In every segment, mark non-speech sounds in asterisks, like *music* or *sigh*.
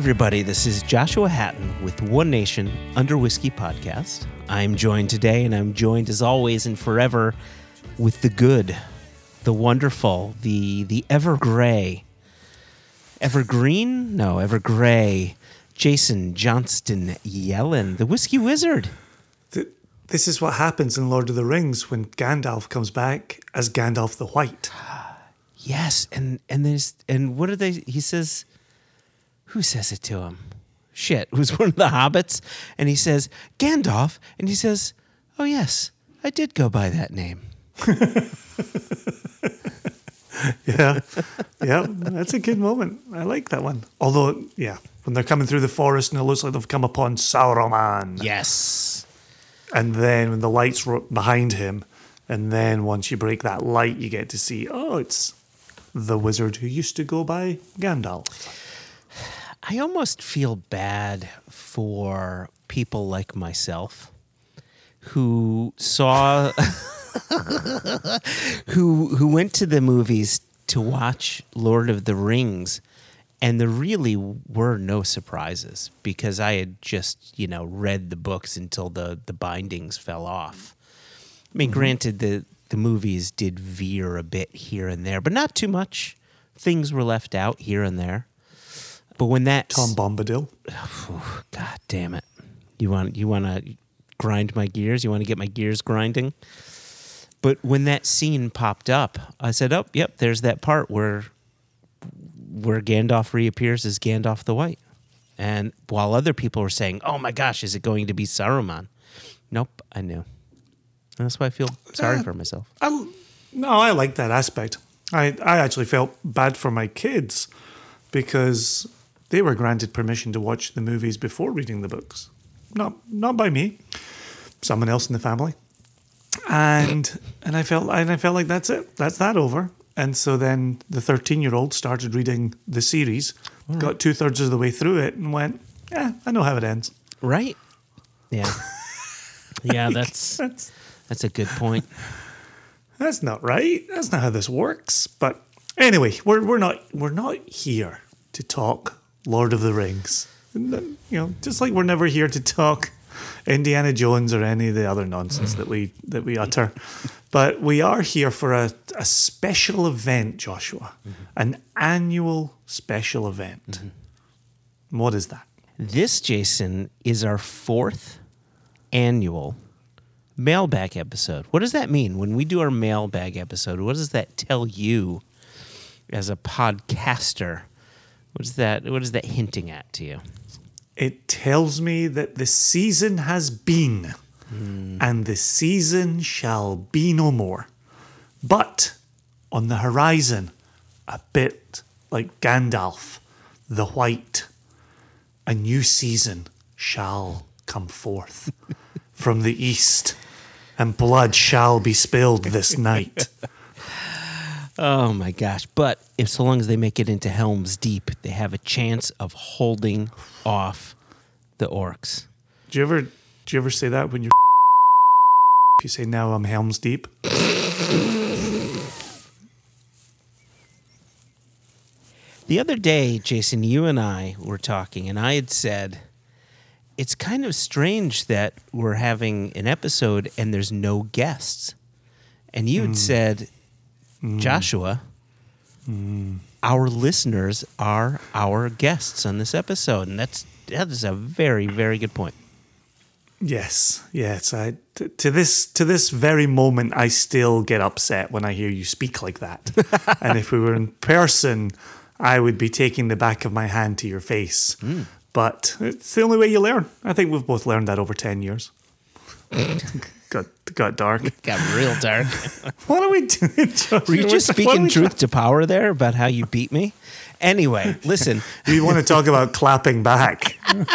Everybody. This is Joshua Hatton with One Nation Under Whiskey podcast. I'm joined today, and I'm joined as always and forever with the good, the wonderful, the the ever gray, evergreen? No, ever gray. Jason Johnstone-Yellin, the whiskey wizard. This is what happens in Lord of the Rings when Gandalf comes back as Gandalf the White. Yes, and and there's and what are they? He says, who says it to him? Shit, *laughs* it was one of the hobbits, and he says Gandalf, and he says, "Oh yes, I did go by that name." *laughs* Yeah, yeah, that's a good moment. I like that one. Although, yeah, when they're coming through the forest and it looks like they've come upon Sauron, Yes, and then when the lights were behind him, and then once you break that light, you get to see, oh, it's the wizard who used to go by Gandalf. I almost feel bad for people like myself who saw *laughs* who who went to the movies to watch Lord of the Rings and there really were no surprises because I had just, you know, read the books until the the bindings fell off. I mean, mm-hmm. granted the the movies did veer a bit here and there, but not too much. Things were left out here and there. But when that Tom Bombadil. *sighs* God damn it. You want you want to grind my gears? You want to get my gears grinding? But when that scene popped up, I said, "Oh, yep, there's that part where where Gandalf reappears as Gandalf the White." And while other people were saying, "Oh my gosh, is it going to be Saruman?" Nope, I knew. And that's why I feel sorry eh, for myself. I, no, I like that aspect. I, I actually felt bad for my kids because they were granted permission to watch the movies before reading the books. Not not by me, someone else in the family. And and I felt and I felt like that's it. That's that over. And so then the thirteen year old started reading the series, got two thirds of the way through it, and went, "Yeah, I know how it ends." Right? Yeah. *laughs* yeah, that's That's that's a good point. that's not right. That's not how this works. But anyway, we're we're not we're not here to talk Lord of the Rings. You know, just like we're never here to talk Indiana Jones or any of the other nonsense that we that we utter. But we are here for a, a special event, Joshua. Mm-hmm. An annual special event. Mm-hmm. What is that? This, Jason, is our fourth annual mailbag episode. What does that mean? When we do our mailbag episode, what does that tell you as a podcaster? What is that what is that hinting at to you? It tells me that the season has been, hmm. and the season shall be no more. But on the horizon, a bit like Gandalf the White, a new season shall come forth *laughs* from the east, and blood shall be spilled this night. *laughs* Oh my gosh. But if so long as they make it into Helm's Deep, they have a chance of holding off the orcs. Do you ever do you ever say that when you're *laughs* you say now I'm Helm's Deep? The other day, Jason, you and I were talking, and I had said, it's kind of strange that we're having an episode and there's no guests. And you had hmm. said, Joshua, our listeners are our guests on this episode. And that's that is a very, very good point. Yes, yes. I t- to this to this very moment, I still get upset when I hear you speak like that. *laughs* and if we were in person, I would be taking the back of my hand to your face. Hmm. But it's the only way you learn. I think we've both learned that over ten years. *laughs* got got dark. It Got real dark. *laughs* What are we doing? Joshua? Were you just speaking truth to power there about how you beat me? Anyway, *laughs* listen. we want to talk about clapping back? *laughs*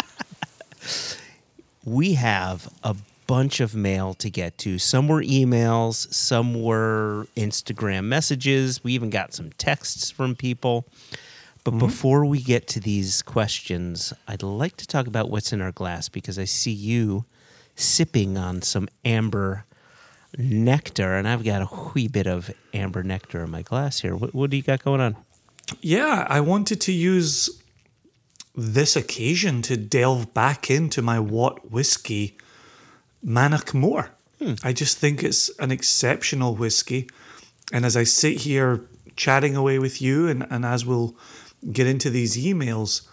we have a bunch of mail to get to. Some were emails, some were Instagram messages. We even got some texts from people. But mm-hmm. before we get to these questions, I'd like to talk about what's in our glass because I see you sipping on some amber nectar, and I've got a wee bit of amber nectar in my glass here. What, what do you got going on? Yeah, I wanted to use this occasion to delve back into my Watt whiskey, Mannochmore. Hmm. I just think it's an exceptional whiskey. And as I sit here chatting away with you, and, and as we'll get into these emails,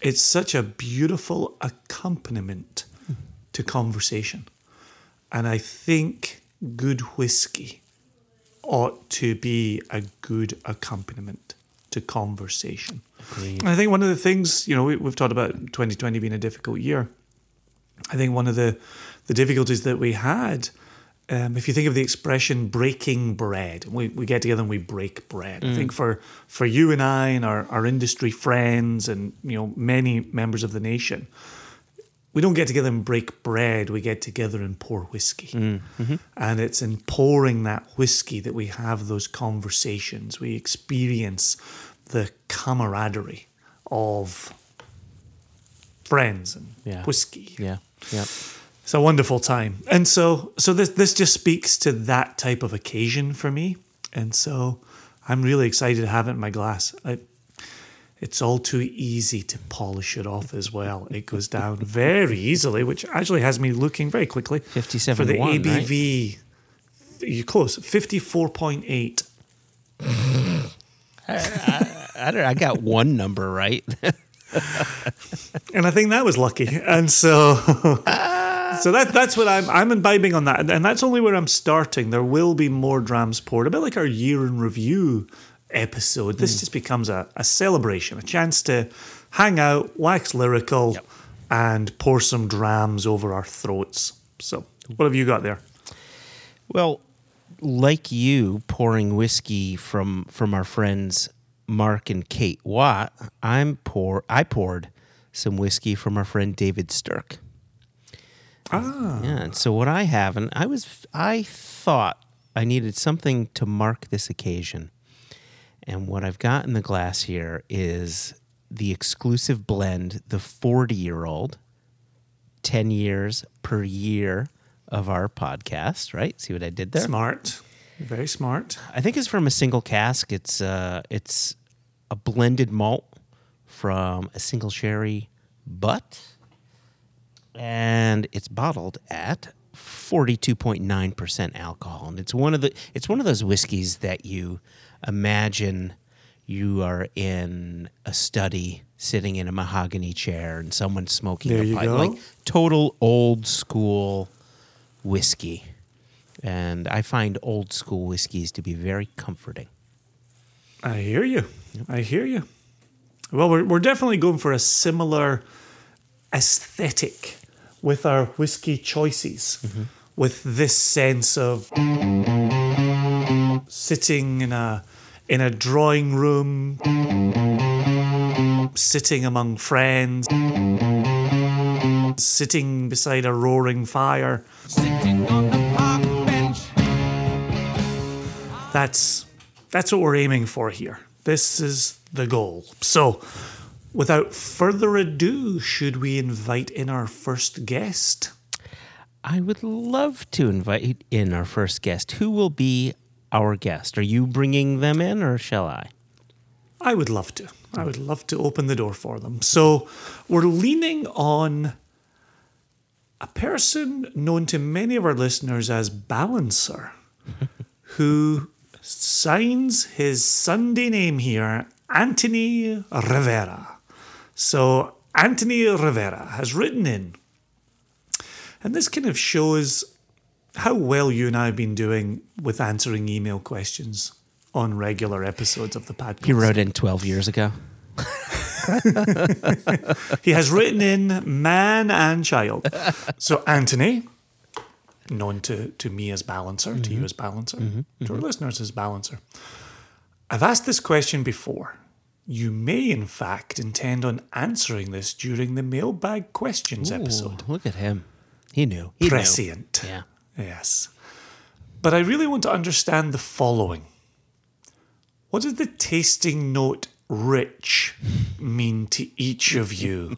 it's such a beautiful accompaniment to conversation. And I think good whiskey ought to be a good accompaniment to conversation. Agreed. And I think one of the things, you know, we, we've talked about 2020 being a difficult year. I think one of the, the difficulties that we had, um, if you think of the expression breaking bread, we, we get together and we break bread. I think for, for you and I and our, our industry friends and, you know, many members of the nation, we don't get together and break bread. We get together and pour whiskey. Mm, mm-hmm. And it's in pouring that whiskey that we have those conversations. We experience the camaraderie of friends and Yeah. whiskey. Yeah. Yeah. It's a wonderful time. And so so this this just speaks to that type of occasion for me. And so I'm really excited to have it in my glass. I, it's all too easy to polish it off as well. It goes down very easily, which actually has me looking very quickly 57 for the to 1, right? ABV. You're close. 54.8. I don't. I got one number right. *laughs* and I think that was lucky. And so, *laughs* so that that's what I'm I'm imbibing on that, and, and that's only where I'm starting. There will be more drams poured, a bit like our year in review episode. This just becomes a, a celebration, a chance to hang out, wax lyrical, Yep. and pour some drams over our throats. So, what have you got there? Well, like you pouring whiskey from from our friends Mark and Kate Watt, I'm pour I poured some whiskey from our friend David Stirk. Ah, Yeah, and so what I have, and I was I thought I needed something to mark this occasion. And what I've got in the glass here is the exclusive blend, the 40 year old, 10 years per year of our podcast, right? See what I did there? smart, very smart. I think it's from a single cask. It's uh, it's a blended malt from a single sherry butt, and it's bottled at forty-two point nine percent alcohol. And it's one of the it's one of those whiskeys that you imagine you are in a study sitting in a mahogany chair and someone's smoking There a pipe like total old school whiskey and I find old school whiskeys to be very comforting. I hear you. I hear you. Well, we're, we're definitely going for a similar aesthetic with our whiskey choices, mm-hmm. with this sense of sitting in a in a drawing room, sitting among friends, sitting beside a roaring fire. Sitting on the park bench. That's that's what we're aiming for here. This is the goal. So, without further ado, should we invite in our first guest? I would love to invite in our first guest. Who will be our guest? Are you bringing them in or shall I? I would love to. I would love to open the door for them. So, we're leaning on a person known to many of our listeners as Balancer, *laughs* who signs his Sunday name here, Anthony Rivera. So, Anthony Rivera has written in, and this kind of shows how well you and I have been doing with answering email questions on regular episodes of the podcast. He wrote in 12 years ago. *laughs* He has written in man and child. So Anthony, known to, to me as Balancer, to you mm-hmm. as Balancer, mm-hmm. to our mm-hmm. listeners as Balancer. I've asked this question before. You may, in fact, intend on answering this during the mailbag questions episode. Look at him. He knew. He knew. Prescient. Yeah. Yes. But I really want to understand the following. What does the tasting note rich mean to each of you?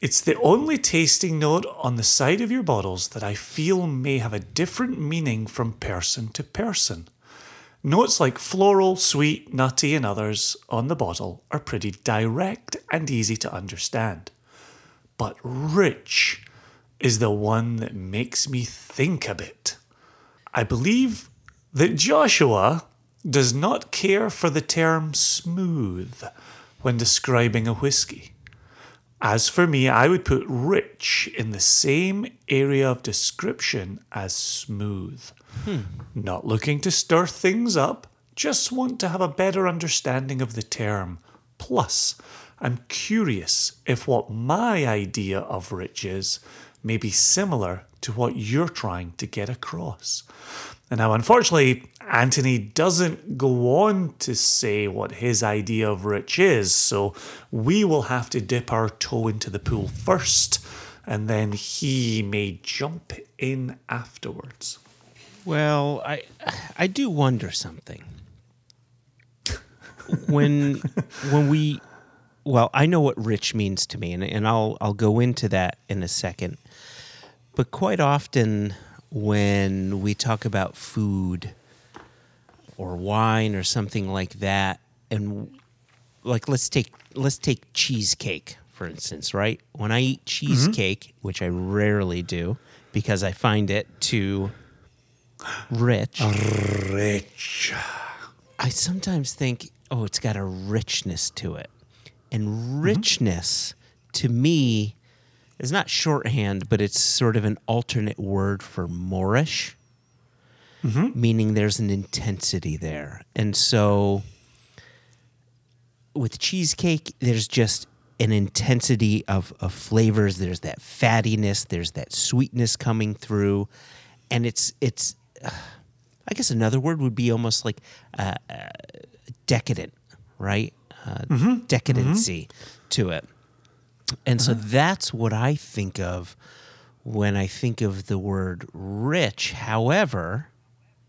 It's the only tasting note on the side of your bottles that I feel may have a different meaning from person to person. Notes like floral, sweet, nutty, and others on the bottle are pretty direct and easy to understand. But rich is the one that makes me think a bit. I believe that Joshua does not care for the term smooth when describing a whiskey. As for me, I would put rich in the same area of description as smooth. Hmm. Not looking to stir things up, just want to have a better understanding of the term. Plus, I'm curious if what my idea of rich is may be similar to what you're trying to get across. And now, unfortunately, Anthony doesn't go on to say what his idea of rich is, so we will have to dip our toe into the pool first, and then he may jump in afterwards. Well, I I do wonder something. When *laughs* when we well, I know what rich means to me and, and I'll I'll go into that in a second. But quite often when we talk about food or wine or something like that and like let's take let's take cheesecake for instance, right? When I eat mm-hmm. cheesecake, which I rarely do because I find it too rich. Rich. I sometimes think, oh, it's got a richness to it. And mm-hmm. richness to me is not shorthand, but it's sort of an alternate word for moreish, meaning there's an intensity there. And so with cheesecake, there's just an intensity of, of flavors. There's that fattiness, there's that sweetness coming through. And it's, it's, I guess another word would be almost like uh, uh, decadent, right? Uh, Decadency to it. And so uh-huh. that's what I think of when I think of the word rich. However,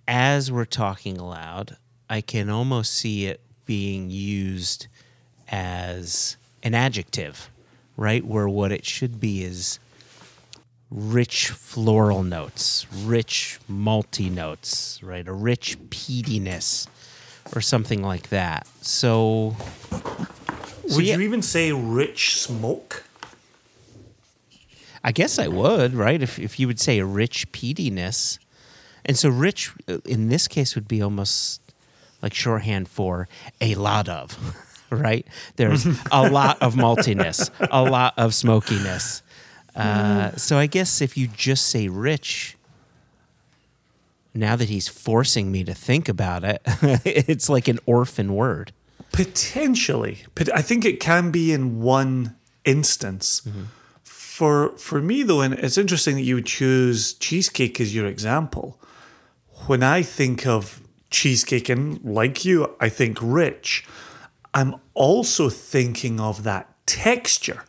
as we're talking aloud, I can almost see it being used as an adjective, right? Where what it should be is rich floral notes, rich multi notes, right? A rich peatiness or something like that. So, so Would yeah, you even say rich smoke? I guess I would, right? If if you would say a rich peatiness. And so rich uh, in this case would be almost like shorthand for a lot of, *laughs* right? There's a lot of maltiness, a lot of smokiness. Uh, so I guess if you just say rich, now that he's forcing me to think about it, *laughs* it's like an orphan word. Potentially, but I think it can be in one instance. Mm-hmm. For for me though, and it's interesting that you would choose cheesecake as your example. When I think of cheesecake, and like you, I think rich. I'm also thinking of that texture.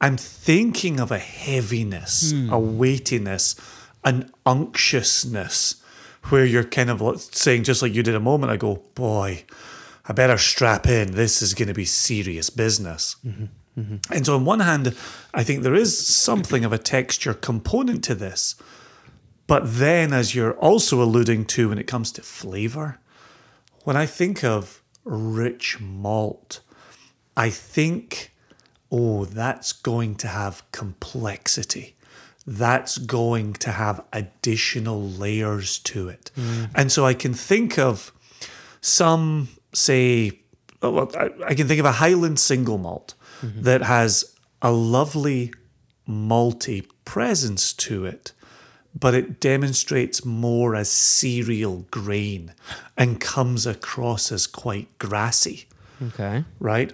I'm thinking of a heaviness, a hmm. weightiness, an unctuousness, where you're kind of saying, just like you did a moment ago, boy, I better strap in. This is going to be serious business. And so, on one hand, I think there is something of a texture component to this. But then, as you're also alluding to when it comes to flavor, when I think of rich malt, I think, oh, that's going to have complexity. That's going to have additional layers to it. Mm. And so I can think of some, say, oh, well, I, I can think of a Highland single malt mm-hmm. that has a lovely malty presence to it, but it demonstrates more as cereal grain and comes across as quite grassy Okay. right?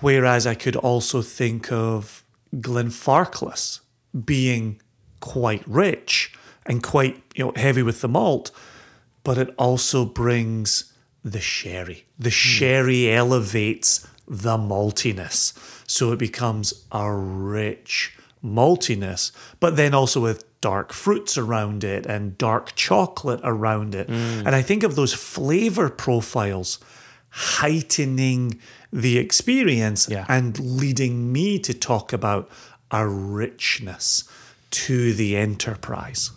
Whereas I could also think of Glenfarclas being quite rich and quite you know heavy with the malt, but it also brings the sherry. The sherry elevates the maltiness, so it becomes a rich maltiness, but then also with dark fruits around it and dark chocolate around it. Mm. And I think of those flavor profiles heightening the experience Yeah. and leading me to talk about a richness to the enterprise.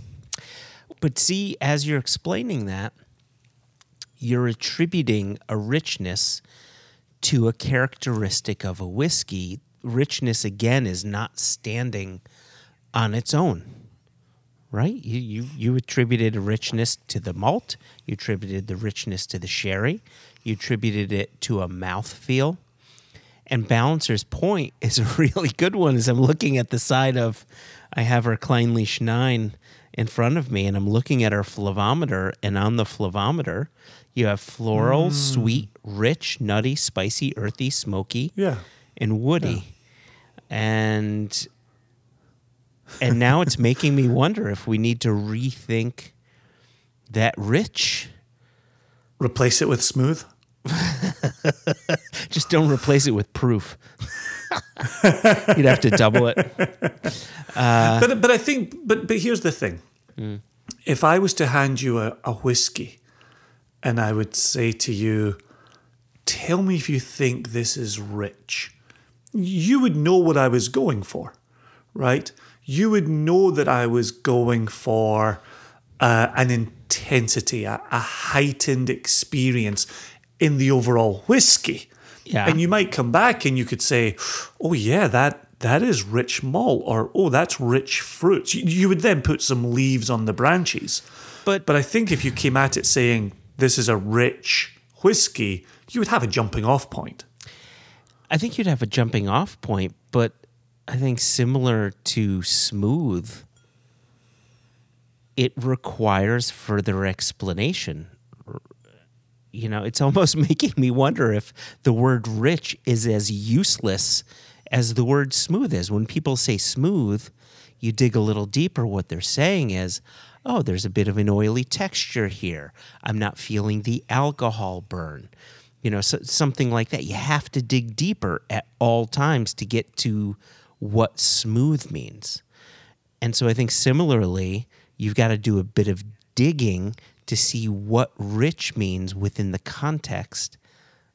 But see, as you're explaining that, you're attributing a richness to a characteristic of a whiskey. Richness again is not standing on its own right? You, you you attributed a richness to the malt. You attributed the richness to the sherry. You attributed it to a mouthfeel. And Balancer's point is a *laughs* really good one. As I'm looking at the side of, I have our Clynelish 9 in front of me, and I'm looking at our flavometer. And on the flavometer, you have floral, hmm. sweet, rich, nutty, spicy, earthy, smoky, Yeah. and woody. And and now it's making me wonder if we need to rethink that rich. Replace it with smooth. *laughs* Just don't replace it with proof. *laughs* You'd have to double it. Uh, but but I think but but here's the thing. Hmm. If I was to hand you a, a whiskey and I would say to you, tell me if you think this is rich, you would know what I was going for, right? You would know that I was going for uh, an intensity, a, a heightened experience in the overall whiskey. Yeah. And you might come back and you could say, "Oh yeah, that that is rich malt," or "Oh, that's rich fruits." You, you would then put some leaves on the branches. But But I think if you came at it saying this is a rich whiskey, you would have a jumping off point. I think you'd have a jumping off point, but I think similar to smooth, it requires further explanation. You know, it's almost *laughs* making me wonder if the word rich is as useless as the word smooth is. When people say smooth, you dig a little deeper. What they're saying is, oh, there's a bit of an oily texture here. I'm not feeling the alcohol burn. You know so, something like that. You have to dig deeper at all times to get to what smooth means. And so i think similarly you've got to do a bit of digging to see what rich means within the context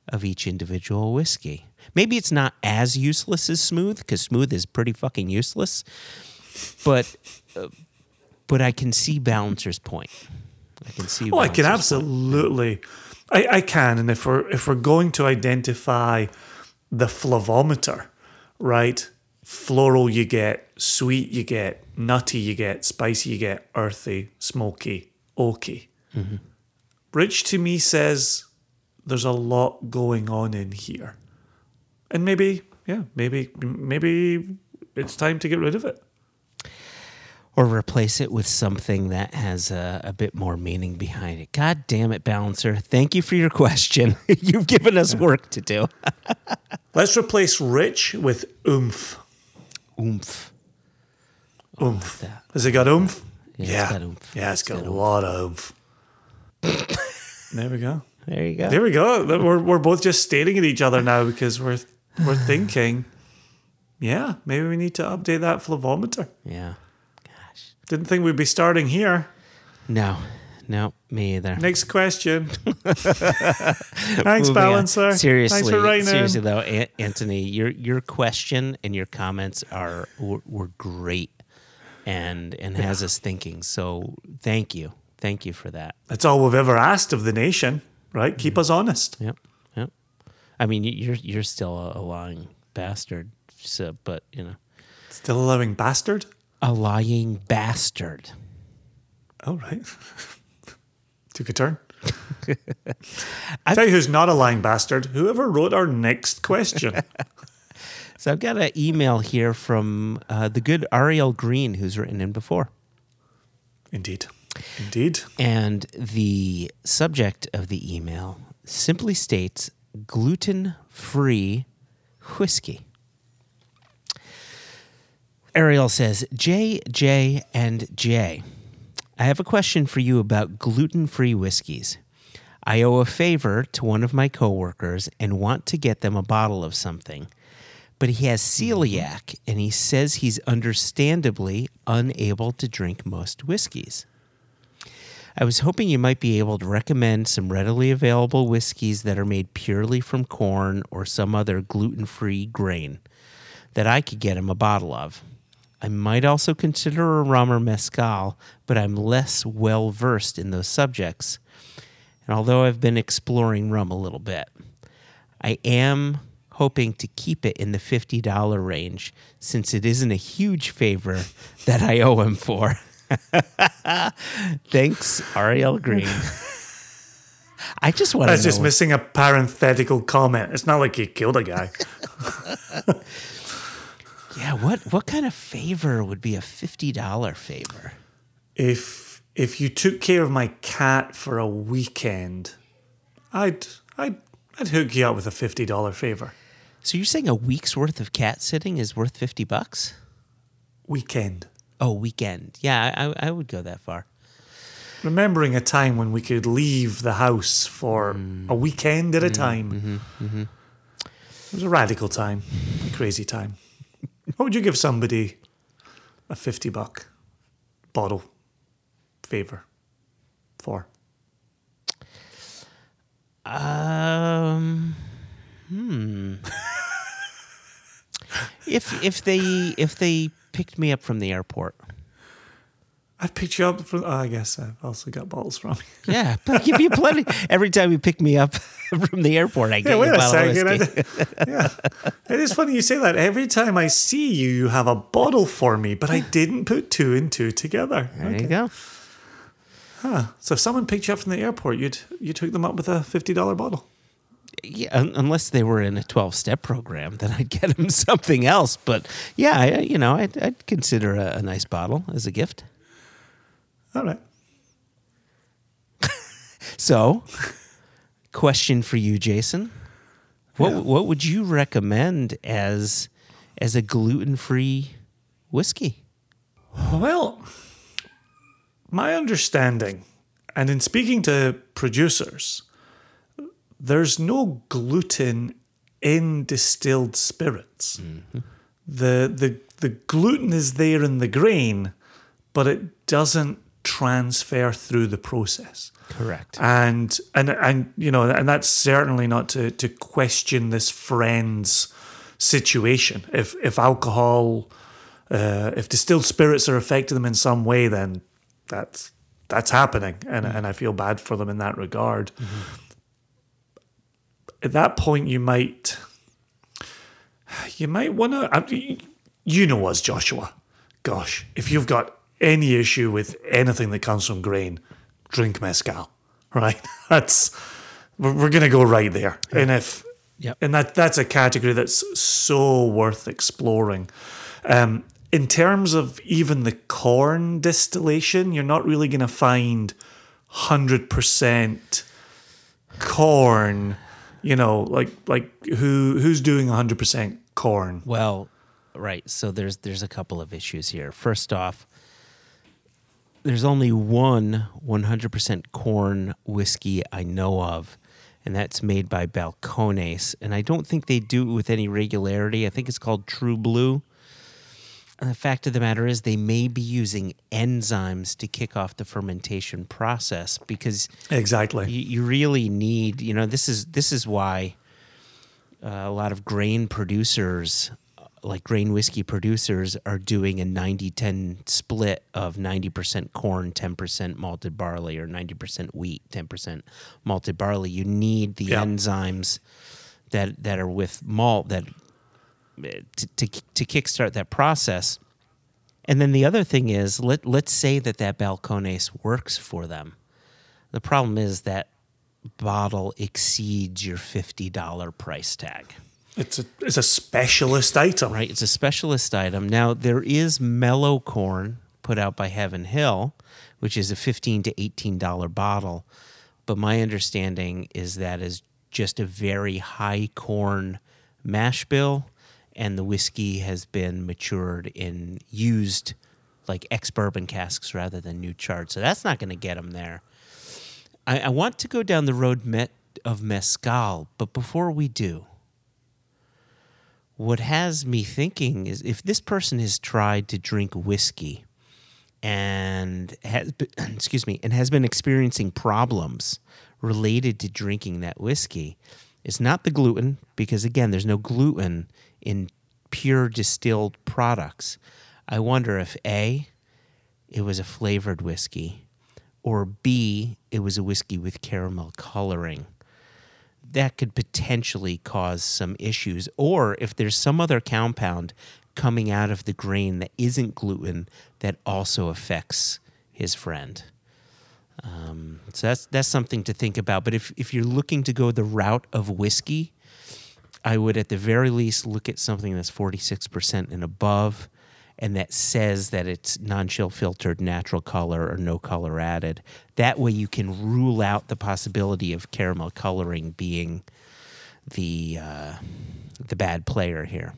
of each individual whiskey. Maybe it's not as useless as smooth because smooth is pretty fucking useless but uh, but i can see balancer's point i can see Oh, I can absolutely. I, I can, and if we're if we're going to identify the flavometer, right? Floral you get, sweet you get, nutty you get, spicy you get, earthy, smoky, oaky. Mm-hmm. Rich to me says there's a lot going on in here, and maybe yeah, maybe maybe it's time to get rid of it. Or replace it with something that has a, a bit more meaning behind it. God damn it, Balancer. Thank you for your question. *laughs* You've given us work to do. *laughs* Let's replace rich with oomph. Oomph. Oomph. Has it got oomph? Yeah, it's got oomph. Yeah, it's It's got, got a lot of oomph. *laughs* there we go. There you go. There we go. We're, we're both just staring at each other now because we're we're thinking, yeah, maybe we need to update that flavometer. yeah. Didn't think we'd be starting here. No. No, me either. Next question. *laughs* Thanks, Moving on. Balancer. Seriously, Thanks for writing seriously in. though, An- Anthony, your your question and your comments are were, were great, and and has us thinking. So thank you, thank you for that. That's all we've ever asked of the nation, right? Keep mm-hmm. us honest. Yep, yep. I mean, you- you're you're still a, a lying bastard, so, but you know, Still a living bastard? A lying bastard. Oh, right. *laughs* Took a turn. I *laughs* tell you who's not a lying bastard. Whoever wrote our next question. *laughs* So I've got an email here from uh, the good Ariel Green, who's written in before. Indeed. Indeed. And the subject of the email simply states gluten free whiskey. Ariel says, J, J, and J. I have a question for you about gluten free whiskeys. I owe a favor to one of my coworkers and want to get them a bottle of something. But he has celiac and he says he's understandably unable to drink most whiskeys. I was hoping you might be able to recommend some readily available whiskeys that are made purely from corn or some other gluten free grain that I could get him a bottle of. I might also consider a rum or mezcal, but I'm less well versed in those subjects. And although I've been exploring rum a little bit, I am hoping to keep it in the $50 range since it isn't a huge favor *laughs* that I owe him for. *laughs* Thanks, Ariel Green. *laughs* I just want to That's just missing a parenthetical comment. It's not like he killed a guy. Yeah, what what kind of favor would be a $50 favor? if if you took care of my cat for a weekend, I'd I'd I'd hook you up with a fifty dollar favor. So you're saying a week's worth of cat sitting is worth 50 bucks? Weekend. Oh, weekend. Yeah, I, I- I would go that far. Remembering a time when we could leave the house for mm. a weekend at a mm-hmm, time. Mm-hmm, mm-hmm. It was a radical time, a crazy time. What would you give somebody a 50 buck bottle favor for? Um, hmm. if if they if they picked me up from the airport, I've picked you up from, oh, I guess I've also got bottles from you. *laughs* yeah, but I give you plenty. Every time you pick me up *laughs* from the airport, I get Yeah, you wait a a second. whiskey. I- *laughs* yeah. It is funny you say that. Every time I see you, you have a bottle for me, but I didn't put two and two together. There you go. Huh. So if someone picked you up from the airport, you'd you took them up with a fifty dollar bottle. Yeah, un- unless they were in a twelve step program, then I'd get them something else. But yeah, I, you know, I'd, I'd consider a, a nice bottle as a gift. All right. *laughs* So, question for you, Jason. What Yeah. what would you recommend as as a gluten free whiskey? Well, my understanding, and in speaking to producers, there's no gluten in distilled spirits. Mm-hmm. The, the, the gluten is there in the grain, but it doesn't transfer through the process. Correct. and and and you know and that's certainly not to to question this friend's situation. If if alcohol uh, if distilled spirits are affecting them in some way then that's that's happening. And and I feel bad for them in that regard. At that point you might you might want to you know us Joshua. Gosh if you've got any issue with anything that comes from grain drink mezcal *laughs* right? That's we're, we're gonna go right there. And if yeah, and that that's a category that's so worth exploring. Um in terms of even the corn distillation you're not really gonna find 100% corn you know like like who who's doing 100% corn? Well, right. So there's there's a couple of issues here. First off, there's only one 100% corn whiskey I know of, and that's made by Balcones. And I don't think they do it with any regularity. I think it's called True Blue. And the fact of the matter is, they may be using enzymes to kick off the fermentation process because exactly you, you really need you know this is this is why uh, a lot of grain producers like grain whiskey producers are doing a 90-10 split of 90% corn 10% malted barley or 90% wheat 10% malted barley. You need the Yeah. enzymes that that are with malt that to, to to kickstart that process. And then the other thing is let let's say that that balcones works for them. The problem is that bottle exceeds your $50 price tag, it's a it's a specialist item right? It's a specialist item. Now, there is mellow corn put out by Heaven Hill, which is a 15 to $18 bottle. But my understanding is that is just a very high corn mash bill, and the whiskey has been matured in used like ex bourbon casks rather than new charred. So that's not going to get them there. I, I want to go down the road met of mezcal, but before we do, what has me thinking is if this person has tried to drink whiskey and has been, *clears throat* excuse me and has been experiencing problems related to drinking that whiskey, it's not the gluten because again, there's no gluten in pure distilled products. I wonder if a it was a flavored whiskey or B, it was a whiskey with caramel coloring. That could potentially cause some issues. Or if there's some other compound coming out of the grain that isn't gluten that also affects his friend. Um, so that's that's something to think about. But if if you're looking to go the route of whiskey, I would at the very least look at something that's 46% and above and that says that it's non-chill filtered natural color or no color added. That way you can rule out the possibility of caramel coloring being the uh, the bad player here.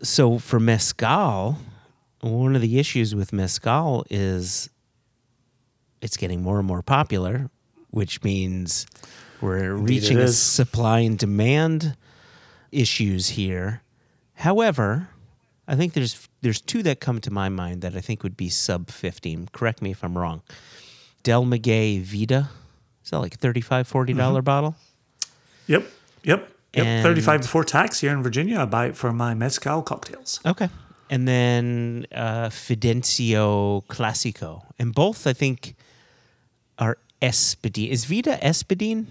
So for mezcal, one of the issues with mezcal is it's getting more and more popular, which means we're reaching a supply and demand issues here. However, I think there's there's two that come to my mind that I think would be sub 15. Correct me if I'm wrong. Del Maguey Vida. Is that like a 35 40 dollars Mm-hmm. bottle? Yep. Yep. Yep. And- 35 before tax here in Virginia. I buy it for my mezcal cocktails. Okay. And then uh, Fidencio Classico. And both, I think, are Espadín. Is Vida Espadín?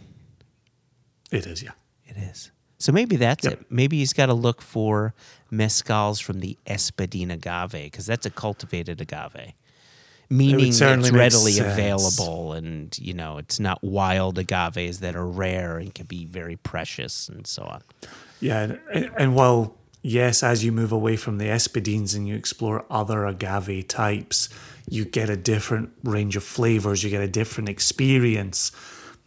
It is, yeah. It is. So maybe that's Yep. it. Maybe he's got to look for mezcals from the Espadín agave because that's a cultivated agave, meaning certainly it's readily sense. available, and you know it's not wild agaves that are rare and can be very precious and so on. Yeah, and, and while yes, as you move away from the espadines and you explore other agave types, you get a different range of flavors. You get a different experience.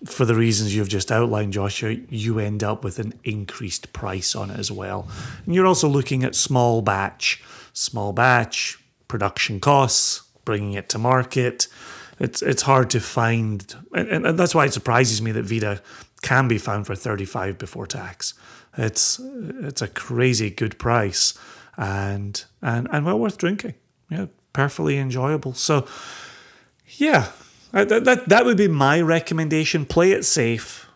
For the reasons you've just outlined, Joshua, you end up with an increased price on it as well. And you're also looking at small batch, small batch production costs, bringing it to market. It's it's hard to find, and, and that's why it surprises me that Vida can be found for 35 before tax. It's it's a crazy good price, and and and well worth drinking. Yeah, perfectly enjoyable. So, yeah, Uh, that that, that would be my recommendation. Play it safe,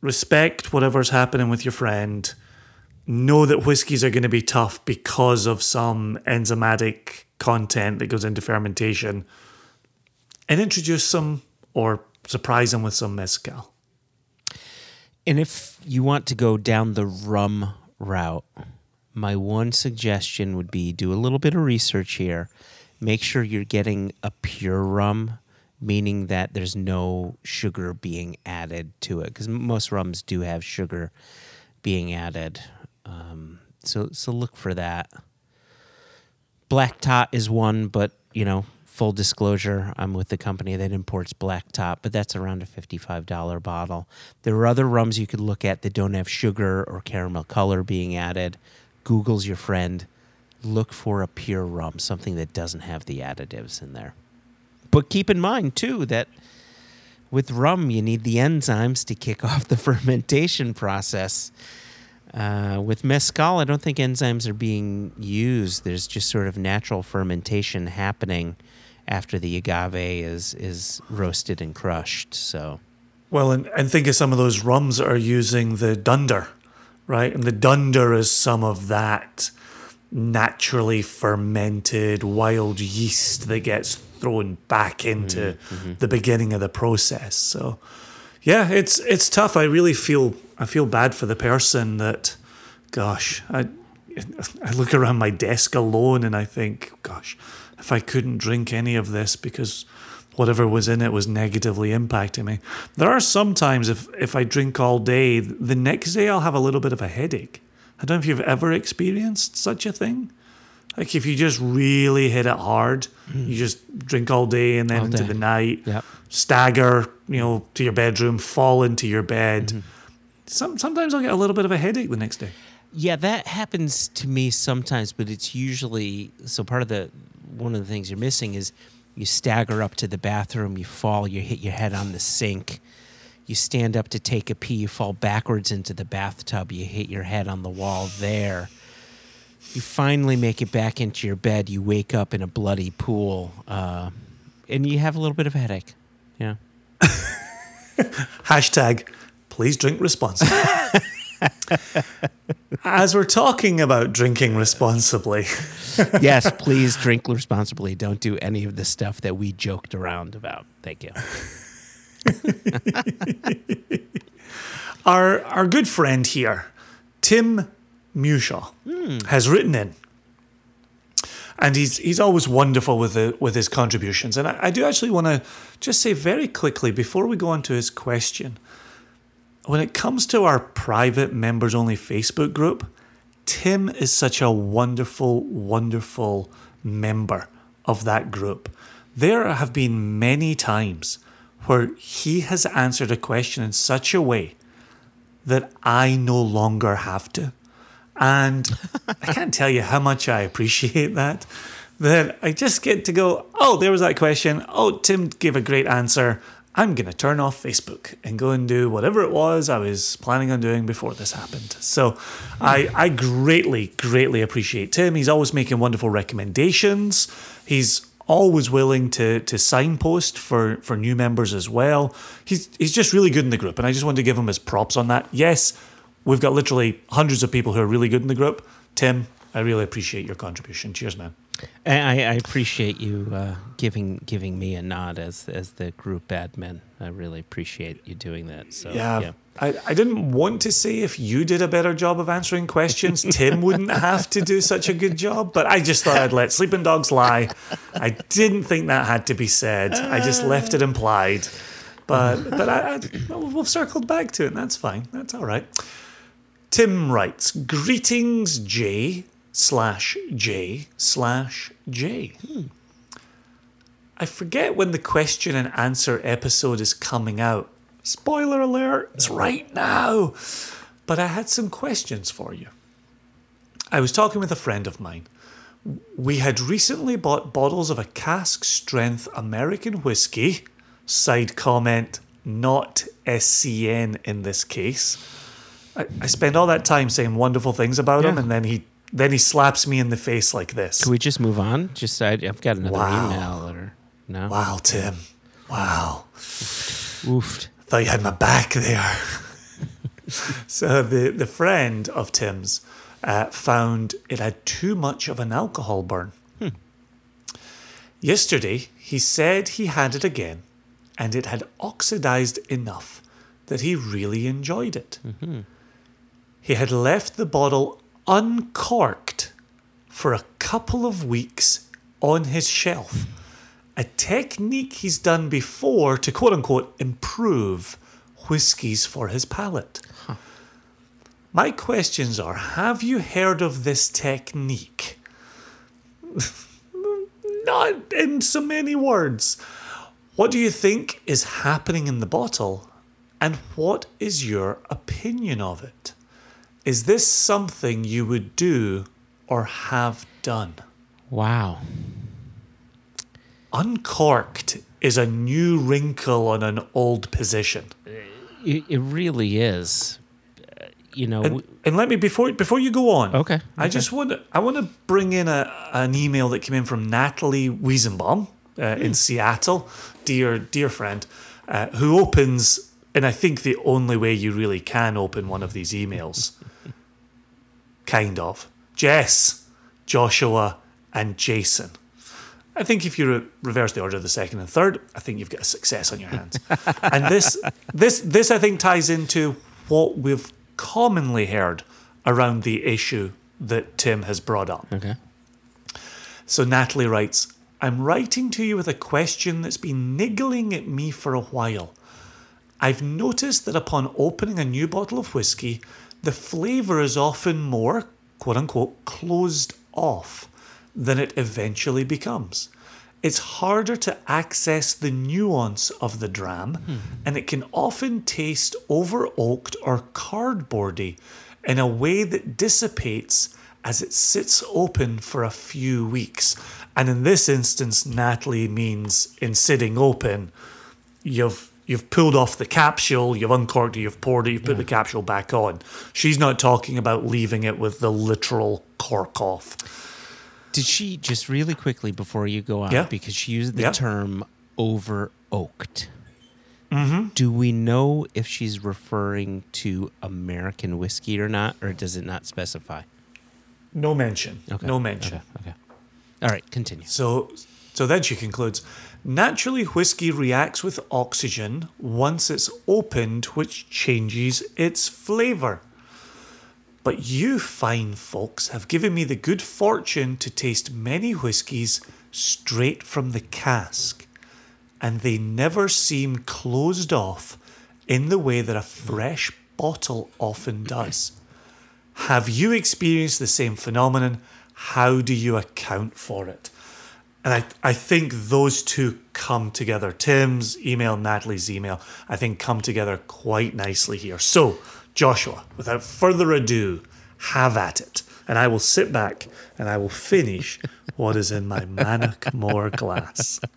respect whatever's happening with your friend. Know that whiskies are going to be tough because of some enzymatic content that goes into fermentation, and introduce some or surprise them with some mezcal. And if you want to go down the rum route, my one suggestion would be do a little bit of research here. Make sure you're getting a pure rum, meaning that there's no sugar being added to it, because most rums do have sugar being added. Um, so, so look for that. Black Tot is one, but you know, full disclosure, I'm with the company that imports Black Tot, but that's around a $55 bottle. There are other rums you could look at that don't have sugar or caramel color being added. Google's your friend. Look for a pure rum, something that doesn't have the additives in there. But keep in mind too that with rum you need the enzymes to kick *laughs* off the fermentation process. Uh, with mezcal, I don't think enzymes are being used. There's just sort of natural fermentation happening after the agave is is roasted and crushed. So Well, and, and think of some of those rums that are using the dunder, right? And the dunder is some of that naturally fermented wild yeast that gets thrown back into mm-hmm, mm-hmm. the beginning of the process. So, yeah, it's it's tough. I really feel I feel bad for the person that, gosh, I I look around my desk alone and I think, gosh, if I couldn't drink any of this because whatever was in it was negatively impacting me. There are some times if if I drink all day, the next day I'll have a little bit of a headache. I don't know if you've ever experienced such a thing. Like if you just really hit it hard, mm. you just drink all day and then All into day. the night, Yep. stagger, you know, to your bedroom, fall into your bed. Mm-hmm. Some, sometimes I'll get a little bit of a headache the next day. Yeah, that happens to me sometimes, but it's usually so part of the one of the things you're missing is you stagger up to the bathroom, you fall, you hit your head on the sink. You stand up to take a pee, you fall backwards into the bathtub, you hit your head on the wall there. You finally make it back into your bed, you wake up in a bloody pool, uh, and you have a little bit of a headache. Yeah. *laughs* Hashtag, please drink responsibly. *laughs* As we're talking about drinking responsibly, *laughs* yes, please drink responsibly. Don't do any of the stuff that we joked around about. Thank you. *laughs* our our good friend here, Tim Mushaw, has written in. And he's he's always wonderful with the, with his contributions. And I, I do actually want to just say very quickly before we go on to his question, when it comes to our private members only Facebook group, Tim is such a wonderful, wonderful member of that group. There have been many times where he has answered a question in such a way that I no longer have to. And I can't tell you how much I appreciate that. That I just get to go, oh, there was that question. Oh, Tim gave a great answer. I'm going to turn off Facebook and go and do whatever it was I was planning on doing before this happened. So I, I greatly, greatly appreciate Tim. He's always making wonderful recommendations. He's always willing to to signpost for for new members as well. He's he's just really good in the group, and I just wanted to give him his props on that. Yes, we've got literally hundreds of people who are really good in the group. Tim, I really appreciate your contribution. Cheers, man. And I, I appreciate you uh, giving giving me a nod as as the group admin. I really appreciate you doing that. So Yeah. I, I didn't want to say if you did a better job of answering questions, Tim wouldn't have to do such a good job, but I just thought I'd let sleeping dogs lie. I didn't think that had to be said. I just left it implied. But but I, I, we've circled back to it, and that's fine. That's all right. Tim writes, Greetings, J slash J slash J. Hmm. I forget when the question and answer episode is coming out. Spoiler alert, it's right now. But I had some questions for you. I was talking with a friend of mine. We had recently bought bottles of a cask strength American whiskey. Side comment, not SCN in this case. I, I spend all that time saying wonderful things about him, and then he then he slaps me in the face like this. Can we just move on? Just I, I've got another Wow. email or no. Wow, Tim. Wow. Oofed. Thought you had my back there. *laughs* so the the friend of Tim's uh, found it had too much of an alcohol burn. Yesterday, he said he had it again, and it had oxidized enough that he really enjoyed it. He had left the bottle uncorked for a couple of weeks on his shelf. A technique he's done before to quote unquote improve whiskies for his palate. My questions are Have you heard of this technique? *laughs* Not in so many words. What do you think is happening in the bottle? And what is your opinion of it? Is this something you would do or have done? Wow. Uncorked is a new wrinkle on an old position. It, it really is. Uh, You know. And, and let me before before you go on. Okay, I just want to I want to bring in a an email that came in from Natalie Wiesenbaum uh, Hmm. in Seattle, dear dear friend, uh, who opens and I think the only way you really can open one of these emails, kind of Jess, Joshua, and Jason. I think if you re- reverse the order of the second and third, I think you've got a success on your hands. *laughs* and this, this, this, I think, ties into what we've commonly heard around the issue that Tim has brought up. okay. So Natalie writes, I'm writing to you with a question that's been niggling at me for a while. I've noticed that upon opening a new bottle of whiskey, the flavour is often more, quote unquote, closed off than it eventually becomes. It's harder to access the nuance of the dram, hmm. and it can often taste over oaked or cardboardy in a way that dissipates as it sits open for a few weeks. And in this instance, Natalie means in sitting open, you've you've pulled off the capsule, you've uncorked it, you've poured it, you've put the capsule back on. She's not talking about leaving it with the literal cork off. Did she just really quickly before you go on? Yeah. Because she used the Yeah. term over oaked. Hmm. Do we know if she's referring to American whiskey or not, or does it not specify? No mention. Okay. No mention. Okay. okay. All right. Continue. So, so then she concludes naturally, whiskey reacts with oxygen once it's opened, which changes its flavour. But you fine folks have given me the good fortune to taste many whiskies straight from the cask, and they never seem closed off in the way that a fresh bottle often does. Have you experienced the same phenomenon? How do you account for it? And I, I think those two come together. Tim's email, Natalie's email, I think come together quite nicely here. So, Joshua, without further ado, have at it. And I will sit back and I will finish *laughs* what is in my Mannochmore glass. *sighs*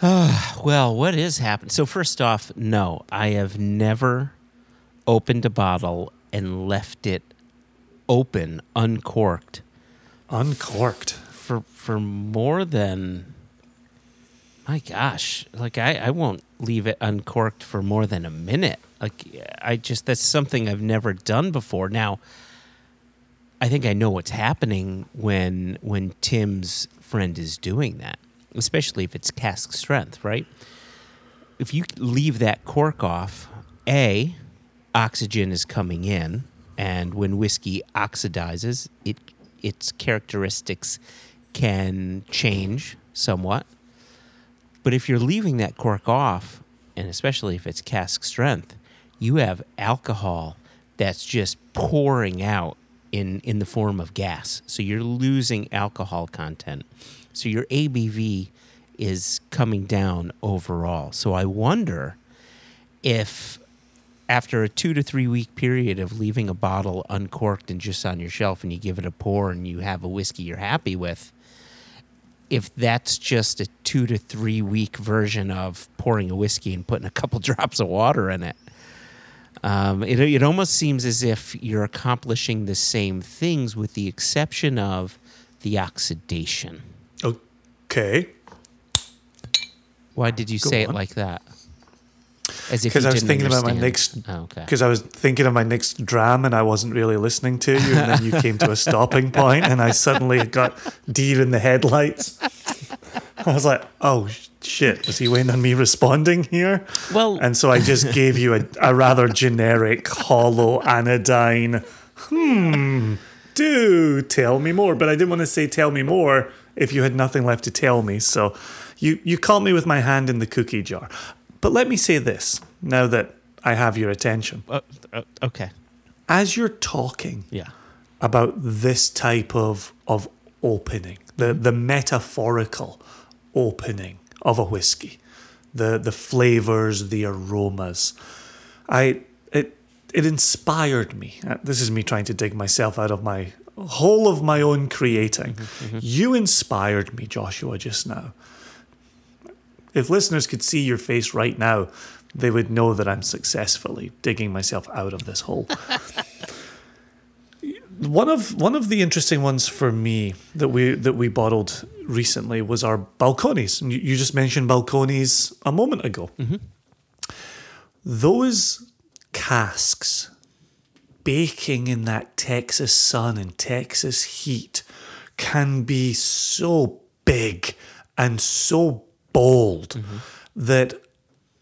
Well, what is happening? So first off, no, I have never opened a bottle and left it open, uncorked, Uncorked. For for more than my gosh like I, I won't leave it uncorked for more than a minute. Like i just that's something i've never done before. Now i think i know what's happening when when tim's friend is doing that especially if it's cask strength right? If you leave that cork off a oxygen is coming in and when whiskey oxidizes it its characteristics can change somewhat. But if you're leaving that cork off and especially if it's cask strength you have alcohol that's just pouring out in in the form of gas. So you're losing alcohol content. So your abv is coming down overall. So i wonder if after a two to three week period of leaving a bottle uncorked and just on your shelf and you give it a pour and you have a whiskey you're happy with, if that's just a two to three week version of pouring a whiskey and putting a couple *laughs* drops of water in it, um, it, it almost seems as if you're accomplishing the same things with the exception of the oxidation. Okay. Why did you Go say on. it like that? Because I was thinking about my next. Oh, okay. Because I was thinking of my next dram and I wasn't really listening to you, and then you came to a stopping *laughs* point, and I suddenly got deer in the headlights. I was like, "Oh shit!" Was he waiting on me responding here? Well- and so I just gave you a, a rather generic, hollow anodyne. Hmm. Do tell me more, but I didn't want to say "tell me more" if you had nothing left to tell me. So, you you caught me with my hand in the cookie jar. But let me say this now that I have your attention. Uh, uh, okay. As you're talking Yeah. about this type of of opening, the the metaphorical opening of a whiskey, the the flavors, the aromas, I it it inspired me. Uh, This is me trying to dig myself out of my hole of my own creating. You inspired me, Joshua, just now. If listeners could see your face right now, they would know that I'm successfully digging myself out of this hole. *laughs* one of one of the interesting ones for me that we that we bottled recently was our Balcones. And You, you just mentioned Balcones a moment ago. Mm-hmm. Those casks baking in that Texas sun and Texas heat can be so big and so bold mm-hmm. that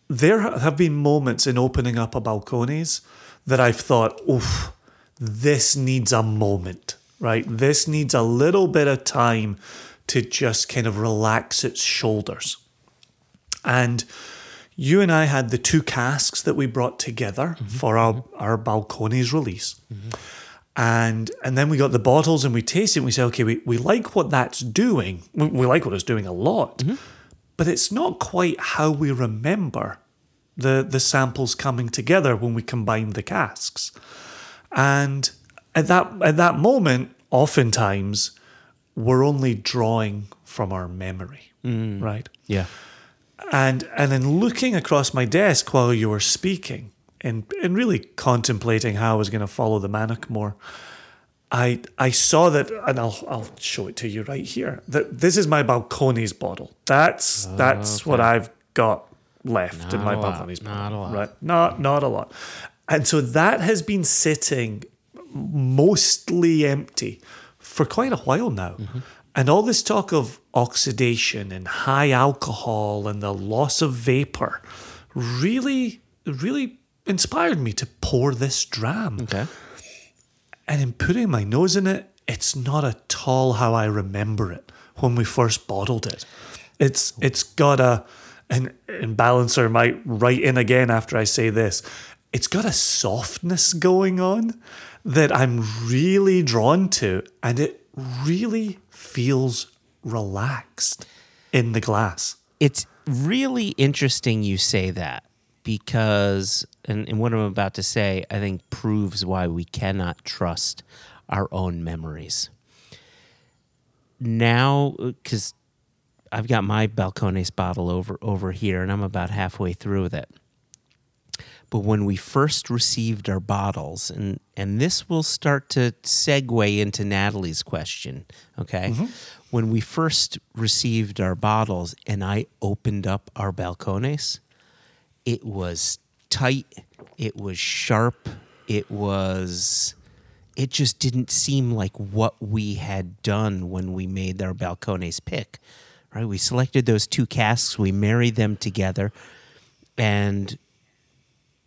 there have been moments in opening up a Balcones that I've thought, oof, this needs a moment, right? This needs a little bit of time to just kind of relax its shoulders. And you and I had the two casks that we brought together mm-hmm. for our, our Balcones release. Mm-hmm. And and then we got the bottles and we tasted it and we said, okay, we, we like what that's doing. We, we like what it's doing a lot. But it's not quite how we remember the the samples coming together when we combine the casks. And at that at that moment, oftentimes we're only drawing from our memory. Mm. Right Yeah. and and in looking across my desk while you were speaking and and really contemplating how I was going to follow the Mannochmore, I I saw that and I'll I'll show it to you right here. That this is my Balcones bottle. That's that's what I've got left in my a lot, Pathfinders not bottle, a lot. Right? Not not a lot. And so that has been sitting mostly empty for quite a while now. Mm-hmm. And all this talk of oxidation and high alcohol and the loss of vapor really, really inspired me to pour this dram. Okay. And in putting my nose in it, it's not at all how I remember it when we first bottled it. It's it's got a and, and balancer might write in again after I say this. It's got a softness going on that I'm really drawn to, and it really feels relaxed in the glass. It's really interesting you say that because, and, and what I'm about to say, I think proves why we cannot trust our own memories. Now, because I've got my Balcones bottle over over here, and I'm about halfway through with it. But when we first received our bottles, and and this will start to segue into Natalie's question, okay? Mm-hmm. When we first received our bottles, and I opened up our Balcones, it was tight, it was sharp, it was it just didn't seem like what we had done when we made our Balcones pick right? We selected those two casks. We married them together. And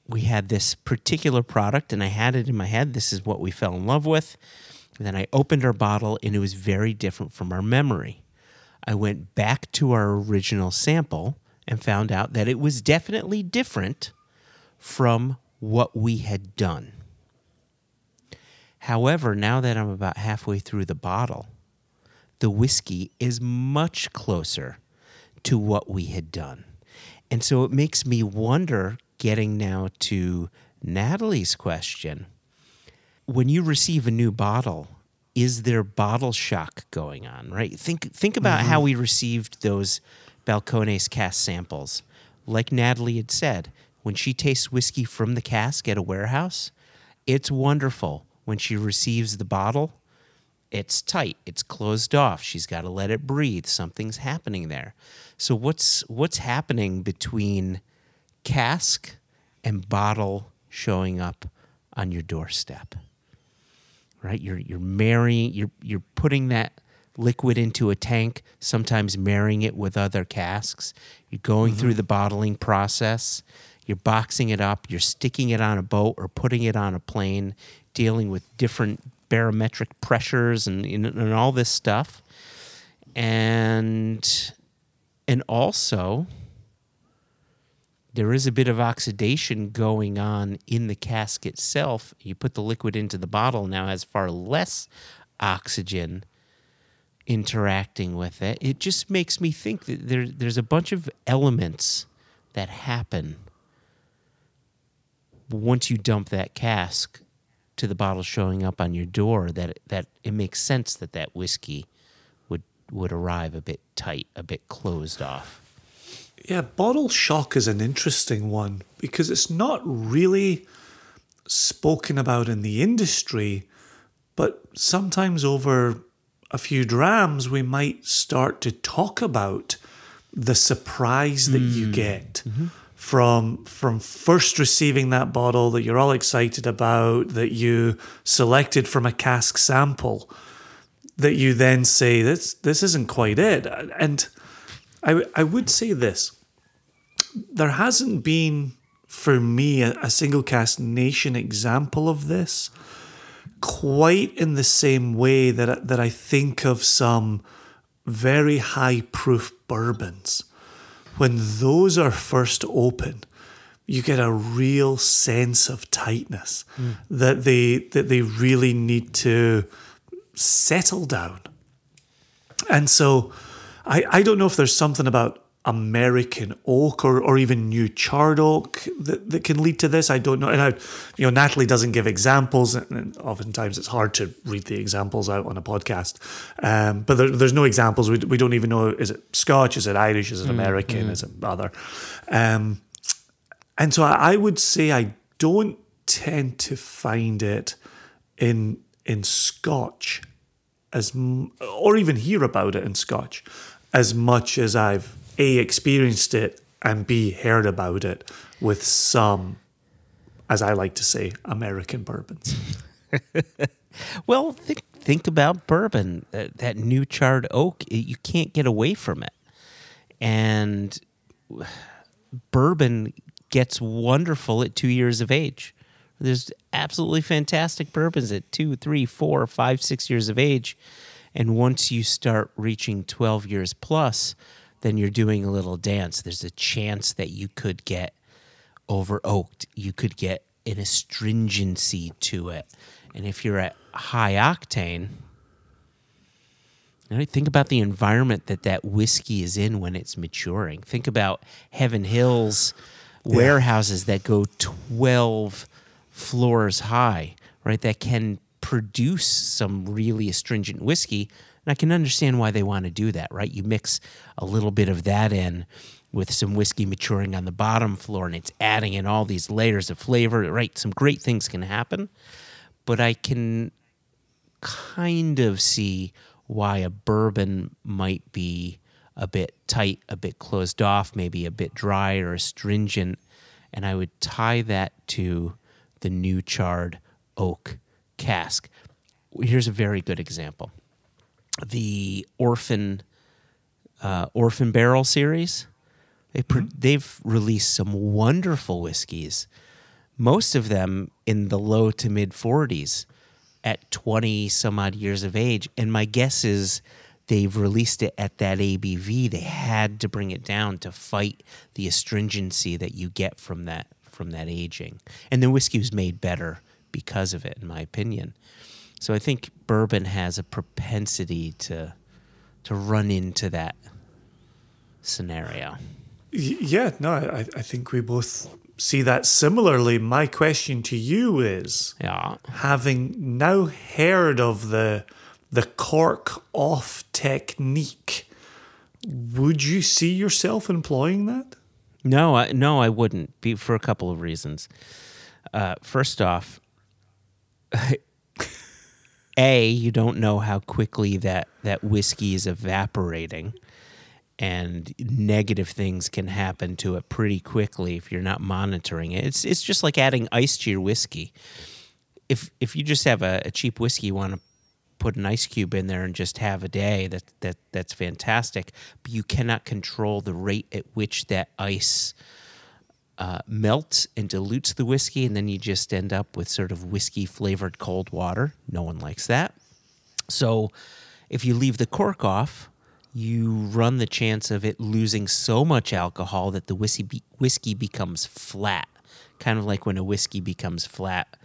we had this particular product and i had it in my head. This is what we fell in love with. And then i opened our bottle and it was very different from our memory. I went back to our original sample and found out that it was definitely different from what we had done However, now that I'm about halfway through the bottle, the whiskey is much closer to what we had done. And so it makes me wonder, getting now to Natalie's question when you receive a new bottle, is there bottle shock going on, right? Think think about mm-hmm. how we received those Balcones cast samples. Like Natalie had said, when she tastes whiskey from the cask at a warehouse, it's wonderful. When she receives the bottle, it's tight, it's closed off. She's got to let it breathe. Something's happening there. So what's what's happening between cask and bottle showing up on your doorstep? Right? You're you're marrying you're you're putting that liquid into a tank, sometimes marrying it with other casks. You're going through the bottling process. You're boxing it up, you're sticking it on a boat or putting it on a plane, dealing with different barometric pressures and, and, and all this stuff. And and also there is a bit of oxidation going on in the cask itself. You put the liquid into the bottle now has far less oxygen interacting with it. It just makes me think that there, there's a bunch of elements that happen once you dump that cask to the bottle showing up on your door that that it makes sense that that whiskey would would arrive a bit tight, a bit closed off. Yeah, bottle shock is an interesting one because it's not really spoken about in the industry, but sometimes over a few drams, we might start to talk about the surprise that you hmm. get mm-hmm. from from first receiving that bottle that you're all excited about, that you selected from a cask sample, that you then say this this isn't quite it, and I I would say this there hasn't been for me a, a single cast nation example of this quite in the same way that I- that I think of some very high proof bourbons. When those are first open you get a real sense of tightness hmm. that they that they really need to settle down. And so I, I don't know if there's something about American oak or, or even new charred oak that, that can lead to this. I don't know. And I, you know, Natalie doesn't give examples, and, oftentimes it's hard to read the examples out on a podcast. Um, but there, there's no examples. We, we don't even know is it Scotch, is it Irish, is it American, is it other? Um, and so I, I would say I don't tend to find it in in Scotch as or even hear about it in Scotch as much as I've a experienced it and b heard about it with some as i like to say american bourbons *laughs* Well, think think about bourbon. That, that new charred oak, you can't get away from it. And bourbon gets wonderful at two years of age. There's absolutely fantastic bourbons at two, three, four, five, six years of age. And once you start reaching 12 years plus, then you're doing a little dance. There's a chance that you could get over oaked. You could get an astringency to it. And if you're at high octane, know, think about the environment that that whiskey is in when it's maturing. Think about Heaven Hill's warehouses that go 12 floors high, right? That can produce some really astringent whiskey. And I can understand why they want to do that, right? You mix a little bit of that in with some whiskey maturing on the bottom floor and it's adding in all these layers of flavor, right? Some great things can happen. But I can kind of see why a bourbon might be a bit tight, a bit closed off, maybe a bit dry or astringent. And I would tie that to the new charred oak cask. Here's a very good example the Orphan uh, Orphan Barrel series. They pro- they've released some wonderful whiskeys, most of them in the low to mid 40s at 20 some odd years of age. And my guess is they've released it at that ABV. They had to bring it down to fight the astringency that you get from that from that aging. And the whiskey was made better because of it, in my opinion. So I think bourbon has a propensity to to run into that scenario. Yeah, no, I, I think we both see that similarly. My question to you is Yeah. having now heard of the the cork off technique, would you see yourself employing that? No, I, no, I wouldn't. Be for a couple of reasons. Uh, first off, *laughs* a you don't know how quickly that that whiskey is evaporating, and negative things can happen to it pretty quickly if you're not monitoring it. It's it's just like adding ice to your whiskey. If if you just have a, a cheap whiskey, you want to put an ice cube in there and just have a day that that that's fantastic but you cannot control the rate at which that ice uh, melts and dilutes the whiskey and then you just end up with sort of whiskey flavored cold water no one likes that so if you leave the cork off you run the chance of it losing so much alcohol that the whiskey be- whiskey becomes flat kind of like when a whiskey becomes flat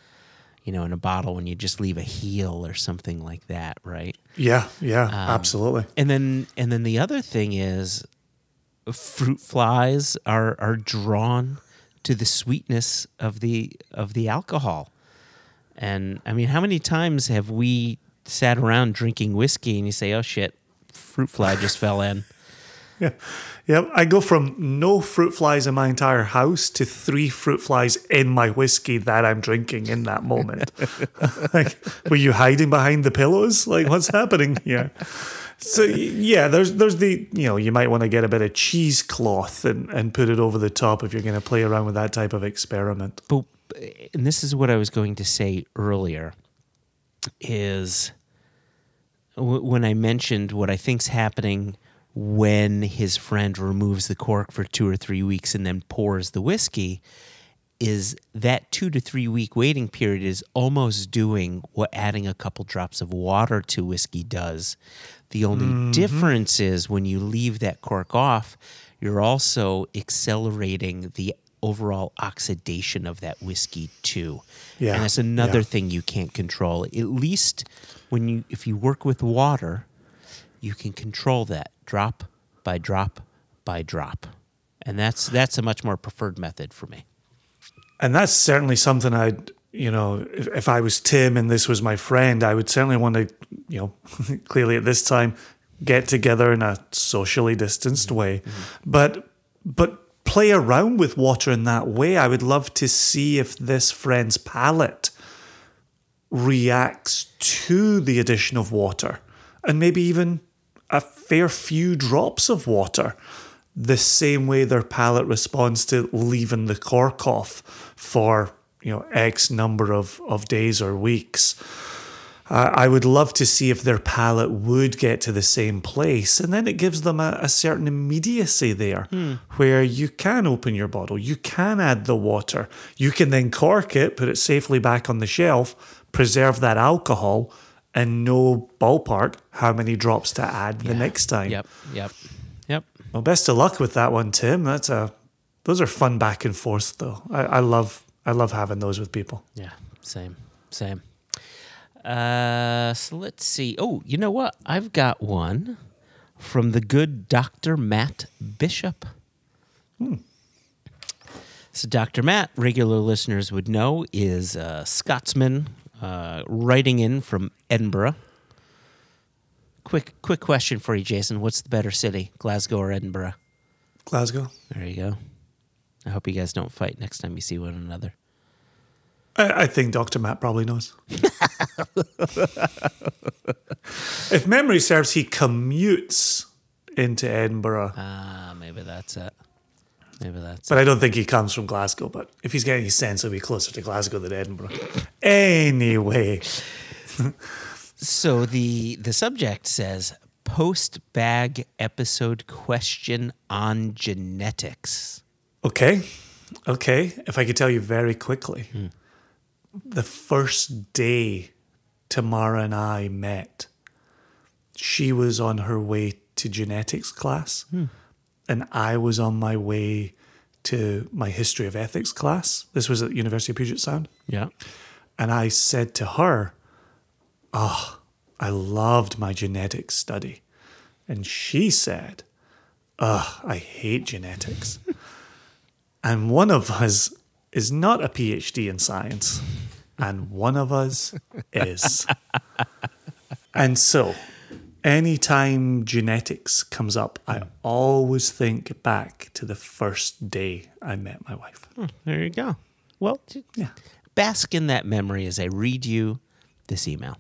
you know, in a bottle when you just leave a heel or something like that, right? Yeah, yeah, absolutely. And then and then the other thing is fruit flies are are drawn to the sweetness of the of the alcohol. And I mean, how many times have we sat around drinking whiskey and you say, "Oh shit, fruit fly just fell in." *laughs* Yeah. Yeah. I go from no fruit flies in my entire house to three fruit flies in my whiskey that I'm drinking in that moment. *laughs* like, were you hiding behind the pillows? Like, what's happening here? So yeah, there's there's the you know you might want to get a bit of cheesecloth and and put it over the top if you're going to play around with that type of experiment. but and this is what I was going to say earlier is w- when I mentioned what I think's happening when his friend removes the cork for two or three weeks and then pours the whiskey is that two to three week waiting period is almost doing what adding a couple drops of water to whiskey does. The only mm-hmm. difference is when you leave that cork off, you're also accelerating the overall oxidation of that whiskey too. Yeah, And that's another yeah. thing you can't control. At least when you if you work with water, you can control that drop by drop by drop. And that's that's a much more preferred method for me. And that's certainly something I'd, you know, if, if I was Tim and this was my friend, I would certainly want to, you know, *laughs* clearly at this time get together in a socially distanced mm-hmm. way. Mm-hmm. But but play around with water in that way. I would love to see if this friend's palate reacts to the addition of water and maybe even a fair few drops of water the same way their palate responds to leaving the cork off for you know X number of, of days or weeks. Uh, I would love to see if their palate would get to the same place, and then it gives them a, a certain immediacy there, where you can open your bottle, you can add the water, you can then cork it, put it safely back on the shelf, preserve that alcohol, and know ballpark how many drops to add the next time. Yep. Yep. Yep. Well, best of luck with that one, Tim. That's a those are fun back and forth though. I, I love I love having those with people. Yeah. Same. Same. Uh, so let's see. Oh, you know what? I've got one from the good Dr. Matt Bishop. So, Dr. Matt, regular listeners would know, is a Scotsman uh, writing in from Edinburgh. Quick, quick question for you, Jason. What's the better city, Glasgow or Edinburgh? Glasgow. There you go. I hope you guys don't fight next time you see one another. I, I think Dr. Matt probably knows. *laughs* if memory serves, he commutes into Edinburgh, Ah, maybe that's it. Maybe that's but I don't think he comes from Glasgow. But if he's getting his sense, he'll be closer to Glasgow than Edinburgh. Anyway, *laughs* So the the subject says post bag episode question on genetics. Okay, okay. If I could tell you very quickly, hmm. the first day Tamara and I met, she was on her way to genetics class, hmm. and I was on my way to my history of ethics class. This was at University of Puget Sound. Yeah. And I said to her, Oh, I loved my genetics study. And she said, Ugh, I hate genetics. *laughs* and one of us is not a PhD in science, and one of us is. *laughs* and so, anytime genetics comes up, I hmm. always think back to the first day I met my wife. Hmm, there you go. Well, Yeah. bask in that memory as I read you this email.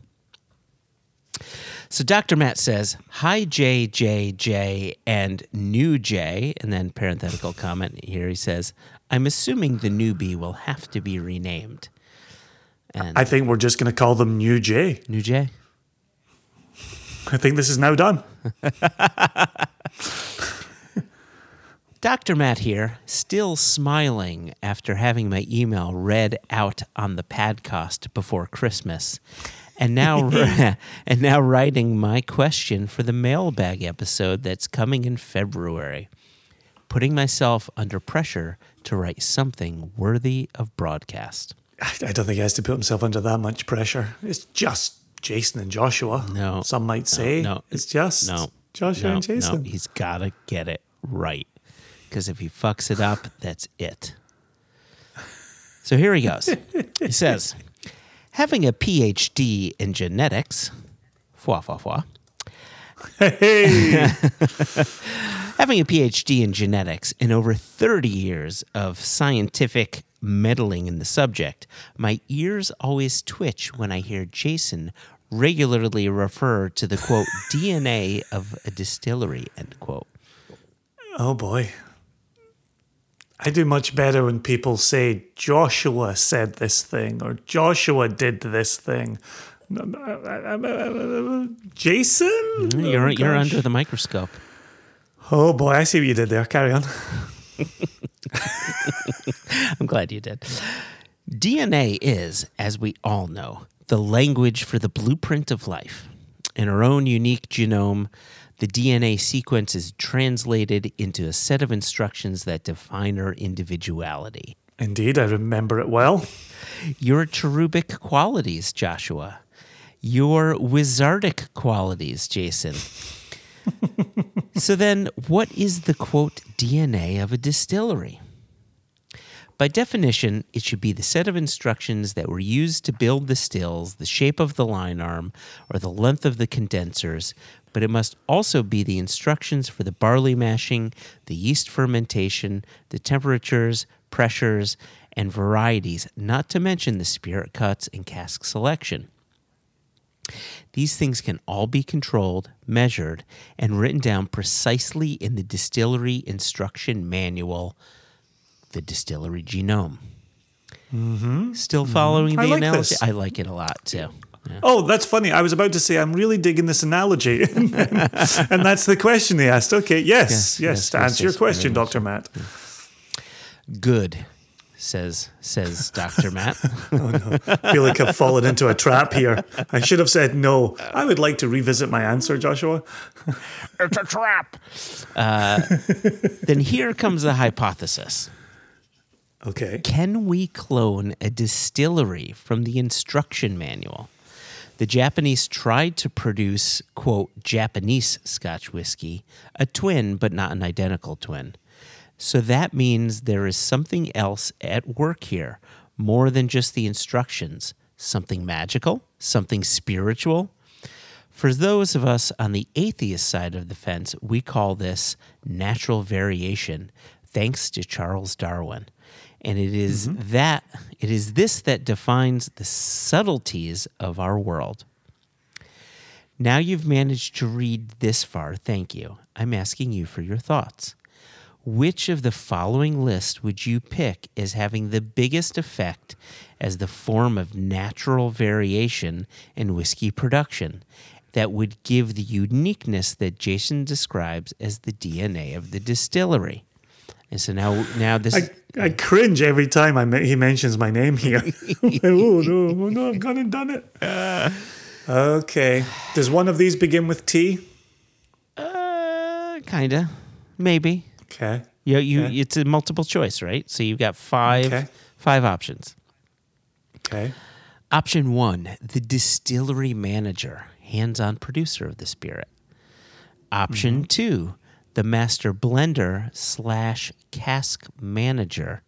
So Dr. Matt says, Hi, J, J, J, and new J. And then parenthetical comment here he says, I'm assuming the newbie will have to be renamed. And I think we're just going to call them New J. new J? I think this is now done. *laughs* Dr. Matt here, still smiling after having my email read out on the podcast before Christmas. And now *laughs* *laughs* and now writing my question for the mailbag episode that's coming in February. Putting myself under pressure to write something worthy of broadcast. I don't think he has to put himself under that much pressure. It's just Jason and Joshua. No. Some might say no. it's just No. Joshua no, and Jason. No, he's got to get it right. Because if he fucks it up, that's it. So here he goes. he says, having a PhD in genetics, fwa fwa fwa, Hey, *laughs* *laughs* having a PhD in genetics and over 30 years of scientific meddling in the subject, my ears always twitch when I hear Jason regularly refer to the quote *laughs* DNA of a distillery end quote. oh boy. I do much better when people say Joshua said this thing or Joshua did this thing. Jason? Mm, you're Oh, you're under the microscope. Oh boy, I see what you did there. Carry on. *laughs* I'm glad you did. DNA is, as we all know, the language for the blueprint of life. In our own unique genome, the DNA sequence is translated into a set of instructions that define our individuality. Indeed, I remember it well. Your cherubic qualities, Joshua. Your wizardic qualities, Jason. *laughs* so then, what is the quote DNA of a distillery? By definition, it should be the set of instructions that were used to build the stills, the shape of the lyne arm, or the length of the condensers, but it must also be the instructions for the barley mashing, the yeast fermentation, the temperatures, pressures, and varieties, not to mention the spirit cuts and cask selection. These things can all be controlled, measured, and written down precisely in the distillery instruction manual, the distillery genome. Still following the Mm-hmm. I like analogy? this. I like it a lot too. Yeah. Oh, that's funny. I was about to say I'm really digging this analogy, *laughs* and that's the question they asked. Okay, yes, Yes, yes. yes, to yes, answer your question, Doctor Matt. Good, says says Dr. Matt. *laughs* I feel like I've fallen into a trap here. I should have said no. I would like to revisit my answer, Joshua. it's a trap. Uh, then here comes the hypothesis. Okay. Can we clone a distillery from the instruction manual? The Japanese tried to produce, quote, Japanese Scotch whiskey, a twin, but not an identical twin. So that means there is something else at work here, more than just the instructions. Something magical, something spiritual. For those of us on the atheist side of the fence, we call this natural variation, thanks to Charles Darwin. And it is mm-hmm. that it is this that defines the subtleties of our world. Now you've managed to read this far, thank you. I'm asking you for your thoughts. Which of the following list would you pick as having the biggest effect as the form of natural variation in whiskey production that would give the uniqueness that Jason describes as the DNA of the distillery? And so now, now this I, I cringe every time I he mentions my name here. *laughs* oh no, oh no, I've gone and done it. *laughs* Okay. Does one of these begin with T? uh, kinda, maybe. Okay. You, you, Okay. it's a multiple choice, right? So you've got five, Okay. five options. Okay. Option one, the distillery manager, hands on producer of the spirit. Option Mm-hmm. two, the master blender slash cask manager.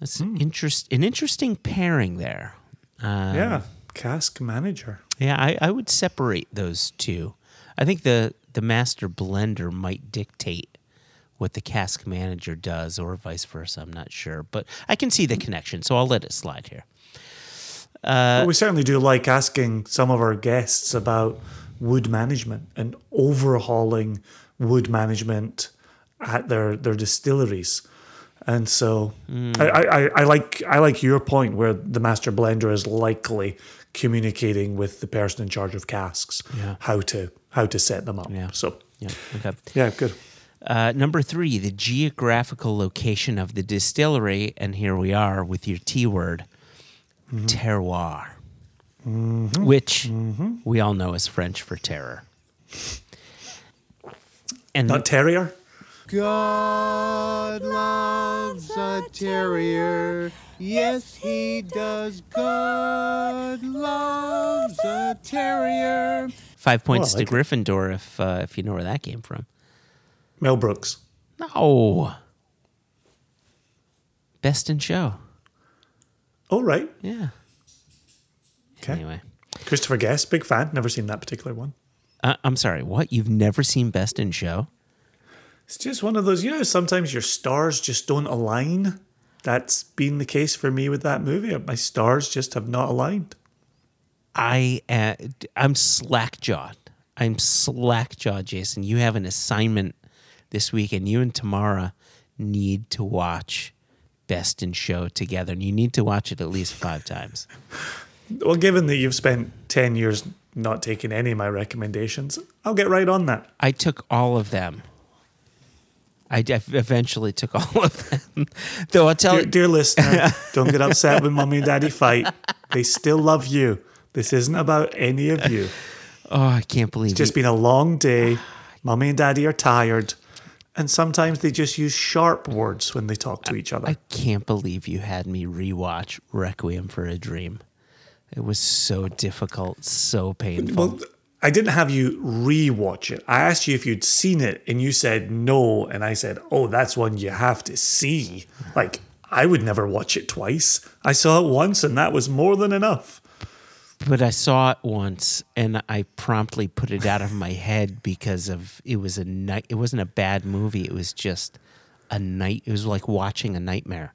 That's Hmm. an, interest, an interesting pairing there. Um, Yeah. Cask manager. Yeah, I, I would separate those two. I think the, the master blender might dictate what the cask manager does, or vice versa. I'm not sure, but I can see the connection, so I'll let it slide here. But we certainly do like asking some of our guests about wood management and overhauling wood management at their, their distilleries. And so I, I, I like I like your point where the master blender is likely communicating with the person in charge of casks Yeah. how to how to set them up. Yeah. So Yeah. Okay. yeah, good. Uh, number three, the geographical location of the distillery, and here we are with your T word, mm-hmm. terroir, mm-hmm. which mm-hmm. we all know is French for terror. And Not terrier. God loves a terrier. Yes, he does. God loves a terrier. five points Oh, like to Gryffindor if uh, if you know where that came from. Mel Brooks. No. Best in show. Oh right. Yeah. Okay. Anyway. Christopher Guest, big fan. Never seen that particular one. Uh, I'm sorry. What? You've never seen Best in Show? It's just one of those, you know, sometimes your stars just don't align. That's been the case for me with that movie. My stars just have not aligned. I uh, I'm slack jawed. I'm slack jawed, Jason. You have an assignment this week, and you and Tamara need to watch Best in Show together, and you need to watch it at least five times. Well, given that you've spent 10 years not taking any of my recommendations, I'll get right on that. I took all of them. I eventually took all of them, *laughs* though. I'll tell Dear, you, dear listener, *laughs* don't get upset when mommy and daddy fight. They still love you. This isn't about any of you. oh, I can't believe It's just you. been a long day. Mommy and daddy are tired. And sometimes they just use sharp words when they talk to each other. I can't believe you had me rewatch Requiem for a Dream. It was so difficult, so painful. Well, I didn't have you rewatch it. I asked you if you'd seen it, and you said no. And I said, "Oh, that's one you have to see." Like I would never watch it twice. I saw it once, and that was more than enough. but I saw it once and I promptly put it out of my head because of it was a night it wasn't a bad movie it was just a night it was like watching a nightmare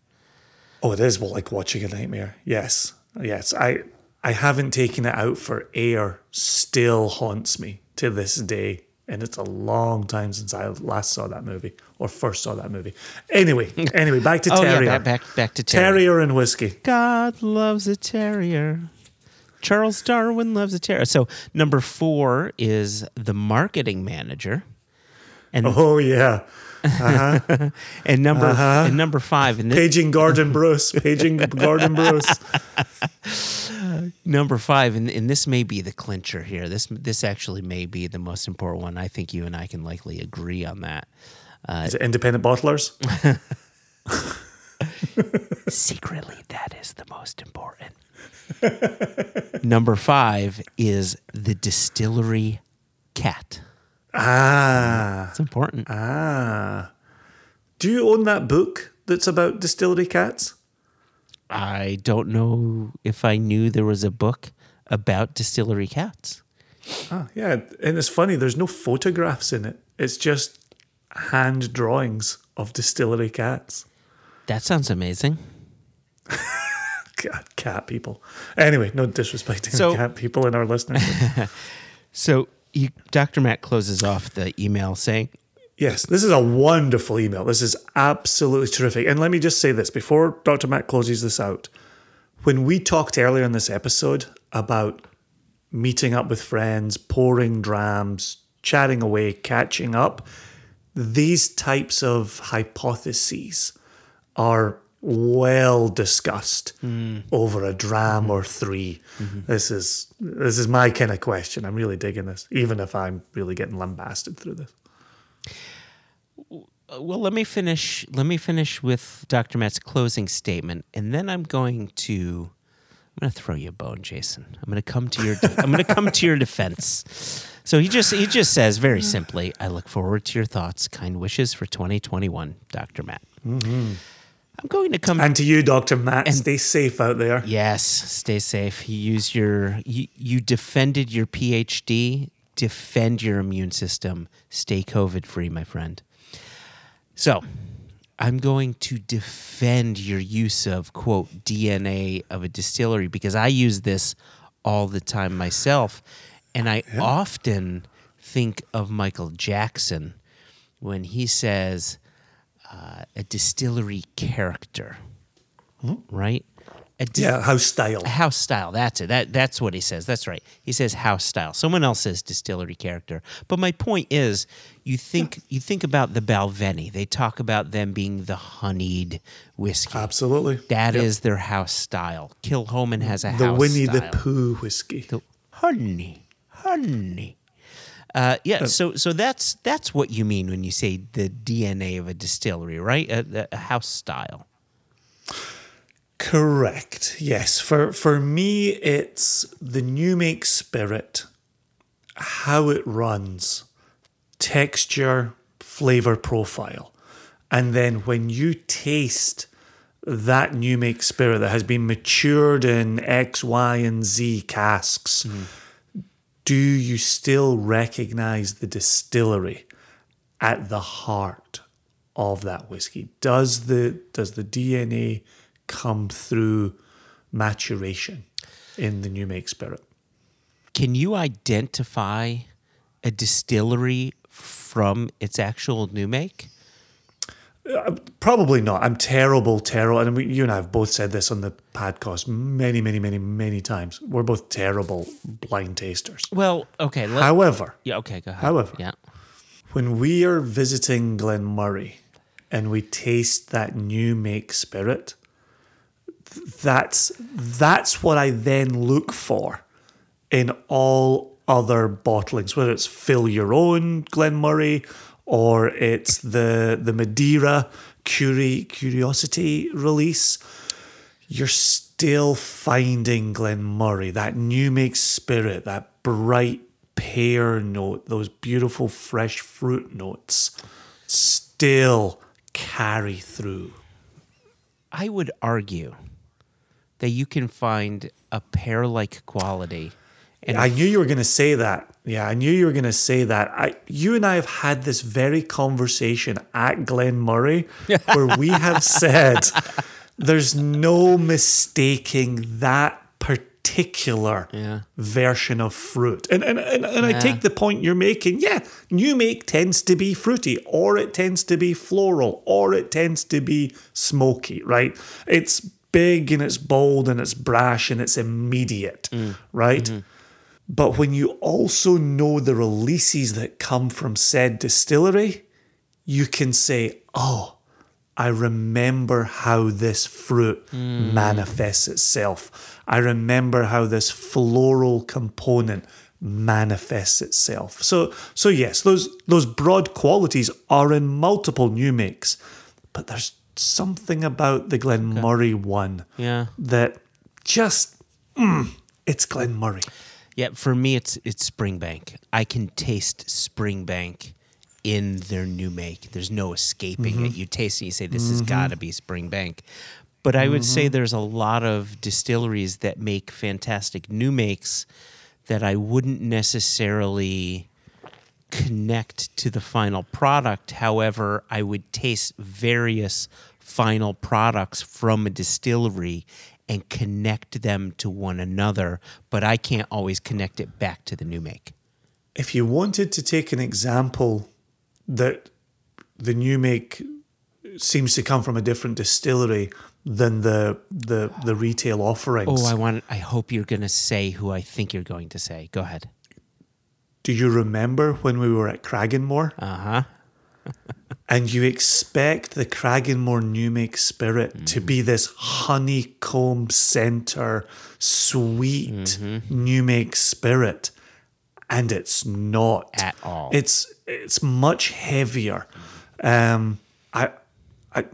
Oh, it is like watching a nightmare. Yes, yes. I I haven't taken it out for air still haunts me to this day. And it's a long time since I last saw that movie or first saw that movie. Anyway, *laughs* anyway, back to Oh yeah, Terrier. back back, back to terrier. Terrier and whiskey. God loves a terrier. Charles Darwin loves a terrier. So number four is the marketing manager, and Oh yeah. Uh-huh. *laughs* and number uh-huh. and number five and Paging Garden Bruce. Paging Garden Bruce. *laughs* number five and, and this may be the clincher here. This this actually may be the most important one. I think you and I can likely agree on that. Uh, is it independent bottlers? *laughs* Secretly, that is the most important. number five is the distillery cat. Ah. It's important. Ah. Do you own that book that's about distillery cats? I don't know if I knew there was a book about distillery cats. Ah, yeah. And it's funny, there's no photographs in it. It's just hand drawings of distillery cats. That sounds amazing. *laughs* God, cat people. Anyway, no disrespecting So- the cat people in our listeners. *laughs* So you, Dr. Matt closes off the email saying, Yes, this is a wonderful email. This is absolutely terrific. And let me just say this before Dr. Matt closes this out. When we talked earlier in this episode about meeting up with friends, pouring drams, chatting away, catching up, these types of hypotheses are well discussed mm. over a dram or 3 mm-hmm. This is this is my kind of question. I'm really digging this, even if I'm really getting lambasted through this. well, let me finish. Let me finish with Dr. Matt's closing statement, and then I'm going to. I'm going to throw you a bone, Jason. I'm going to come to your. I'm going to come to your defense. So he just he just says very simply, "I look forward to your thoughts, kind wishes for 2021, Dr. Matt." Mm-hmm. I'm going to come And to you, Dr. Matt, and stay safe out there. Yes, stay safe. You use your you, you defended your PhD. Defend your immune system. Stay COVID free, my friend. So, I'm going to defend your use of quote DNA of a distillery because I use this all the time myself, and I often think of Michael Jackson when he says uh, a distillery character, right? A dis- Yeah, house style. house style. That's it. That that's what he says. That's right. He says house style. Someone else says distillery character. But my point is, you think you think about the Balvenie. They talk about them being the honeyed whiskey. Absolutely. That is their house style. Kilchoman has a the house Winnie the. Pooh whiskey. The honey, honey. Uh, yeah, so so that's that's what you mean when you say the DNA of a distillery, right? A, a house style. Correct. Yes. For for me, it's the new make spirit, how it runs, texture, flavor profile, and then when you taste that new make spirit that has been matured in X, Y, and Z casks, do you still recognize the distillery at the heart of that whiskey? Does the does the DNA come through maturation in the new make spirit? Can you identify a distillery from its actual new make? Uh, probably not. I'm terrible, terrible. And we, you and I have both said this on the podcast many, many, many, many times. We're both terrible blind tasters. Well, okay. Let, However, yeah, okay, go ahead. However. yeah. when we are visiting Glen Moray and we taste that new make spirit, that's that's what I then look for in all other bottlings, whether it's fill your own Glen Moray or it's the the Madeira Curi- Curiosity release. You're still finding Glen Moray, that new make spirit, that bright pear note, those beautiful fresh fruit notes, still carry through. I would argue that you can find a pear-like quality. And I knew you were going to say that. Yeah, I knew you were going to say that. I, you and I have had this very conversation at Glen Moray *laughs* where we have said there's no mistaking that particular Yeah. version of fruit. And and, and, and I take the point you're making. Yeah, new make tends to be fruity, or it tends to be floral, or it tends to be smoky, right? It's big and it's bold and it's brash and it's immediate, mm. right? Mm-hmm. But when you also know the releases that come from said distillery, you can say, oh, I remember how this fruit manifests itself. I remember how this floral component manifests itself. So so yes, those those broad qualities are in multiple new makes, but there's something about the Glen Moray one Yeah. that just mm, it's Glen Moray. Yeah, for me it's it's Springbank. I can taste Springbank in their new make. There's no escaping it. Mm-hmm. You taste it, you say this has mm-hmm. got to be Springbank. But I would say mm-hmm. there's a lot of distilleries that make fantastic new makes that I wouldn't necessarily connect to the final product. However, I would taste various final products from a distillery and connect them to one another, but I can't always connect it back to the new make. If you wanted to take an example that the new make seems to come from a different distillery than the the the retail offerings. Oh, I want I hope you're going to say who I think you're going to say. Go ahead. Do you remember when we were at Cragganmore? Uh-huh. And you expect the Cragganmore New Make Spirit to be this honeycomb center, sweet New Make Spirit, and it's not At all. It's it's much heavier. Um, I, I,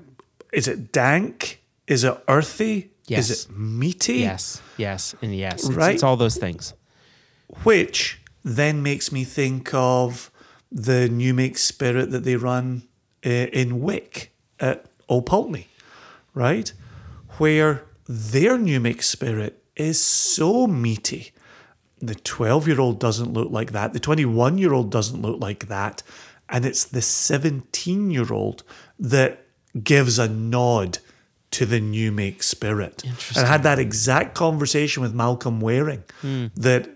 is it dank? Is it earthy? Yes. Is it meaty? Yes. Yes. And yes. It's, Right? it's all those things. which then makes me think of the new make spirit that they run uh, in Wick at Old Pulteney, right? Where their new make spirit is so meaty. The 12 year old doesn't look like that. The 21 year old doesn't look like that. And it's the 17 year old that gives a nod to the new make spirit. And I had that exact conversation with Malcolm Waring that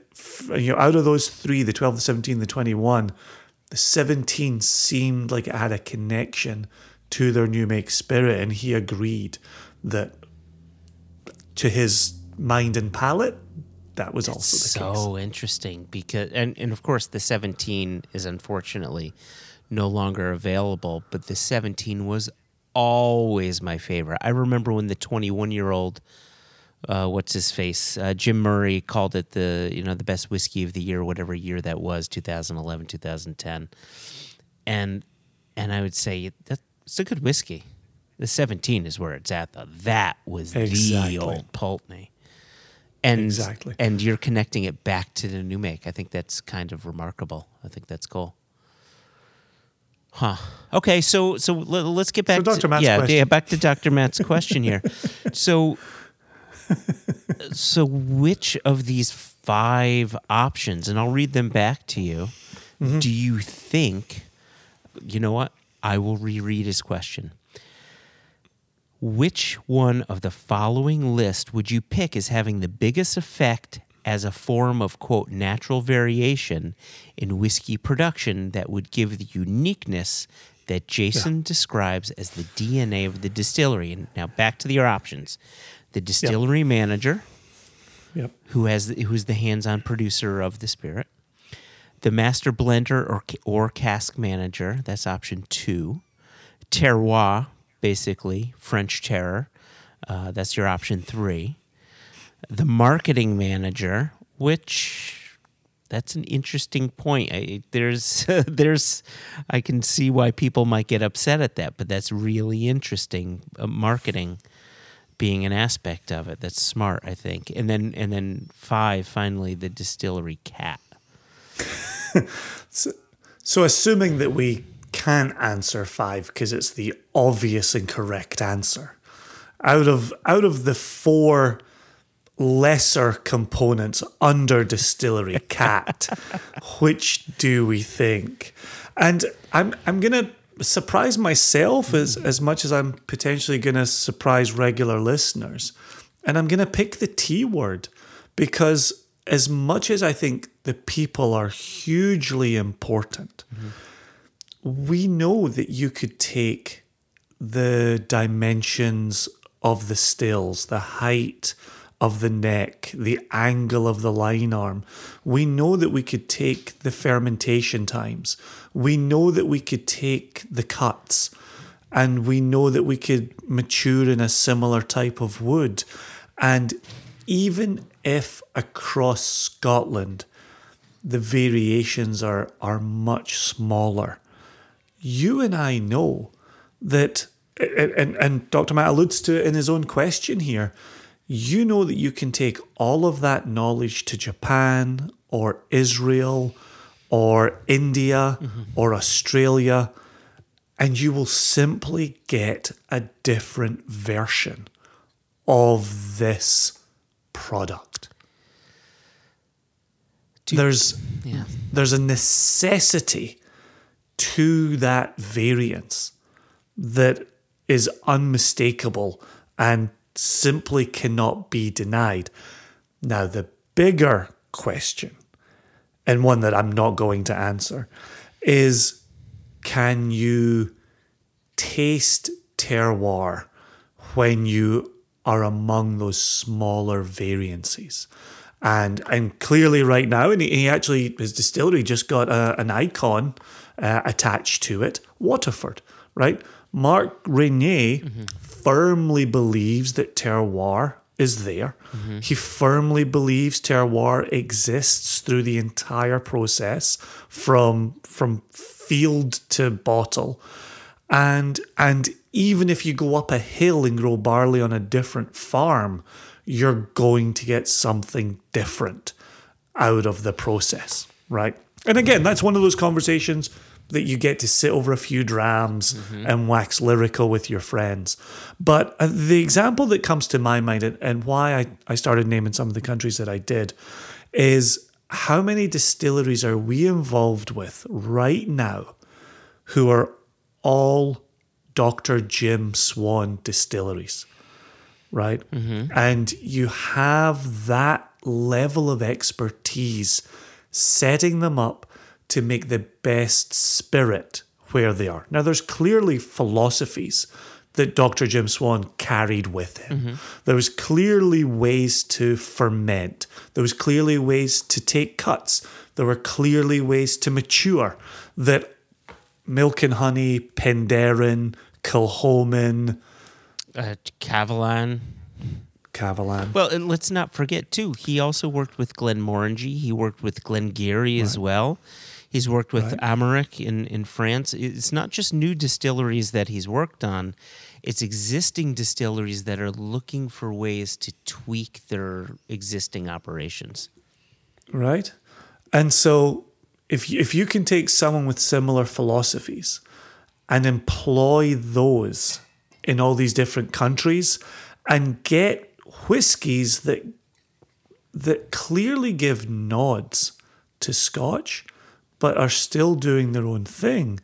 you know out of those three, the 12, the 17, the 21, the 17 seemed like it had a connection to their new make spirit and he agreed that to his mind and palate that was also the case. so interesting because and, and of course the 17 is unfortunately no longer available but the 17 was always my favorite i remember when the 21 year old uh, what's his face uh, jim murray called it the you know the best whiskey of the year whatever year that was 2011 2010 and and i would say that's a good whiskey the 17 is where it's at though that was Exactly. the old pulteney and Exactly. and you're connecting it back to the new make. I think that's kind of remarkable. I think that's cool. Huh. Okay, so so let, us get back Dr. to Matt's yeah, question. yeah, back to Dr. Matt's question here. *laughs* so so which of these five options and I'll read them back to you Mm-hmm. do you think you know what? I will reread his question. Which one of the following list would you pick as having the biggest effect as a form of, quote, natural variation in whiskey production that would give the uniqueness that Jason describes as the DNA of the distillery? And now back to your options the distillery manager, Yep. who has who's the hands-on producer of the spirit, the master blender or or cask manager. That's option two. Terroir, basically French terror. Uh, that's your option three. The marketing manager, which that's an interesting point. I, there's *laughs* there's I can see why people might get upset at that, but that's really interesting. Uh, marketing being an aspect of it. That's smart, I think. And then and then five, finally, the distillery cat. *laughs* So, assuming that we can answer five because it's the obvious and correct answer, out of out of the four lesser components under distillery *laughs* cat, which do we think? And I'm I'm gonna surprise myself as mm-hmm. as much as I'm potentially gonna surprise regular listeners, and I'm gonna pick the T word because as much as I think the people are hugely important, mm-hmm. we know that you could take the dimensions of the stills, the height of the neck, the angle of the lyne arm. We know that we could take the fermentation times. We know that we could take the cuts. And we know that we could mature in a similar type of wood. And even if across Scotland the variations are, are much smaller, you and I know that, and, and Dr. Matt alludes to it in his own question here, you know that you can take all of that knowledge to Japan or Israel or India mm-hmm. or Australia, and you will simply get a different version of this product. there's Yeah. there's a necessity to that variance that is unmistakable and simply cannot be denied. Now, the bigger question, and one that I'm not going to answer, is can you taste terroir when you are among those smaller variances? And and clearly right now, and he, actually his distillery just got a, an icon uh, attached to it, Waterford, right? Mark Reynier firmly believes that terroir is there. Mm-hmm. He firmly believes terroir exists through the entire process from from field to bottle. And and even if you go up a hill and grow barley on a different farm, you're going to get something different out of the process, right? And again, mm-hmm. that's one of those conversations that you get to sit over a few drams and wax lyrical with your friends. But uh, the example that comes to my mind and, and why I, I started naming some of the countries that I did is how many distilleries are we involved with right now who are all Dr. Jim Swan distilleries, right? And you have that level of expertise setting them up to make the best spirit where they are. Now, there's clearly philosophies that Dr. Jim Swan carried with him. There was clearly ways to ferment. There was clearly ways to take cuts. There were clearly ways to mature that Milk and Honey, Penderyn, Kilchoman, Uh, Kavalan. Kavalan. Well, and let's not forget too. He also worked with Glenmorangie. He worked with Glengarry as well. He's worked with Right. Armorik in in France. It's not just new distilleries that he's worked on. It's existing distilleries that are looking for ways to tweak their existing operations. right? And so if you, if you can take someone with similar philosophies and employ those in all these different countries and get whiskies that that clearly give nods to Scotch but are still doing their own thing.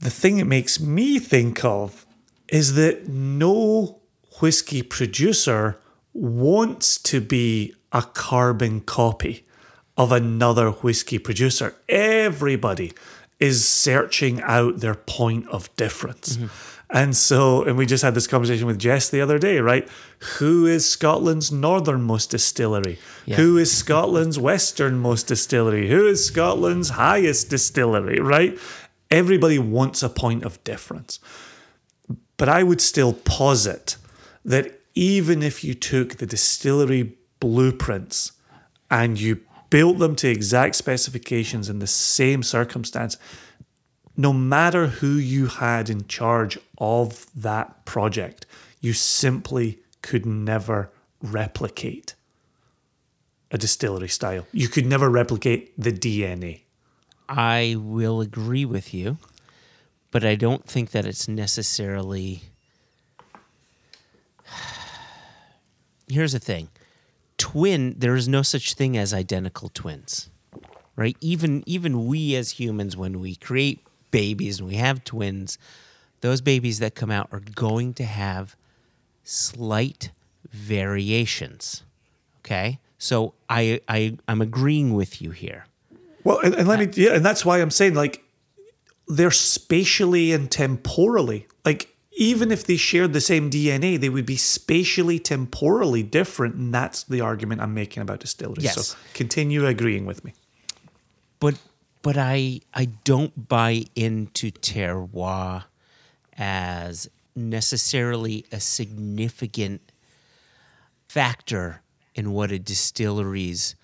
The thing it makes me think of is that no whiskey producer wants to be a carbon copy of another whiskey producer. Everybody is searching out their point of difference. Mm-hmm. And so, and we just had this conversation with Jess the other day, right? Who is Scotland's northernmost distillery? Yeah. Who is Scotland's westernmost distillery? Who is Scotland's highest distillery, right? Everybody wants a point of difference. But I would still posit that even if you took the distillery blueprints and you built them to exact specifications in the same circumstance, no matter who you had in charge of that project, you simply could never replicate a distillery style. You could never replicate the DNA. I will agree with you, but I don't think that it's necessarily. *sighs* Here's the thing twin, there is no such thing as identical twins, right? Even, even we as humans, when we create babies and we have twins, those babies that come out are going to have slight variations. Okay, so I I I'm agreeing with you here. Well, and, and let me, yeah, and that's why I'm saying like they're spatially and temporally like even if they shared the same DNA, they would be spatially, temporally different, and that's the argument I'm making about distilleries. Yes. So continue agreeing with me. but but I I don't buy into terroir as necessarily a significant factor in what a distillery's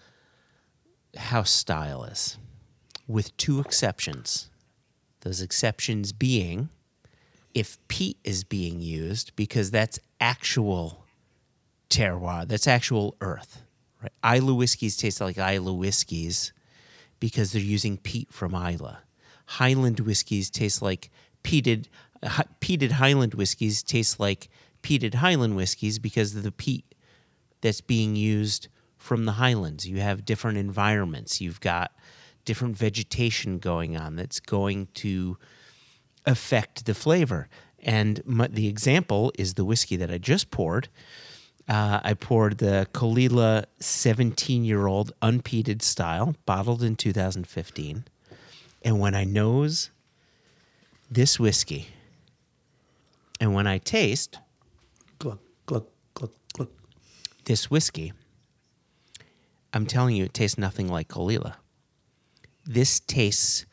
house style is, with two exceptions. Those exceptions being if peat is being used, because that's actual terroir, that's actual earth. Right? Islay whiskeys taste like Islay whiskeys because they're using peat from Islay. Highland whiskeys taste like peated, peated Highland whiskeys taste like peated Highland whiskeys because of the peat that's being used from the Highlands. You have different environments. You've got different vegetation going on that's going to affect the flavor. And my, the example is the whiskey that I just poured. Uh, I poured the Caol Ila 17 year old unpeated style, bottled in 2015. And when I nose this whiskey, and when I taste Glug, glug, glug, glug. this whiskey, I'm telling you, it tastes nothing like Caol Ila. This tastes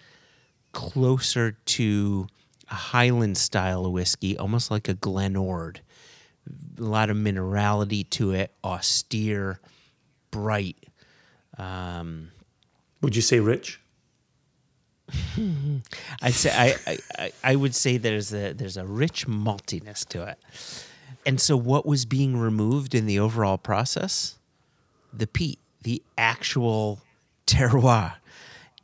closer to a Highland style of whiskey, almost like a Glen Ord. A lot of minerality to it, austere, bright. Um, Would you say rich? *laughs* I'd say I, I, I- would say there's a there's a rich maltiness to it. And so what was being removed in the overall process? The peat, the actual terroir.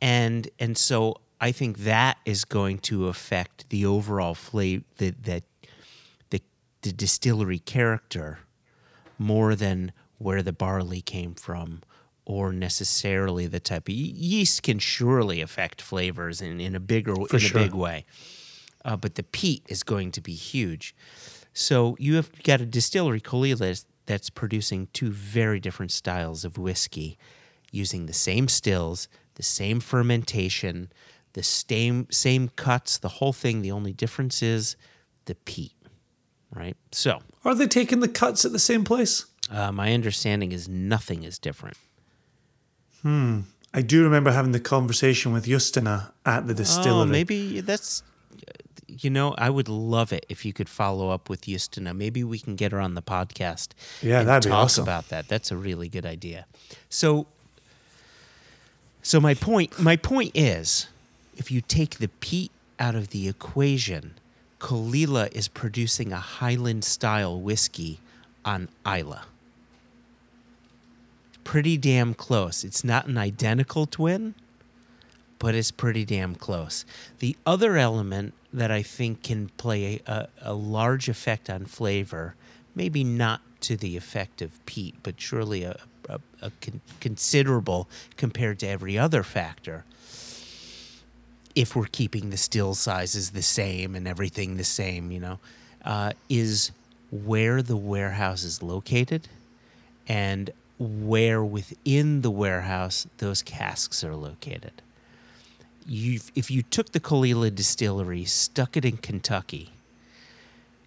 And and so I think that is going to affect the overall flavor the, the the distillery character more than where the barley came from or necessarily the type of yeast can surely affect flavors in, in a bigger in sure. a big way. Uh, but the peat is going to be huge. So you have got a distillery Caol Ila that's- that's producing two very different styles of whiskey using the same stills the same fermentation the same same cuts the whole thing. The only difference is the peat right so Are they taking the cuts at the same place? uh, my understanding is nothing is different. Hmm. I do remember having the conversation with Justina at the distillery. Oh, maybe that's. You know, I would love it if you could follow up with Justina. Maybe we can get her on the podcast. Yeah, and that'd be awesome. about that. That's a really good idea. So, so my point, my point is, if you take the peat out of the equation, Caol Ila is producing a Highland style whiskey on Islay. Pretty damn close. It's not an identical twin, but it's pretty damn close. The other element that I think can play a, a large effect on flavor, maybe not to the effect of peat, but surely a, a, a con- considerable compared to every other factor. If we're keeping the still sizes the same and everything the same, you know, uh, is where the warehouse is located and where within the warehouse those casks are located you if you took the Caol Ila distillery, stuck it in Kentucky,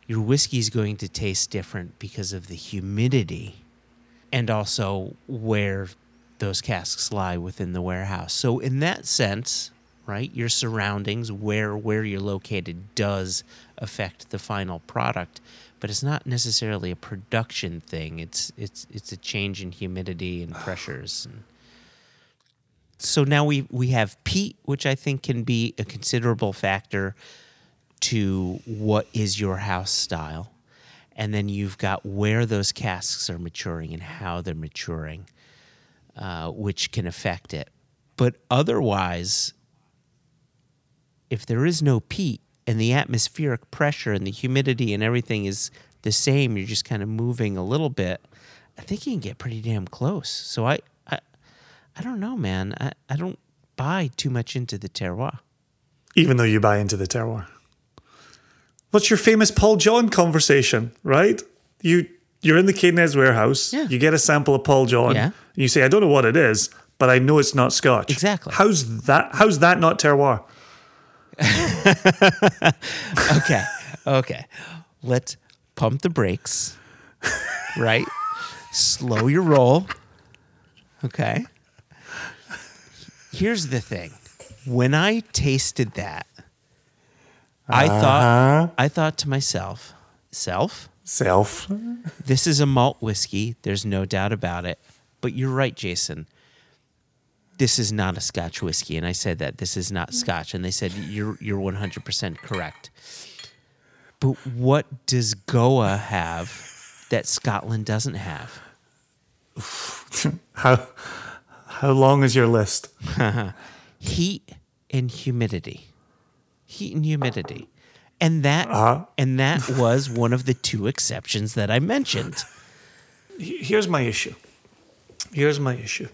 your whiskey is going to taste different because of the humidity and also where those casks lie within the warehouse. So in that sense, right, your surroundings, where where you're located does affect the final product, but it's not necessarily a production thing. It's it's it's a change in humidity and pressures and so now we we have peat, which I think can be a considerable factor to what is your house style, and then you've got where those casks are maturing and how they're maturing, uh, which can affect it. But otherwise, if there is no peat and the atmospheric pressure and the humidity and everything is the same, you're just kind of moving a little bit. I think you can get pretty damn close. So I, I I don't know, man. I, I don't buy too much into the terroir. even though you buy into the terroir. What's your famous Paul John conversation, right? You you're in the Cadenhead's warehouse. Yeah. You get a sample of Paul John. Yeah. And you say, I don't know what it is, but I know it's not Scotch. Exactly. How's that? How's that not terroir? *laughs* Okay. Okay. Let's pump the brakes. Right? Slow your roll. Okay. Here's the thing. When I tasted that, I thought uh-huh. I thought to myself, self, Self. this is a malt whiskey. There's no doubt about it. But you're right, Jason. This is not a Scotch whiskey, and I said that this is not mm. Scotch, and they said you're you're 100 percent correct. But what does Goa have that Scotland doesn't have? *laughs* How how long is your list? *laughs* Heat and humidity. Heat and humidity. And that uh-huh. and that was one of the two exceptions that I mentioned. Here's my issue. Here's my issue.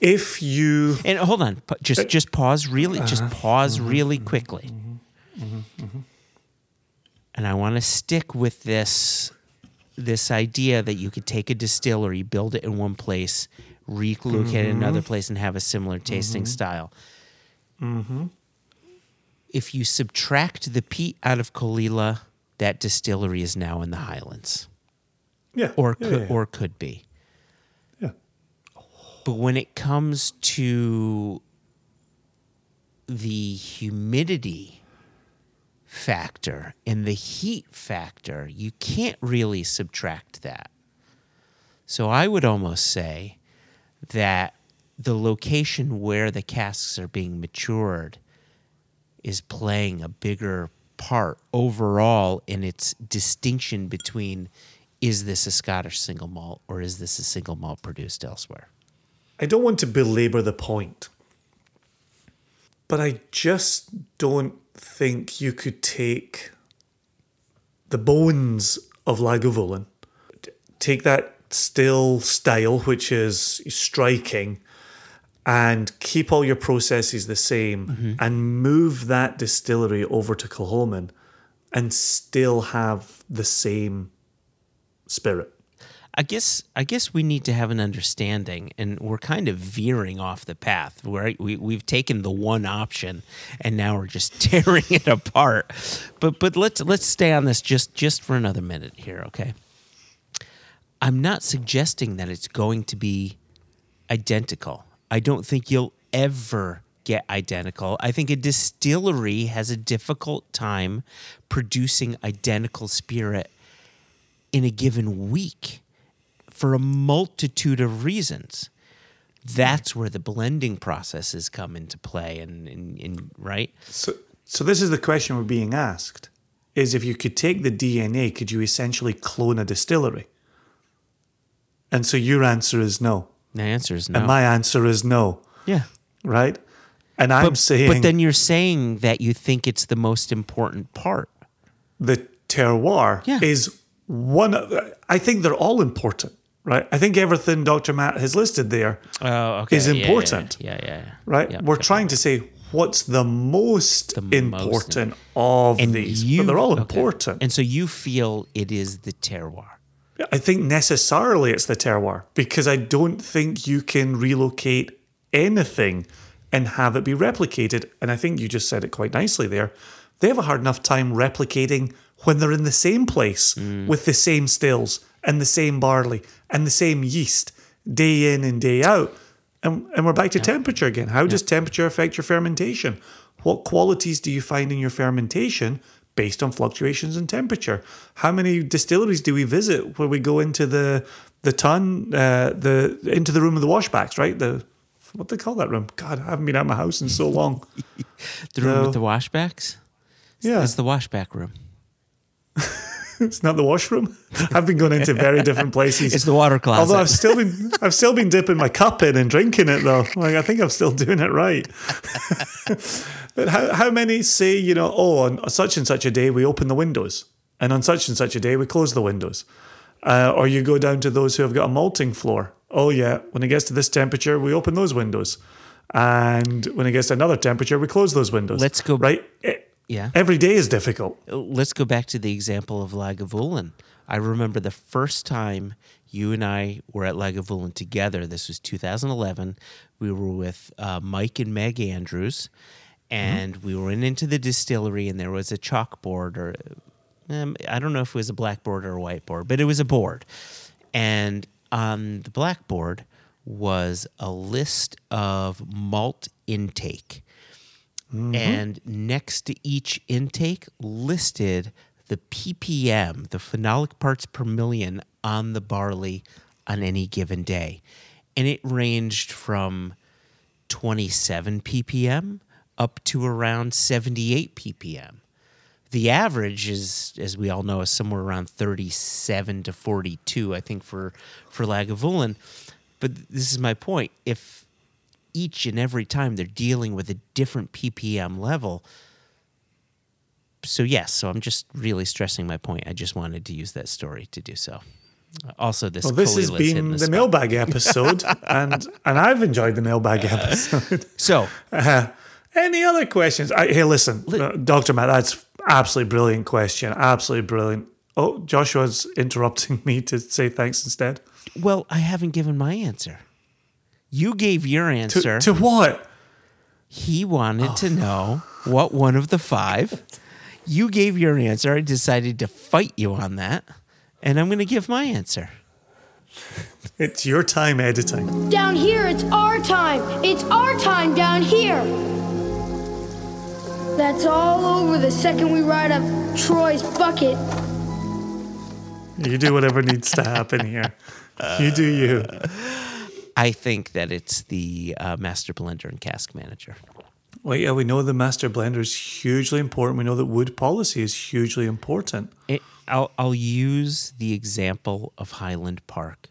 If you And hold on, just just pause really, just uh-huh. pause mm-hmm. really mm-hmm. quickly. Mm-hmm. And I want to stick with this this idea that you could take a distillery, build it in one place, relocate it in another place, and have a similar tasting style. If you subtract the peat out of Caol Ila, that distillery is now in the Highlands, yeah, or yeah, could, yeah, yeah. or could be. But when it comes to the humidity factor and the heat factor, you can't really subtract that. So I would almost say that the location where the casks are being matured is playing a bigger part overall in its distinction between is this a Scottish single malt or is this a single malt produced elsewhere? I don't want to belabor the point, but I just don't think you could take the bones of Lagavulin, take that still style, which is striking, and keep all your processes the same mm-hmm. and move that distillery over to Kilchoman and still have the same spirit. I guess I guess we need to have an understanding, and we're kind of veering off the path. Right? We we've taken the one option, and now we're just *laughs* tearing it apart. But but let's let's stay on this just just for another minute here, okay? I'm not suggesting that it's going to be identical. I don't think you'll ever get identical. I think a distillery has a difficult time producing identical spirit in a given week for a multitude of reasons. That's where the blending processes come into play, and, and, and right. So, so this is the question we're being asked: is if you could take the DNA, could you essentially clone a distillery? And so your answer is no, The answer is no. and my answer is no, yeah, right? And I'm but, saying but then you're saying that you think it's the most important part. the terroir Yeah. is one. Of, I think they're all important, right? I think everything Dr. Matt has listed there Oh, okay. is important. Yeah, yeah, yeah. right? Yeah, We're definitely. trying to say what's the most The most important of And these, you- but they're all okay. important. And so you feel it is the terroir. I think necessarily it's the terroir because I don't think you can relocate anything and have it be replicated. And I think you just said it quite nicely there. They have a hard enough time replicating when they're in the same place mm. with the same stills and the same barley and the same yeast day in and day out. And, and we're back to temperature again. How does temperature affect your fermentation? What qualities do you find in your fermentation based on fluctuations in temperature? How many distilleries do we visit where we go into the the ton, uh, the into the room of the washbacks, right? The what they call that room? God, I haven't been out of my house in so *laughs* long. The room No. with the washbacks? Yeah, It's the washback room. *laughs* *laughs* it's not the washroom. *laughs* I've been going into very different places. It's the water closet. Although I've still been, I've still been dipping my cup in and drinking it though. Like I think I'm still doing it right. *laughs* but how how many say you know? Oh, on such and such a day we open the windows, and on such and such a day we close the windows. Uh, or you go down to those who have got a malting floor. Oh yeah, when it gets to this temperature, we open those windows, and when it gets to another temperature, we close those windows. Let's go- right. E- Yeah. Every day is difficult. Let's go back to the example of Lagavulin. I remember the first time you and I were at Lagavulin together. This was 2011. We were with uh, Mike and Meg Andrews, and we went into the distillery, and there was a chalkboard, or um, I don't know if it was a blackboard or a whiteboard, but it was a board. And on the blackboard was a list of malt intake. Mm-hmm. And next to each intake listed the ppm, the phenolic parts per million on the barley on any given day. And it ranged from 27 ppm up to around 78 ppm. The average is, as we all know, is somewhere around 37 to 42, I think, for, for Lagavulin. But this is my point. If each and every time they're dealing with a different ppm level, so yes, so I'm just really stressing my point. I just wanted to use that story to do so. Also, this Well, this has Clynelish hitting been the spot. mailbag episode, and and I've enjoyed the mailbag episode. *laughs* So Uh, any other questions? I, hey, listen, uh, Doctor Matt, that's absolutely brilliant question. Absolutely brilliant. Oh, Joshua's interrupting *laughs* me to say thanks instead. Well, I haven't given my answer. You gave your answer. to what? he wanted to oh. know what one of the five. You gave your answer. I decided to fight you on that. And I'm going to give my answer. *laughs* It's your time editing. Down here, it's our time. It's our time down here. That's all over the second we ride up Troy's bucket. You do whatever needs to happen here. You do you. I think that it's the uh, master blender and cask manager. Well, yeah, we know the master blender is hugely important. We know that wood policy is hugely important. It, I'll, I'll use the example of Highland Park.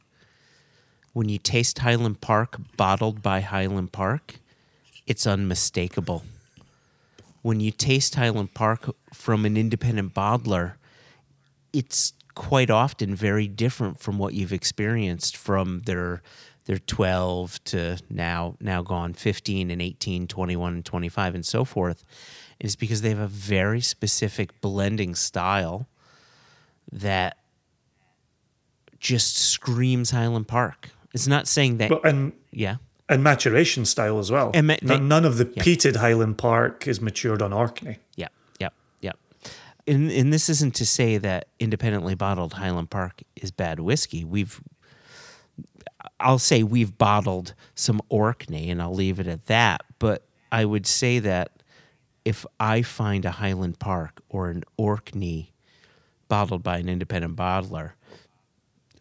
When you taste Highland Park bottled by Highland Park, it's unmistakable. When you taste Highland Park from an independent bottler, it's quite often very different from what you've experienced from their their 12 to now now gone 15 and 18 21 and 25 and so forth is because they have a very specific blending style that just screams Highland Park. It's not saying that But and yeah. and maturation style as well. And ma- they- none of the yeah. peated Highland Park is matured on Orkney. Yeah. And and this isn't to say that independently bottled Highland Park is bad whiskey. We've I'll say we've bottled some Orkney and I'll leave it at that, but I would say that if I find a Highland Park or an Orkney bottled by an independent bottler,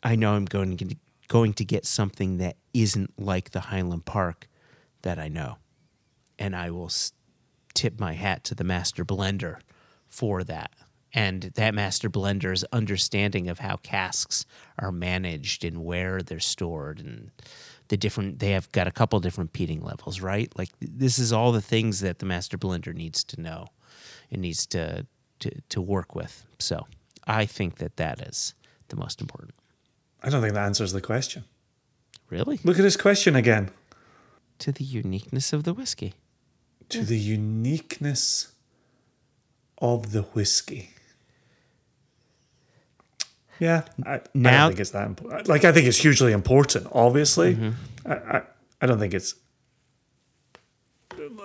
I know I'm going to going to get something that isn't like the Highland Park that I know. And I will tip my hat to the master blender for that. And that master blender's understanding of how casks are managed and where they're stored and the different they have got a couple different peating levels, right? Like this is all the things that the master blender needs to know and needs to to, to work with. So I think that that is the most important. I don't think that answers the question. Really? Look at his question again. To the uniqueness of the whiskey. To the uniqueness of the whiskey. Yeah, I, I Now- don't think it's that important. Like, I think it's hugely important. Obviously, Mm-hmm. I, I, I don't think it's.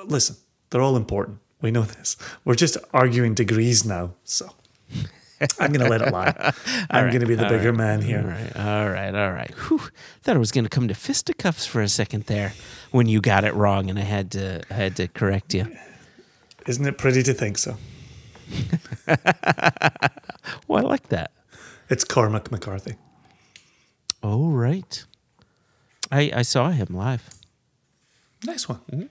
Listen, they're all important. We know this. We're just arguing degrees now, so I'm going to let it lie. *laughs* I'm going to be the bigger man here. All right, all right, all right. Whew. Thought I was going to come to fisticuffs for a second there when you got it wrong, and I had to I had to correct you. Isn't it pretty to think so? *laughs* Well, I like that. It's Cormac McCarthy. Oh, right. I I saw him live. Nice one.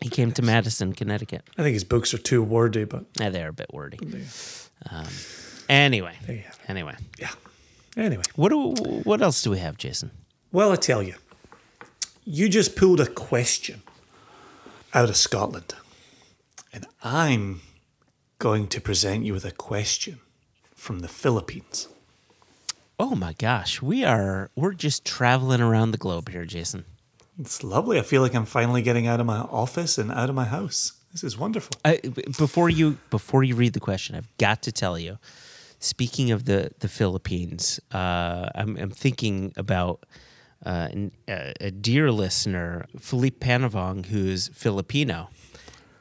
He came to Madison, Connecticut. I think his books are too wordy, but Yeah, they're a bit wordy. Um, anyway, There you have it. anyway, yeah. Anyway, what do what else do we have, Jason? well, I tell you, you just pulled a question out of Scotland, and I'm going to present you with a question from the Philippines. Oh my gosh, we are we're just traveling around the globe here, Jason. It's lovely. I feel like I'm finally getting out of my office and out of my house. This is wonderful. I, before you before you read the question, I've got to tell you Speaking of the the Philippines, uh, I'm, I'm thinking about uh, an, a dear listener, Philippe Panavong, who's Filipino,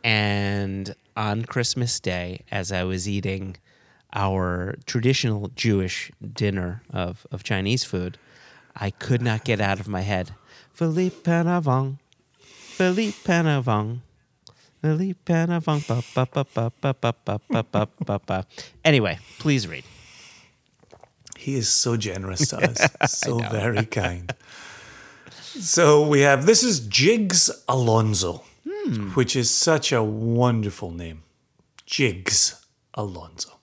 and on Christmas Day, as I was eating our traditional Jewish dinner of, of Chinese food, I could not get out of my head. Philippe Panavong, Philippe Panavong. Philippe Panavong. Ba, ba, ba, ba, ba, ba, ba, ba, ba, ba, ba. Anyway, please read. He is so generous to us, so very kind. So we have this is Jigs Alonso, Hmm. which is such a wonderful name. Jigs Alonso.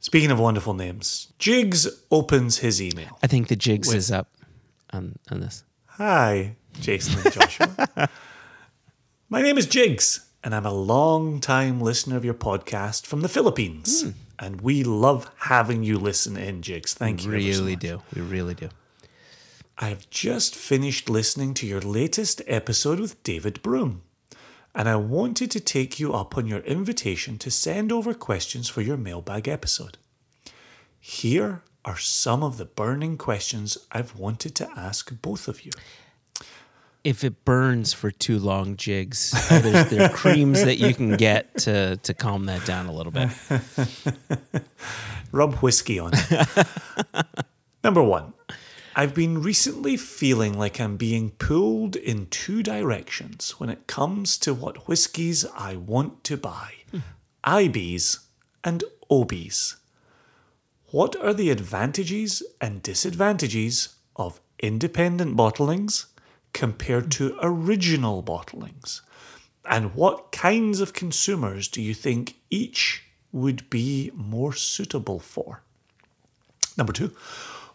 Speaking of wonderful names, Jigs opens his email. I think the jigs is up on, on this. Hi, Jason and Joshua. *laughs* My name is Jigs, and I'm a long time listener of your podcast from the Philippines. Hmm. And we love having you listen in, Jigs. Thank you. ever so really much. do. We really do. I have just finished listening to your latest episode with David Broom, and I wanted to take you up on your invitation to send over questions for your mailbag episode. Here are some of the burning questions I've wanted to ask both of you. If it burns for too long, jigs, there's, there are creams that you can get to, to calm that down a little bit. *laughs* Rub whiskey on it. *laughs* Number one, I've been recently feeling like I'm being pulled in two directions when it comes to what whiskies I want to buy hmm. IBs and OBs. What are the advantages and disadvantages of independent bottlings compared to hmm. original bottlings? And what kinds of consumers do you think each would be more suitable for? Number two,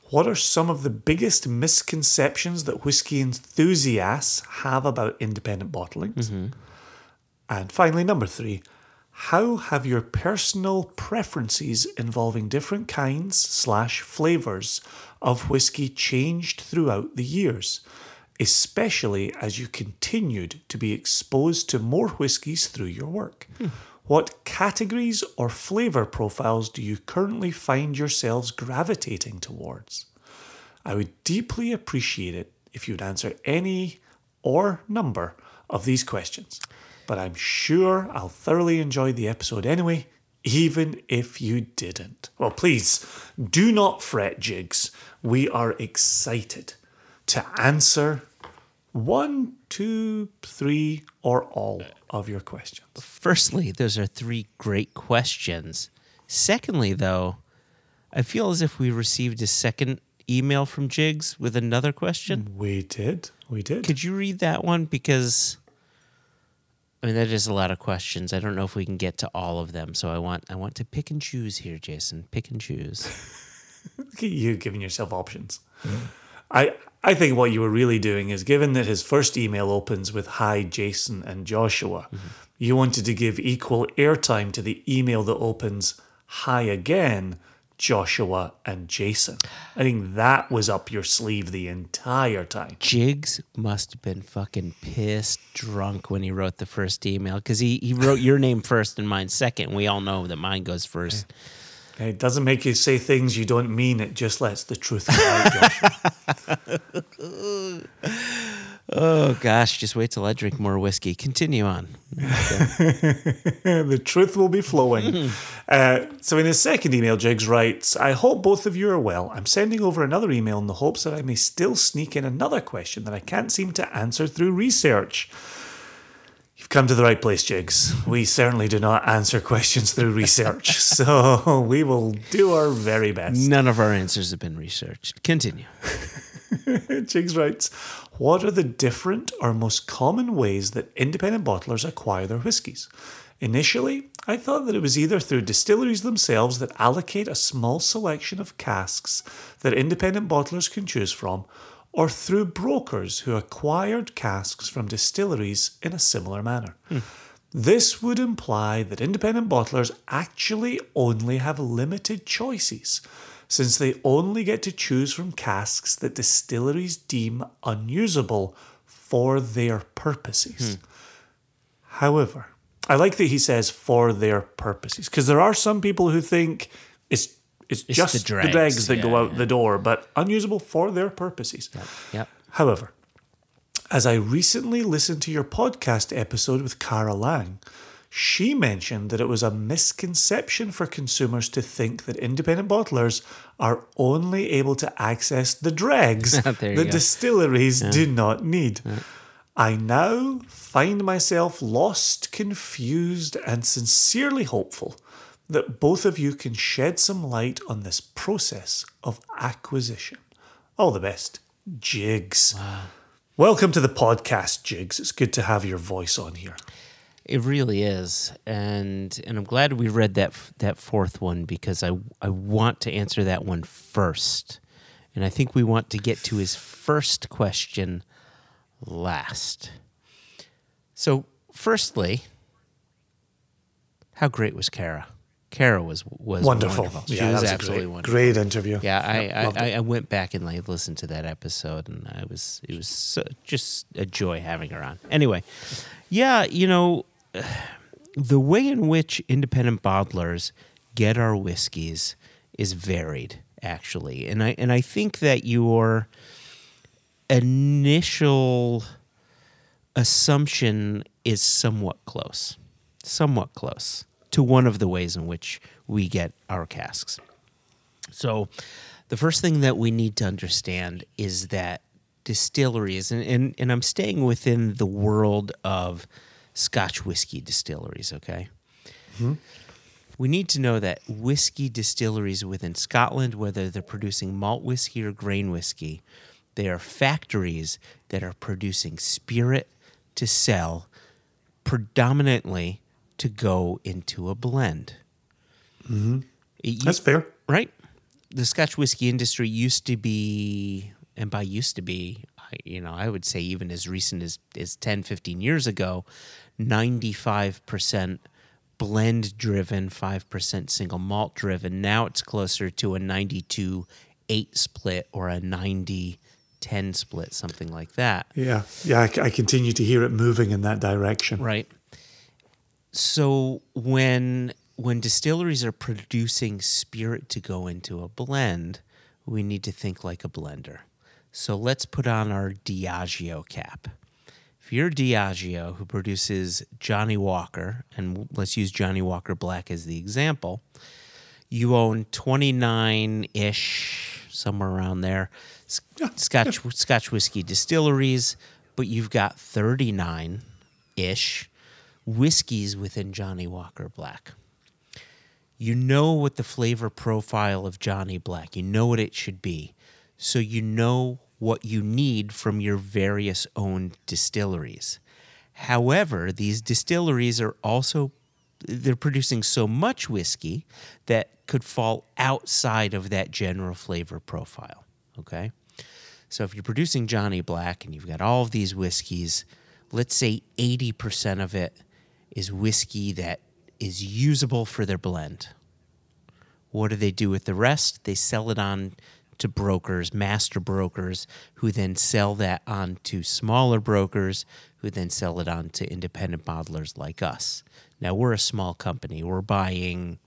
what are some of the biggest misconceptions that whiskey enthusiasts have about independent bottlings? Mm-hmm. And finally, number three, how have your personal preferences involving different kinds slash flavors of whiskey changed throughout the years, especially as you continued to be exposed to more whiskies through your work? Hmm. What categories or flavor profiles do you currently find yourselves gravitating towards? I would deeply appreciate it if you'd answer any or number of these questions. But I'm sure I'll thoroughly enjoy the episode anyway, even if you didn't. Well, please do not fret, Jigs. We are excited to answer one, two, three, or all of your questions. Firstly, those are three great questions. Secondly, though, I feel as if we received a second email from Jigs with another question. We did. We did. Could you read that one? Because I mean that is a lot of questions. I don't know if we can get to all of them. So I want I want to pick and choose here, Jason. Pick and choose. *laughs* Look at you giving yourself options. Mm-hmm. I I think what you were really doing is given that his first email opens with hi Jason and Joshua, mm-hmm. you wanted to give equal airtime to the email that opens hi again Joshua and Jason. I think that was up your sleeve the entire time. Jigs must have been fucking pissed drunk when he wrote the first email because he, he wrote your name first and mine second. We all know that mine goes first. It doesn't make you say things you don't mean. It just lets the truth out. *laughs* Oh gosh, just wait till I drink more whiskey. Continue on. *laughs* the truth will be flowing. *laughs* uh, so, in his second email, Jigs writes I hope both of you are well. I'm sending over another email in the hopes that I may still sneak in another question that I can't seem to answer through research. You've come to the right place, Jigs. We certainly do not answer questions through research, *laughs* so we will do our very best. None of our answers have been researched. Continue. *laughs* Jigs writes, What are the different or most common ways that independent bottlers acquire their whiskies? Initially, I thought that it was either through distilleries themselves that allocate a small selection of casks that independent bottlers can choose from, or through brokers who acquired casks from distilleries in a similar manner. Hmm. This would imply that independent bottlers actually only have limited choices, since they only get to choose from casks that distilleries deem unusable for their purposes. Hmm. However, I like that he says for their purposes, because there are some people who think It's it's, just the the dregs, dregs, that go yeah, out the door, but unusable for their purposes. Yep. However, as I recently listened to your podcast episode with Cara Laing, she mentioned that it was a misconception for consumers to think that independent bottlers are only able to access the dregs *laughs* that go. distilleries do not need. I now find myself lost, confused, and sincerely hopeful that both of you can shed some light on this process of acquisition. All the best, Jigs. Welcome to the podcast, Jigs. It's good to have your voice on here. It really is, and and I'm glad we read that that fourth one because I I want to answer that one first, and I think we want to get to his first question last. So, firstly, how great was Cara? Cara was was Wonderful. She Yeah, was was absolutely a great, wonderful. great interview. Yeah, I, loved I. I, I went back and like listened to that episode, and I was it was so, just a joy having her on. Anyway, yeah, you know, *sighs* the way in which independent bottlers get our whiskeys is varied, actually, and I and I think that your initial assumption is somewhat close, somewhat close to one of the ways in which we get our casks. So, the first thing that we need to understand is that distilleries, and, and, and I'm staying within the world of Scotch whiskey distilleries, okay? Mm-hmm. We need to know that whiskey distilleries within Scotland, whether they're producing malt whiskey or grain whiskey, they are factories that are producing spirit to sell predominantly to go into a blend. Mm-hmm. U- That's fair. right? The Scotch whiskey industry used to be, and by used to be, I, you know, I would say even as recent as, as 10, 15 years ago, 95% blend driven, 5% single malt driven. Now it's closer to a 92 8 split or a 90 10 split, something like that. Yeah, yeah. I, I continue to hear it moving in that direction. Right. So when when distilleries are producing spirit to go into a blend, we need to think like a blender. So let's put on our Diageo cap. If you're Diageo who produces Johnnie Walker, and let's use Johnnie Walker Black as the example, you own 29 ish, somewhere around there, Scotch, Scotch whiskey distilleries, but you've got 39 ish whiskeys within Johnnie Walker Black. You know what the flavor profile of Johnnie Black, you know what it should be. So you know what you need from your various owned distilleries. However, these distilleries are also they're producing so much whiskey that could fall outside of that general flavor profile. Okay? So if you're producing Johnnie Black and you've got all of these whiskeys, let's say 80% of it is whiskey that is usable for their blend. What do they do with the rest? They sell it on to brokers, master brokers, who then sell that on to smaller brokers, who then sell it on to independent bottlers like us. Now, we're a small company. We're buying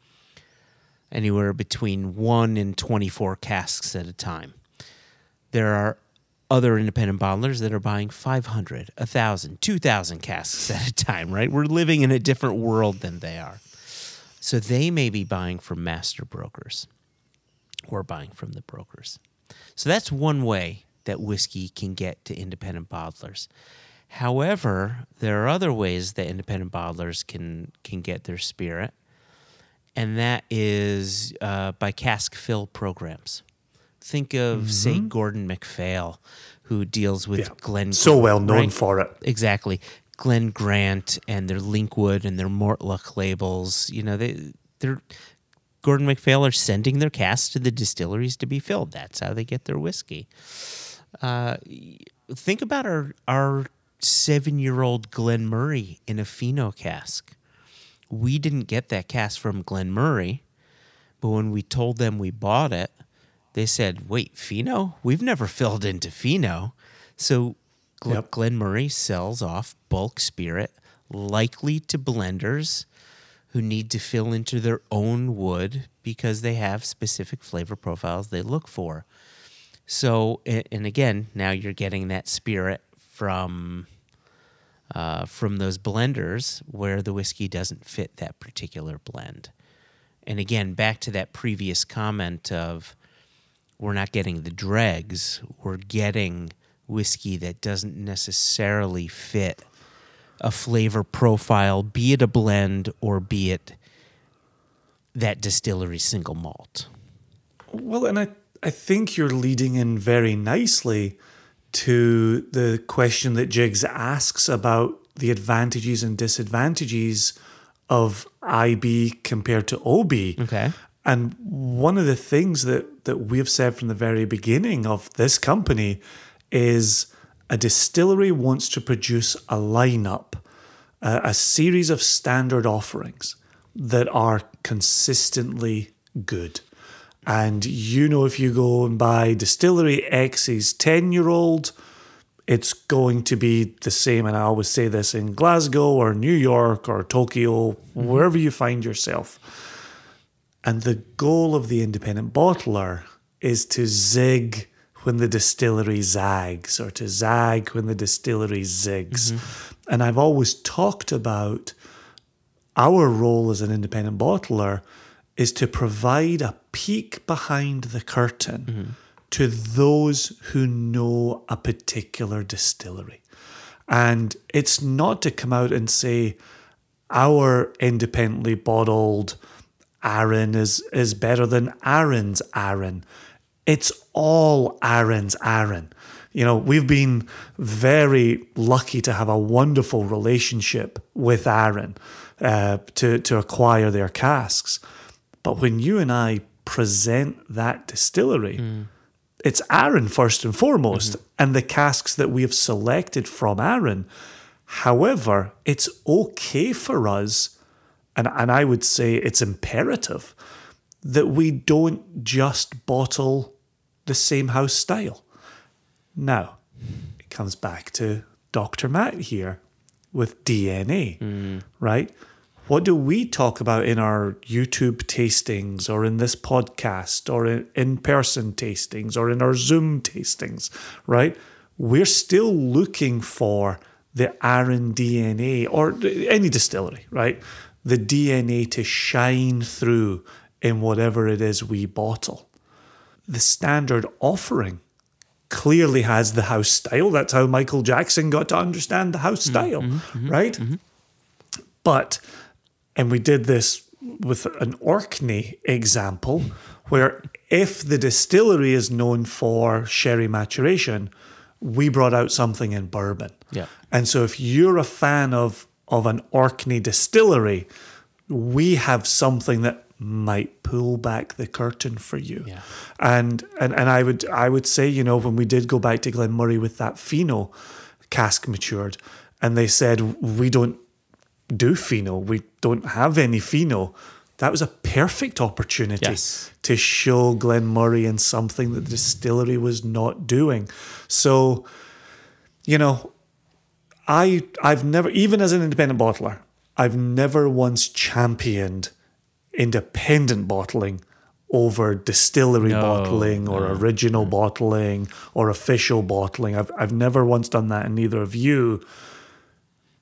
anywhere between 1 and 24 casks at a time. There are other independent bottlers that are buying 500, 1,000, 2,000 casks at a time, right? We're living in a different world than they are. So they may be buying from master brokers or buying from the brokers. So that's one way that whiskey can get to independent bottlers. However, there are other ways that independent bottlers can can get their spirit, and that is uh, by cask fill programs. Think of say Gordon MacPhail, who deals with Yeah. Glen. So well known right? for it. exactly Glen Grant and their Linkwood and their Mortlach labels. You know, they they're Gordon MacPhail are sending their casks to the distilleries to be filled. That's how they get their whiskey. Uh, think about our our seven year old Glen Moray in a Fino cask. We didn't get that cask from Glen Moray, but when we told them we bought it, they said, "Wait, Fino? We've never filled into Fino." So Gl- Yep. Glen Moray sells off bulk spirit, likely to blenders who need to fill into their own wood because they have specific flavor profiles they look for. So, and again, now you're getting that spirit from uh, from those blenders where the whiskey doesn't fit that particular blend. And again, back to that previous comment of we're not getting the dregs, we're getting whiskey that doesn't necessarily fit a flavor profile, be it a blend or be it that distillery single malt. Well, and I, I think you're leading in very nicely to the question that Jigs asks about the advantages and disadvantages of IB compared to OB. Okay. And one of the things that, that we've said from the very beginning of this company is a distillery wants to produce a lineup, a, a series of standard offerings that are consistently good. And you know, if you go and buy Distillery X's 10 year old, it's going to be the same. And I always say this in Glasgow or New York or Tokyo, mm-hmm. wherever you find yourself. And the goal of the independent bottler is to zig when the distillery zags or to zag when the distillery zigs. Mm-hmm. And I've always talked about our role as an independent bottler is to provide a peek behind the curtain mm-hmm. to those who know a particular distillery. And it's not to come out and say, our independently bottled Arran is, is better than Arran's Arran. It's all Arran's Arran. You know, we've been very lucky to have a wonderful relationship with Arran uh, to, to acquire their casks. But when you and I present that distillery, it's Arran first and foremost, and the casks that we have selected from Arran. However, it's okay for us, and, and I would say it's imperative that we don't just bottle the same house style. Now, it comes back to Dr. Matt here with DNA, hmm. right? What do we talk about in our YouTube tastings or in this podcast or in in person tastings or in our Zoom tastings, right? We're still looking for the Arran DNA or any distillery, right? The DNA to shine through in whatever it is we bottle. The standard offering clearly has the house style. That's how Michael Jackson got to understand the house mm-hmm, style, mm-hmm, mm-hmm, right? But, and we did this with an Orkney example, where if the distillery is known for sherry maturation, we brought out something in bourbon. Yeah. And so if you're a fan of of an Orkney distillery, we have something that might pull back the curtain for you. Yeah. And and and I would I would say, you know, when we did go back to Glen Moray with that Fino cask matured, and they said we don't do Fino, we don't have any Fino. That was a perfect opportunity Yes. to show Glen Moray in something that the distillery was not doing. So, you know, I I've never even as an independent bottler, I've never once championed independent bottling over distillery No, bottling or original bottling or official bottling. I've I've never once done that and neither of you.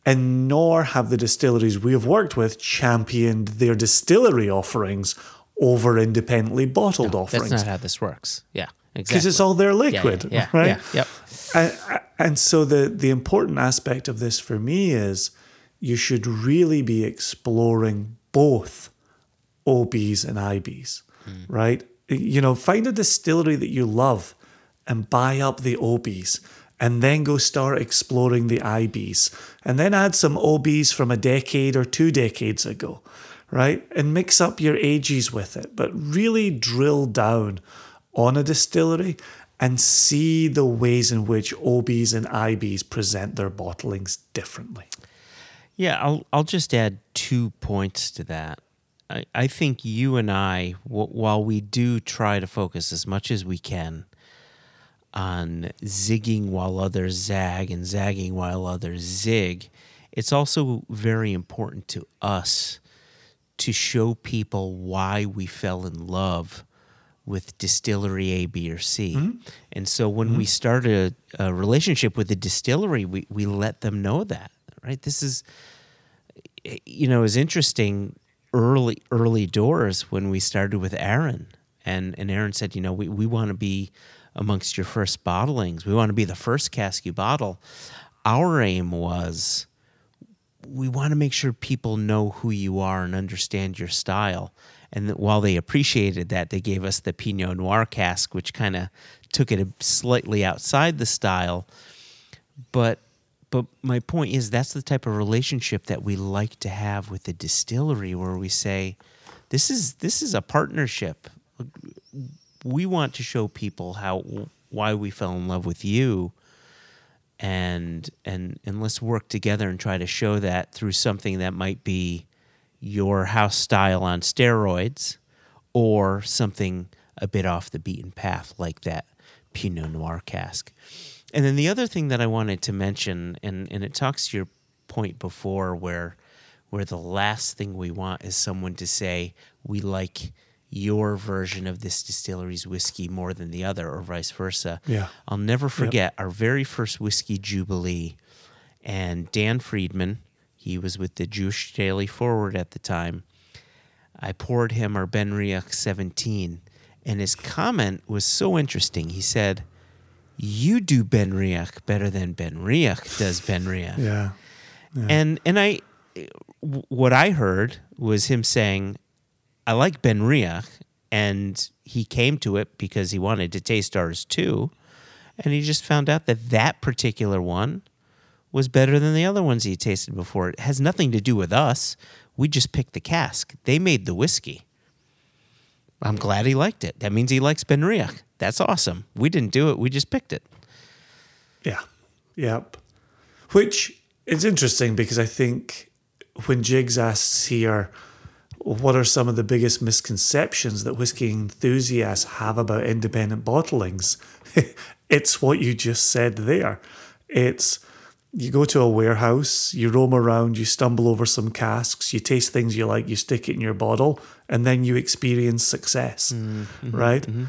And nor have the distilleries we have worked with championed their distillery offerings over independently bottled offerings. That's not how this works. Yeah, Exactly. because exactly. it's all their yeah, liquid, yeah, yeah, right? Yeah, yep. And, and so the the important aspect of this for me is you should really be exploring both OBs and IBs, hmm. right? You know, find a distillery that you love and buy up the OBs and then go start exploring the IBs and then add some OBs from a decade or two decades ago, right? And mix up your ages with it, but really drill down on a distillery and see the ways in which OBs and IBs present their bottlings differently. Yeah, I'll I'll just add two points to that. I, I think you and I, w- while we do try to focus as much as we can on zigging while others zag and zagging while others zig, it's also very important to us to show people why we fell in love with distillery A, B, or C. Mm-hmm. And so when we mm-hmm. started a, a relationship with the distillery, we, we let them know that, right? This is, eh, you know, it was interesting early, early doors when we started with Arran. And, and Arran said, you know, we, we want to be amongst your first bottlings. We want to be the first cask you bottle. Our aim was we want to make sure people know who you are and understand your style. And while they appreciated that, they gave us the Pinot Noir cask, which kind of took it slightly outside the style. But but my point is that's the type of relationship that we like to have with the distillery, where we say, this is this is a partnership. We want to show people how why we fell in love with you and and and let's work together and try to show that through something that might be your house style on steroids or something a bit off the beaten path like that Pinot Noir cask. And then the other thing that I wanted to mention and and it talks to your point before where where the last thing we want is someone to say we like your version of this distillery's whiskey more than the other or vice versa. Yeah. I'll never forget our very first whiskey jubilee, and Dan Friedman, he was with the Jewish Daily Forward at the time. I poured him our BenRiach 17, and his comment was so interesting. He said, "You do BenRiach better than BenRiach does BenRiach." Yeah. And and I, what I heard was him saying, "I like BenRiach," and he came to it because he wanted to taste ours too, and he just found out that that particular one was better than the other ones he tasted before. It has nothing to do with us. We just picked the cask. They made the whiskey. I'm glad he liked it. That means he likes BenRiach. That's awesome. We didn't do it. We just picked it. Yeah. Yep. Which is interesting because I think when Jigs asks here, what are some of the biggest misconceptions that whiskey enthusiasts have about independent bottlings? *laughs* it's what you just said there. It's you go to a warehouse, you roam around, you stumble over some casks, you taste things you like, you stick it in your bottle, and then you experience success, mm-hmm. right? Mm-hmm.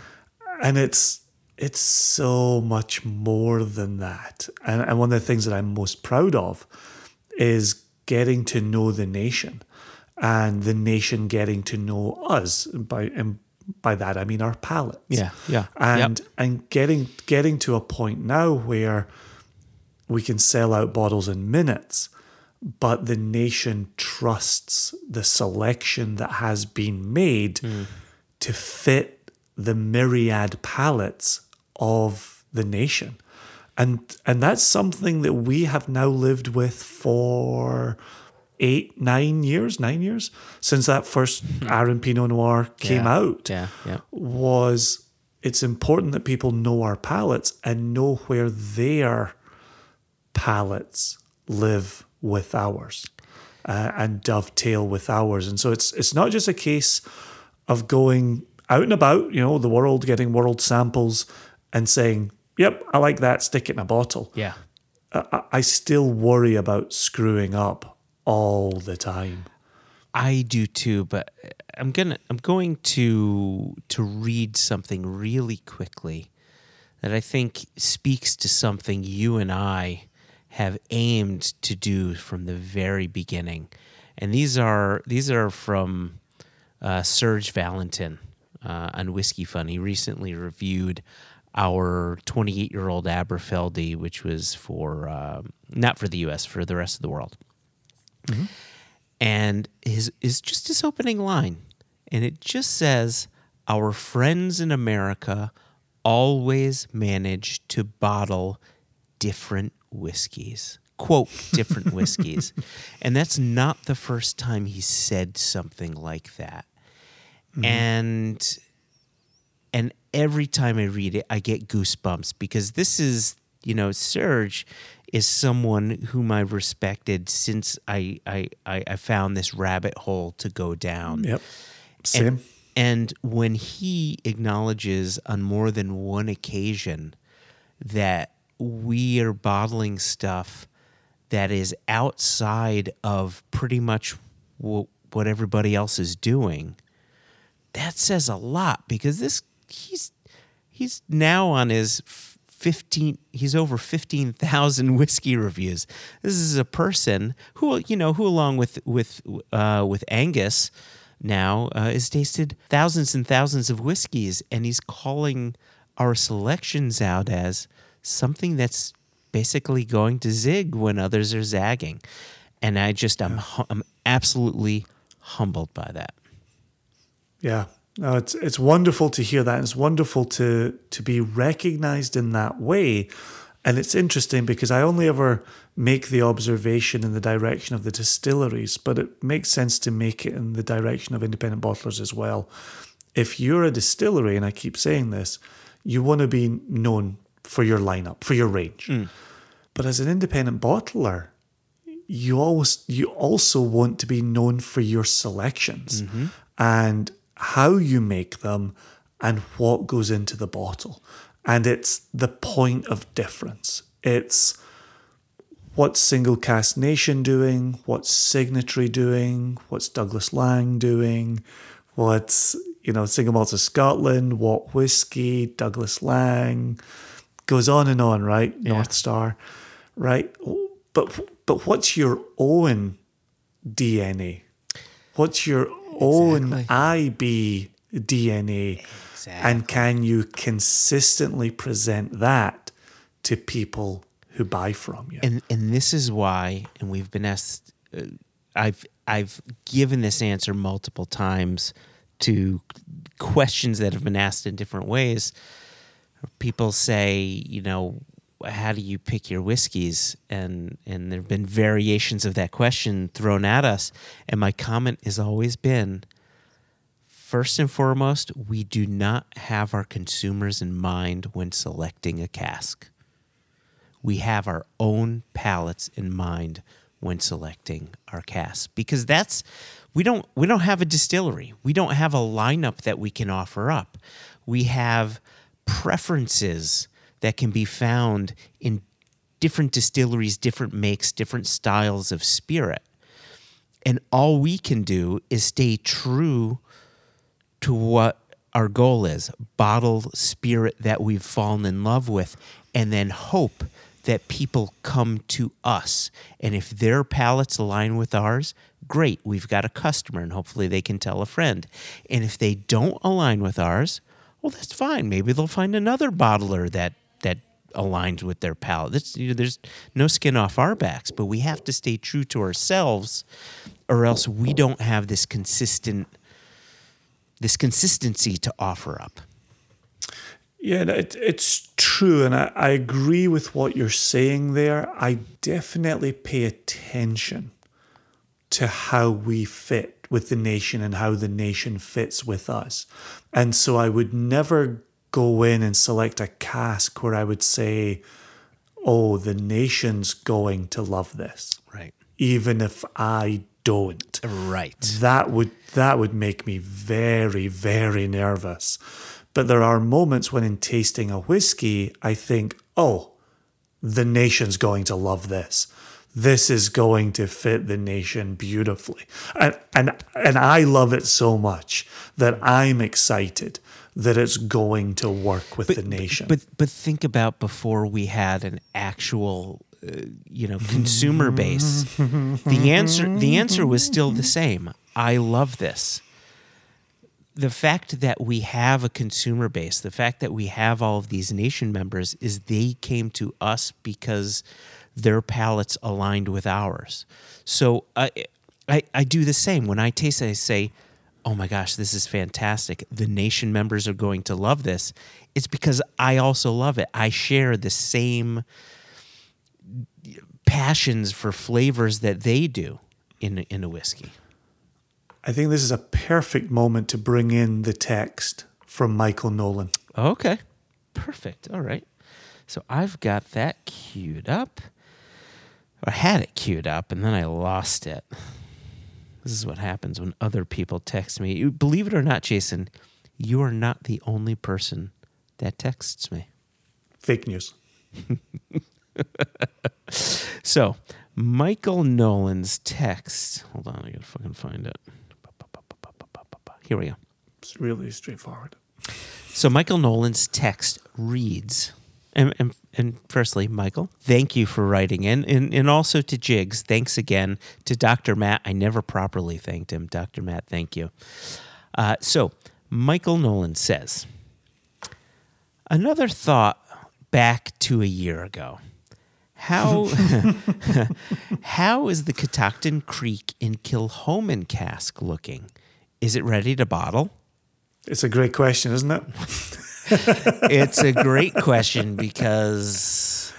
And it's it's so much more than that. And, and one of the things that I'm most proud of is getting to know the nation and the nation getting to know us. By and by that I mean our palates. Yeah, yeah. And Yep. and getting getting to a point now where we can sell out bottles in minutes, but the nation trusts the selection that has been made hmm. to fit the myriad palates of the nation. And and that's something that we have now lived with for eight, nine years, nine years since that first hmm. Arran Pinot Noir came Yeah, out Yeah, yeah. was it's important that people know our palates and know where their palates live with ours uh, and dovetail with ours. And so it's it's not just a case of going out and about, you know, the world, getting world samples and saying, "Yep, I like that. Stick it in a bottle." Yeah. I, I still worry about screwing up all the time. I do too, but I'm gonna I'm going to to read something really quickly that I think speaks to something you and I have aimed to do from the very beginning. And these are these are from uh, Serge Valentin uh, on Whiskey Fun. He recently reviewed our 28 year old Aberfeldy, which was for um not for the U.S. for the rest of the world and his is just his opening line and it just says our friends in america always manage to bottle different whiskeys quote different *laughs* whiskeys and that's not the first time he said something like that mm-hmm. and and every time I read it, I get goosebumps because this is, you know, Serge is someone whom I've respected since I I, I, I found this rabbit hole to go down. Yep. Same. And, and when he acknowledges on more than one occasion that we are bottling stuff that is outside of pretty much what, what everybody else is doing, that says a lot because this he's he's now on his 15 he's over 15,000 *laughs* whiskey reviews. This is a person who you know who along with with uh, with Angus now uh, has tasted thousands and thousands of whiskeys and he's calling our selections out as something that's basically going to zig when others are zagging. And I just I'm hu- I'm absolutely humbled by that. Yeah. No, it's it's wonderful to hear that. It's wonderful to to be recognized in that way. And it's interesting because I only ever make the observation in the direction of the distilleries, but it makes sense to make it in the direction of independent bottlers as well. If you're a distillery, and I keep saying this, you want to be known for your lineup, for your range. Hmm. But as an independent bottler, you always you also want to be known for your selections mm-hmm. and how you make them and what goes into the bottle. And it's the point of difference. It's what's Single Cask Nation doing, what's Signatory doing, what's Douglas Laing doing, what's you know Single malt of Scotland, what whiskey, Douglas Laing, goes on and on, right? North Star, right? But but what's your own DNA? What's your own IB DNA? And can you consistently present that to people who buy from you? and and this is why and we've been asked uh, i've i've given this answer multiple times to questions that have been asked in different ways people say you know how do you pick your whiskeys? And and there have been variations of that question thrown at us. And my comment has always been First and foremost, we do not have our consumers in mind when selecting a cask. We have our own palates in mind when selecting our casks because that's we don't we don't have a distillery. We don't have a lineup that we can offer up. We have preferences that can be found in different distilleries different makes different styles of spirit. And all we can do is stay true to what our goal is bottle spirit that we've fallen in love with and then hope that people come to us. And if their palates align with ours great we've got a customer and hopefully they can tell a friend. And if they don't align with ours well that's fine maybe they'll find another bottler that that aligns with their palate that's, you know, there's no skin off our backs but we have to stay true to ourselves or else we don't have this consistent this consistency to offer up. Yeah, it, it's true. And I, I agree with what you're saying there. I definitely pay attention to how we fit with the nation and how the nation fits with us. And so I would never go in and select a cask where I would say, oh, the nation's going to love this, Right. even if I don't Right. that would that would make me very very nervous but there are moments when in tasting a whiskey i think oh the nation's going to love this this is going to fit the nation beautifully and and and i love it so much that i'm excited that it's going to work with the nation But but think about before we had an actual uh, you know consumer base. the answer the answer was still the same. I love this. The fact that we have a consumer base, the fact that we have all of these nation members is they came to us because their palates aligned with ours. So I I, I do the same. When I taste it, I say, oh my gosh, this is fantastic. The nation members are going to love this. It's because I also love it. I share the same passions for flavors that they do in in a whiskey. i think this is a perfect moment to bring in the text from michael nolan Okay. Perfect. All right. So I've got that queued up. I had it queued up and then I lost it. This is what happens when other people text me. You- Believe it or not, Jason, you are not the only person that texts me. fake news *laughs* So, Michael Nolan's text. Hold on, I gotta fucking find it. Here we go. It's really straightforward. So Michael Nolan's text reads, and, and, and firstly, Michael, thank you for writing in, and, and also to Jigs, thanks again to Dr. Matt. I never properly thanked him. Dr. Matt, thank you. Uh, so Michael Nolan says, another thought back to a year ago. How *laughs* how is the Catoctin Creek in Kilchoman cask looking? Is it ready to bottle? It's a great question, isn't it? *laughs* it's a great question because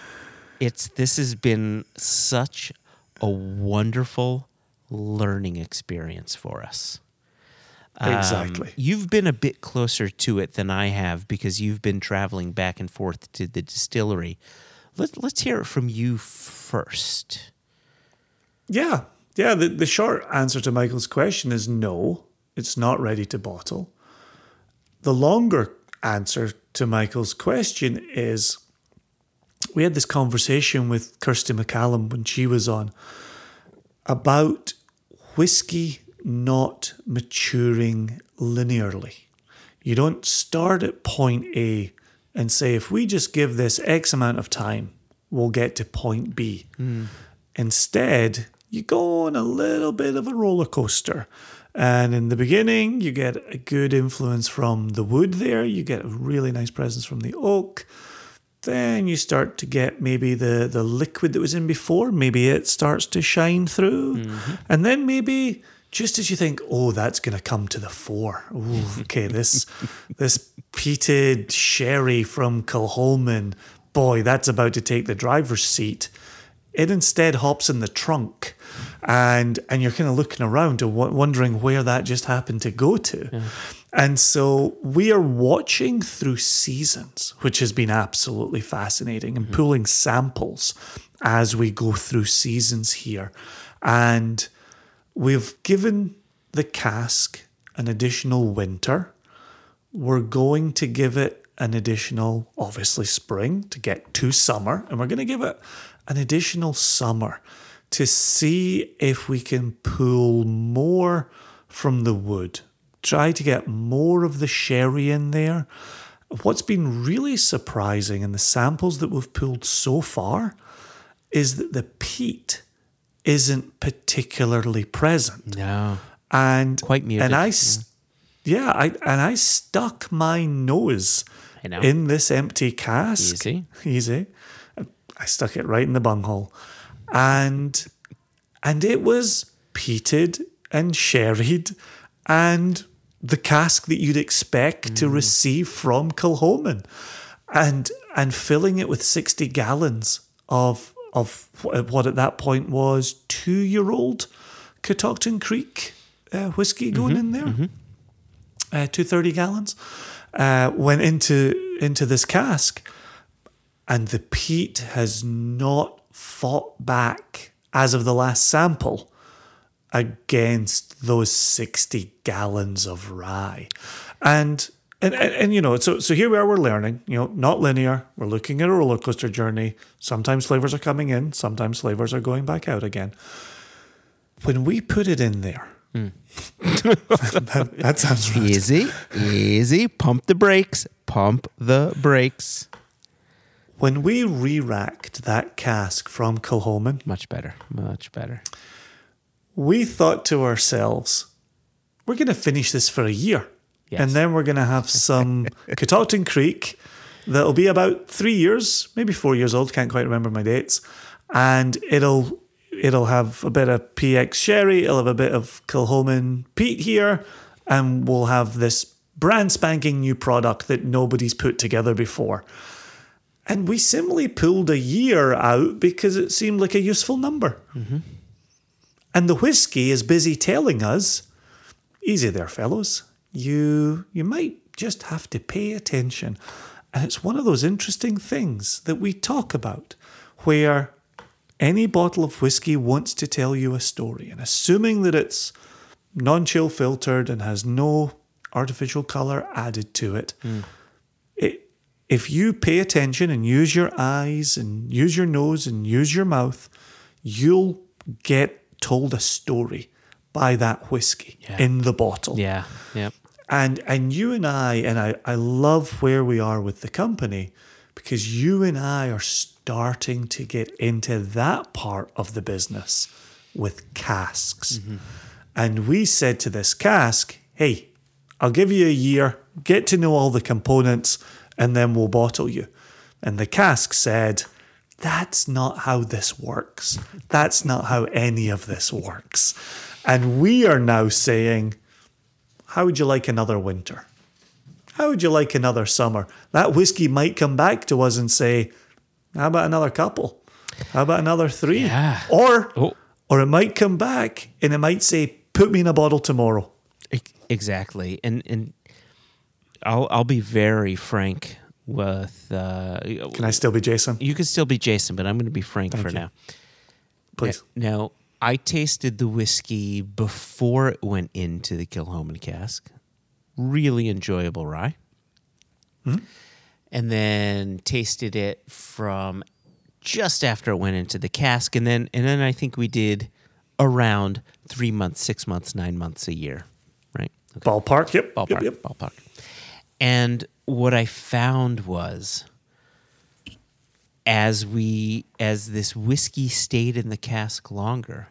it's this has been such a wonderful learning experience for us. Um, Exactly. you've been a bit closer to it than I have because you've been traveling back and forth to the distillery. Let, let's hear it from you first. Yeah. Yeah. The, the short answer to Michael's question is no, it's not ready to bottle. The longer answer to Michael's question is we had this conversation with Kirsty McCallum when she was on about whiskey not maturing linearly. You don't start at point A and say, if we just give this X amount of time, we'll get to point B. Hmm. Instead, you go on a little bit of a roller coaster. And in the beginning, you get a good influence from the wood there. You get a really nice presence from the oak. Then you start to get maybe the, the liquid that was in before. Maybe it starts to shine through. Mm-hmm. And then maybe just as you think, oh, that's going to come to the fore. Ooh, *laughs* okay, this this peated sherry from Kilchoman, boy, that's about to take the driver's seat it instead hops in the trunk and and you're kind of looking around and wondering where that just happened to go to. And so we are watching through seasons which has been absolutely fascinating and mm-hmm. pulling samples as we go through seasons here. And we've given the cask an additional winter. We're going to give it an additional, obviously, spring to get to summer, and we're going to give it an additional summer to see if we can pull more from the wood. Try to get more of the sherry in there. What's been really surprising in the samples that we've pulled so far is that the peat isn't particularly present No. and Quite muted, And I, s- yeah, I and I stuck my nose in this empty cask. Easy. *laughs* easy. I stuck it right in the bunghole, and and it was peated and sherried, and the cask that you'd expect to receive from Kilchoman, and and filling it with sixty gallons of of what at that point was two year old Catoctin Creek uh, whiskey going in there, uh, two thirty gallons, uh, went into into this cask, and the peat has not fought back as of the last sample against those 60 gallons of rye. And and, and, and, you know, so so here we are, we're learning, you know, not linear. We're looking at a roller coaster journey. Sometimes flavors are coming in, sometimes flavors are going back out again. When we put it in there, hmm. *laughs* that, that sounds right. Easy, easy. Pump the brakes. Pump the brakes. When we re racked that cask from Kilchoman, Much better. Much better. we thought to ourselves, we're going to finish this for a year. Yes. And then we're going to have some *laughs* Catoctin Creek that'll be about three years, maybe four years old. Can't quite remember my dates. And it'll it'll have a bit of PX sherry. It'll have a bit of Kilchoman peat here, and we'll have this brand spanking new product that nobody's put together before. And we simply pulled a year out because it seemed like a useful number. Mm-hmm. And the whiskey is busy telling us, easy there, fellows. You you might just have to pay attention. And it's one of those interesting things that we talk about where any bottle of whiskey wants to tell you a story. And assuming that it's non-chill filtered and has no artificial color added to it, it if you pay attention and use your eyes and use your nose and use your mouth, you'll get told a story by that whiskey Yeah. in the bottle. Yeah. Yep. And and you and I and I, I love where we are with the company because you and I are starting to get into that part of the business with casks. Mm-hmm. And we said to this cask, hey, I'll give you a year, get to know all the components, and then we'll bottle you. And the cask said, that's not how this works. That's not how any of this works. And we are now saying, how would you like another winter? How would you like another summer? That whiskey might come back to us and say, How about another couple? How about another three? Yeah. Or Oh. or it might come back and it might say, Put me in a bottle tomorrow. Exactly. And and I'll I'll be very frank with uh Can I still be Jason? you can still be Jason, but I'm going to be frank for you. now. Please. Now, I tasted the whiskey before it went into the Kilchoman cask. Really enjoyable rye. Hmm. And then tasted it from just after it went into the cask, and then and then I think we did around three months, six months, nine months a year, right? Okay Ballpark. Yep. ballpark, Yep, yep. ballpark. And what I found was, as we as this whiskey stayed in the cask longer,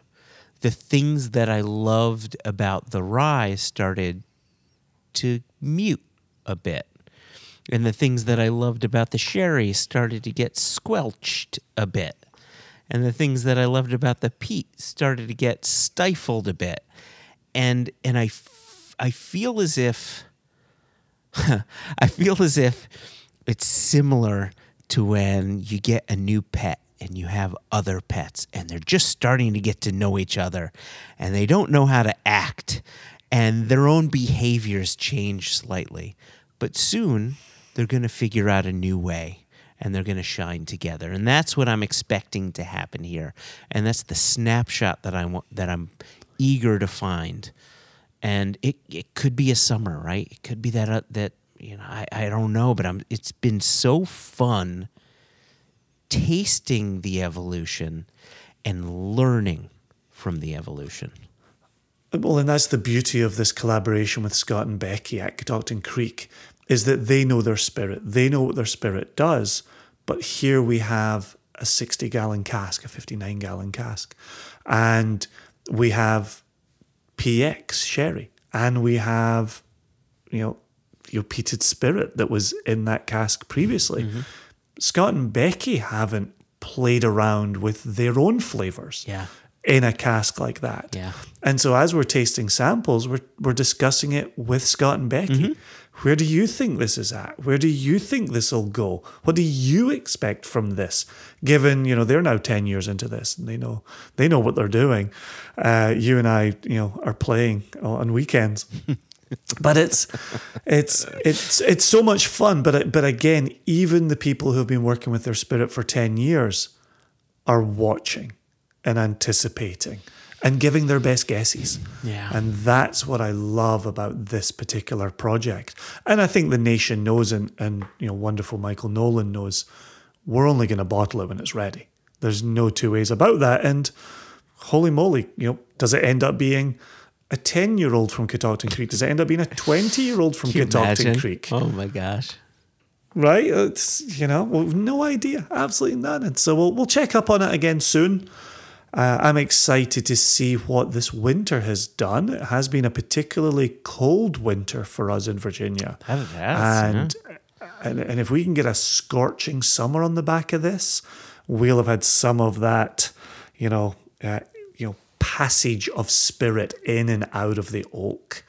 the things that I loved about the rye started to mute a bit. And the things that I loved about the sherry started to get squelched a bit. And the things that I loved about the peat started to get stifled a bit. And and I, f- I feel as if *laughs* I feel as if it's similar to when you get a new pet and you have other pets and they're just starting to get to know each other and they don't know how to act and their own behaviors change slightly. But soon they're going to figure out a new way and they're going to shine together. And that's what I'm expecting to happen here. And that's the snapshot that I want that I'm eager to find and it, it could be a summer, right? It could be that uh, that you know I, I don't know, but I'm. It's been so fun tasting the evolution and learning from the evolution. Well, and that's the beauty of this collaboration with Scott and Becky at Catoctin Creek is that they know their spirit. They know what their spirit does. But here we have a 60 gallon cask, a 59 gallon cask. And we have PX sherry. And we have, you know, your peated spirit that was in that cask previously. Mm-hmm. Scott and Becky haven't played around with their own flavors Yeah. in a cask like that. Yeah. And so as we're tasting samples, we're we're discussing it with Scott and Becky. Mm-hmm. Where do you think this is at? Where do you think this will go? What do you expect from this? Given you know they're now ten years into this and they know they know what they're doing. Uh, you and I, you know, are playing on weekends. *laughs* but it's it's it's it's so much fun. But but again, even the people who've been working with their spirit for ten years are watching and anticipating and giving their best guesses. Yeah. And that's what I love about this particular project. And I think the nation knows and, and you know, wonderful Michael Nolan knows we're only going to bottle it when it's ready. There's no two ways about that. And holy moly, you know, does it end up being a 10 year old from Catoctin Creek? Does it end up being a 20 year old from *laughs* Catoctin imagine? Creek? Oh my gosh. right? It's you know, we've no idea, absolutely none. And so we'll we'll check up on it again soon. Uh, I'm excited to see what this winter has done. It has been a particularly cold winter for us in Virginia, That it has, and, and and if we can get a scorching summer on the back of this, we'll have had some of that, you know, uh, you know, passage of spirit in and out of the oak.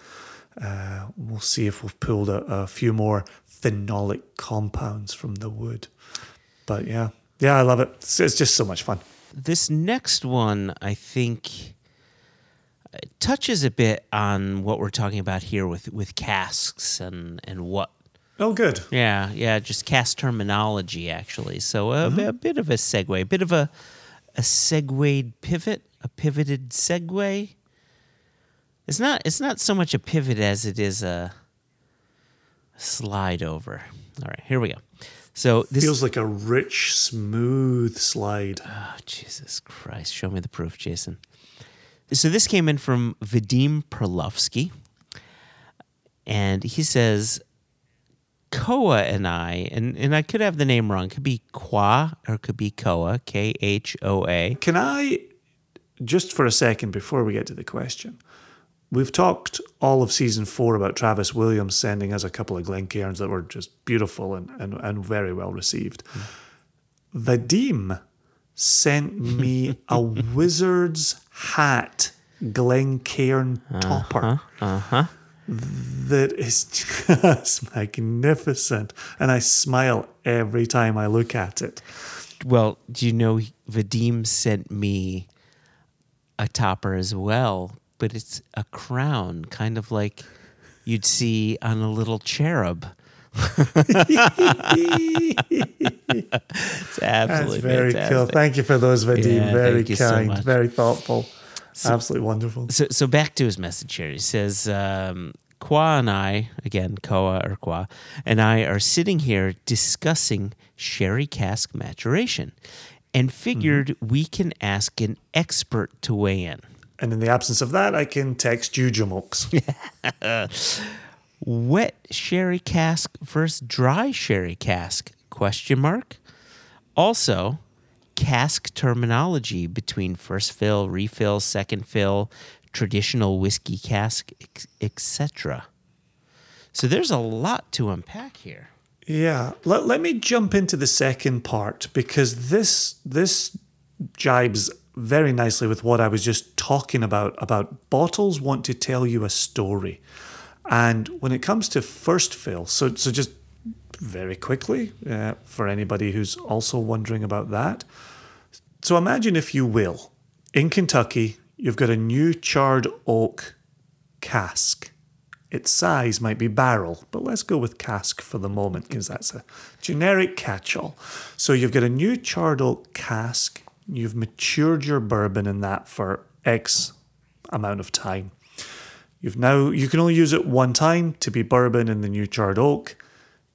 Uh, we'll see if we've pulled a, a few more phenolic compounds from the wood. But yeah, yeah, I love it. It's, it's just so much fun. This next one, I think, uh, touches a bit on what we're talking about here with with casks and and what Oh, good. Yeah, yeah, just cast terminology actually. So a, a bit of a segue, a bit of a a segued pivot, a pivoted segue. It's not it's not so much a pivot as it is a slide over. All right, here we go. So this Feels like a rich, smooth slide. Oh, Jesus Christ. Show me the proof, Jason. So this came in from Vadim Perlovsky. And he says, Koa and I, and, and I could have the name wrong. It could be Kwa or it could be Koa, K H O A. Can I, just for a second before we get to the question, we've talked all of season four about Travis Williams sending us a couple of Glencairns that were just beautiful and, and, and very well received. Vadim sent me a *laughs* wizard's hat Glencairn topper. Uh-huh. That is just *laughs* magnificent. And I smile every time I look at it. Well, do you know Vadim sent me a topper as well, but it's a crown, kind of like you'd see on a little cherub. it's That's absolutely very fantastic. cool. Thank you for those, Vadim. Yeah, very so kind, much. very thoughtful. Absolutely wonderful. So, so back to his message here. He says, um, Kwa and I, again, Koa or Kwa, and I are sitting here discussing sherry cask maturation and figured we can ask an expert to weigh in. And in the absence of that, I can text you, Jamokes. *laughs* Wet sherry cask versus dry sherry cask? Question mark. Also, cask terminology between first fill, refill, second fill, traditional whiskey cask, etc. So there's a lot to unpack here. Yeah, let, let me jump into the second part because this this jibes very nicely with what I was just talking about about bottles want to tell you a story. And when it comes to first fill, so so just very quickly uh, for anybody who's also wondering about that. So imagine if you will, in Kentucky, you've got a new charred oak cask. Its size might be barrel, but let's go with cask for the moment because that's a generic catch all. So you've got a new charred oak cask, you've matured your bourbon in that for X amount of time. You've now you can only use it one time to be bourbon in the new charred oak.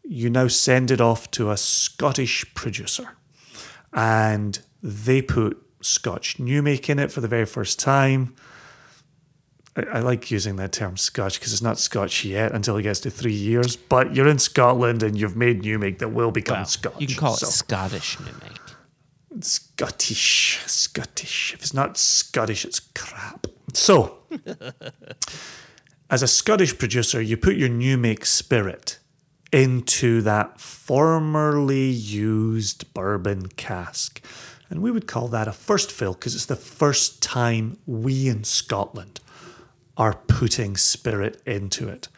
You now send it off to a Scottish producer and they put Scotch new make in it for the very first time. I, I like using that term Scotch because it's not Scotch yet until it gets to three years. But you're in Scotland and you've made new make that will become Well, Scotch. You can call it Scottish new Mimic. Scottish, Scottish. If it's not Scottish, it's crap. So, *laughs* as a Scottish producer, you put your new make spirit into that formerly used bourbon cask. And we would call that a first fill because it's the first time we in Scotland are putting spirit into it.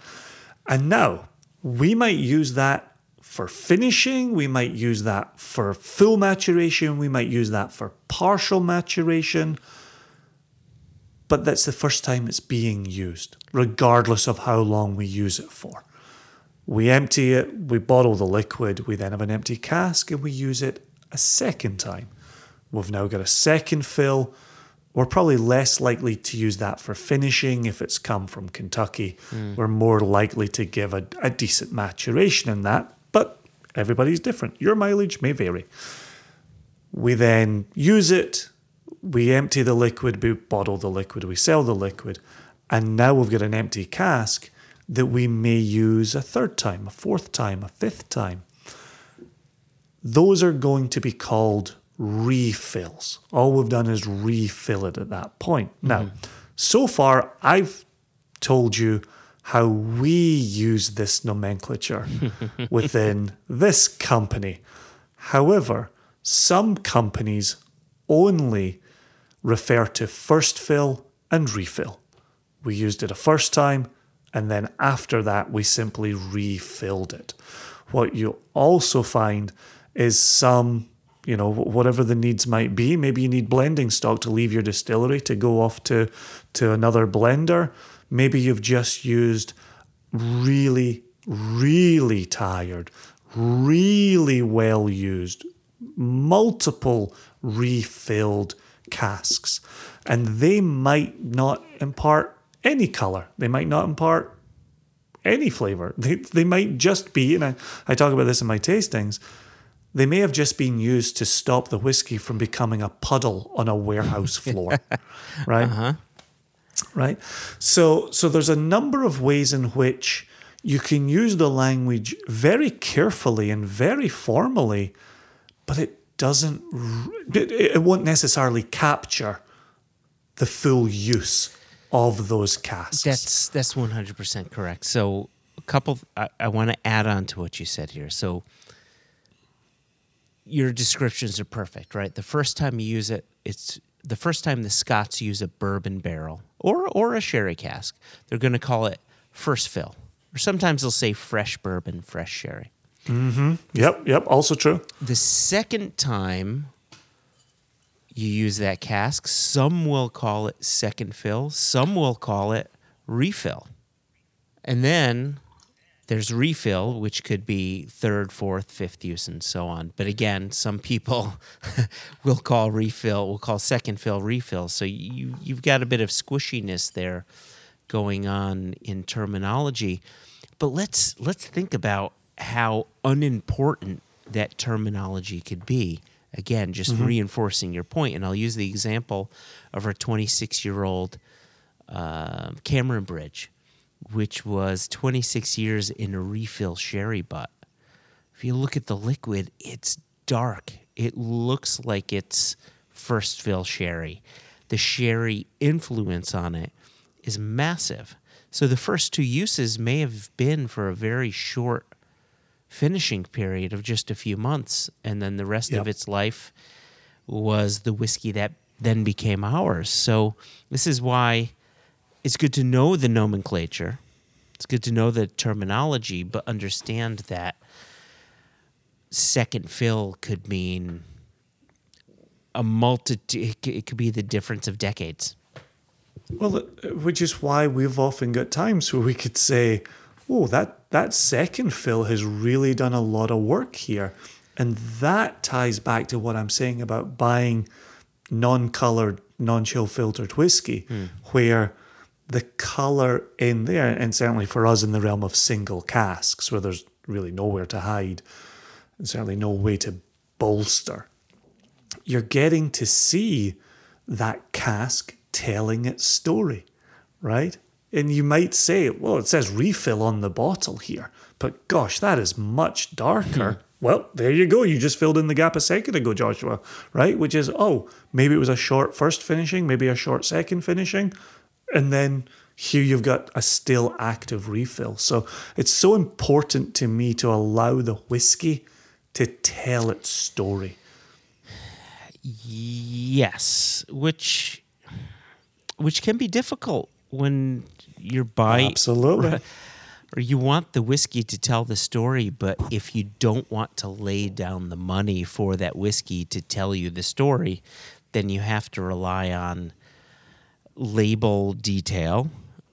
And now we might use that for finishing, we might use that for full maturation, we might use that for partial maturation. But that's the first time it's being used, regardless of how long we use it for. We empty it, we bottle the liquid, we then have an empty cask and we use it a second time. We've now got a second fill. We're probably less likely to use that for finishing if it's come from Kentucky. Hmm. We're more likely to give a, a decent maturation in that, everybody's different. Your mileage may vary. We then use it, we empty the liquid, we bottle the liquid, we sell the liquid, and now we've got an empty cask that we may use a third time, a fourth time, a fifth time. Those are going to be called refills. All we've done is refill it at that point. Now, mm-hmm. so far, I've told you how we use this nomenclature *laughs* within this company. However, some companies only refer to first fill and refill. We used it a first time, and then after that, we simply refilled it. What you'll also find is some, you know, whatever the needs might be. Maybe you need blending stock to leave your distillery to go off to, to another blender. Maybe you've just used really, really tired, really well used, multiple refilled casks. And they might not impart any color. They might not impart any flavor. They, they might just be, and I, I talk about this in my tastings, they may have just been used to stop the whiskey from becoming a puddle on a warehouse floor, *laughs* right? Uh-huh. Right. So, so there's a number of ways in which you can use the language very carefully and very formally, but it doesn't. It, won't necessarily capture the full use of those casks. That's that's one hundred percent correct. So a couple, I, I want to add on to what you said here. So your descriptions are perfect, right? The first time you use it, it's the first time the Scots use a bourbon barrel or or a sherry cask. They're going to call it first fill, or sometimes they'll say fresh bourbon, fresh sherry. Mm-hmm. Yep, yep. Also true. The second time you use that cask, some will call it second fill, some will call it refill. And then there's refill, which could be third, fourth, fifth use, and so on. But again, some people *laughs* will call refill, will call second fill refill. So you you've got a bit of squishiness there going on in terminology. But let's let's think about how unimportant that terminology could be. Again, just reinforcing your point, and I'll use the example of our 26 year old um Cameron Bridge, which was 26 years in a refill sherry butt. If you look at the liquid, it's dark. It looks like it's first fill sherry. The sherry influence on it is massive. So the first two uses may have been for a very short finishing period of just a few months, and then the rest of its life was the whiskey that then became ours. So this is why it's good to know the nomenclature. It's good to know the terminology, but understand that second fill could mean a multitude. It could be the difference of decades. Well, uh, which is why we've often got times where we could say, "Oh, that that second fill has really done a lot of work here," and that ties back to what I'm saying about buying non-colored, non-chill filtered whiskey, where the color in there, and certainly for us in the realm of single casks, where there's really nowhere to hide, and certainly no way to bolster you're getting to see that cask telling its story, right? And you might say, well, it says refill on the bottle here, but gosh, that is much darker. Hmm. well, there you go. You just filled in the gap a second ago, Joshua, right? Which is, oh, maybe it was a short first finishing, maybe a short second finishing. And then here you've got a still active refill. So it's so important to me to allow the whiskey to tell its story. Yes, which which can be difficult when you're buying Absolutely. or you want the whiskey to tell the story, but if you don't want to lay down the money for that whiskey to tell you the story, then you have to rely on label detail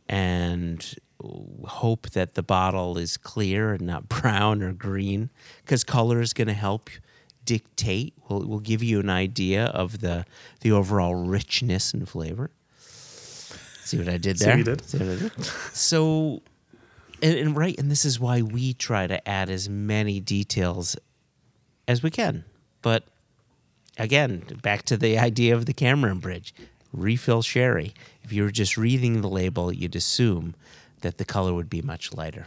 and hope that the bottle is clear and not *laughs* brown or green because color is going to help dictate will will give you an idea of the the overall richness and flavor see what i did there did. I did? so and, and right and this is why we try to add as many details as we can but again back to the idea of the cameron bridge refill sherry if you were just reading the label you'd assume that the color would be much lighter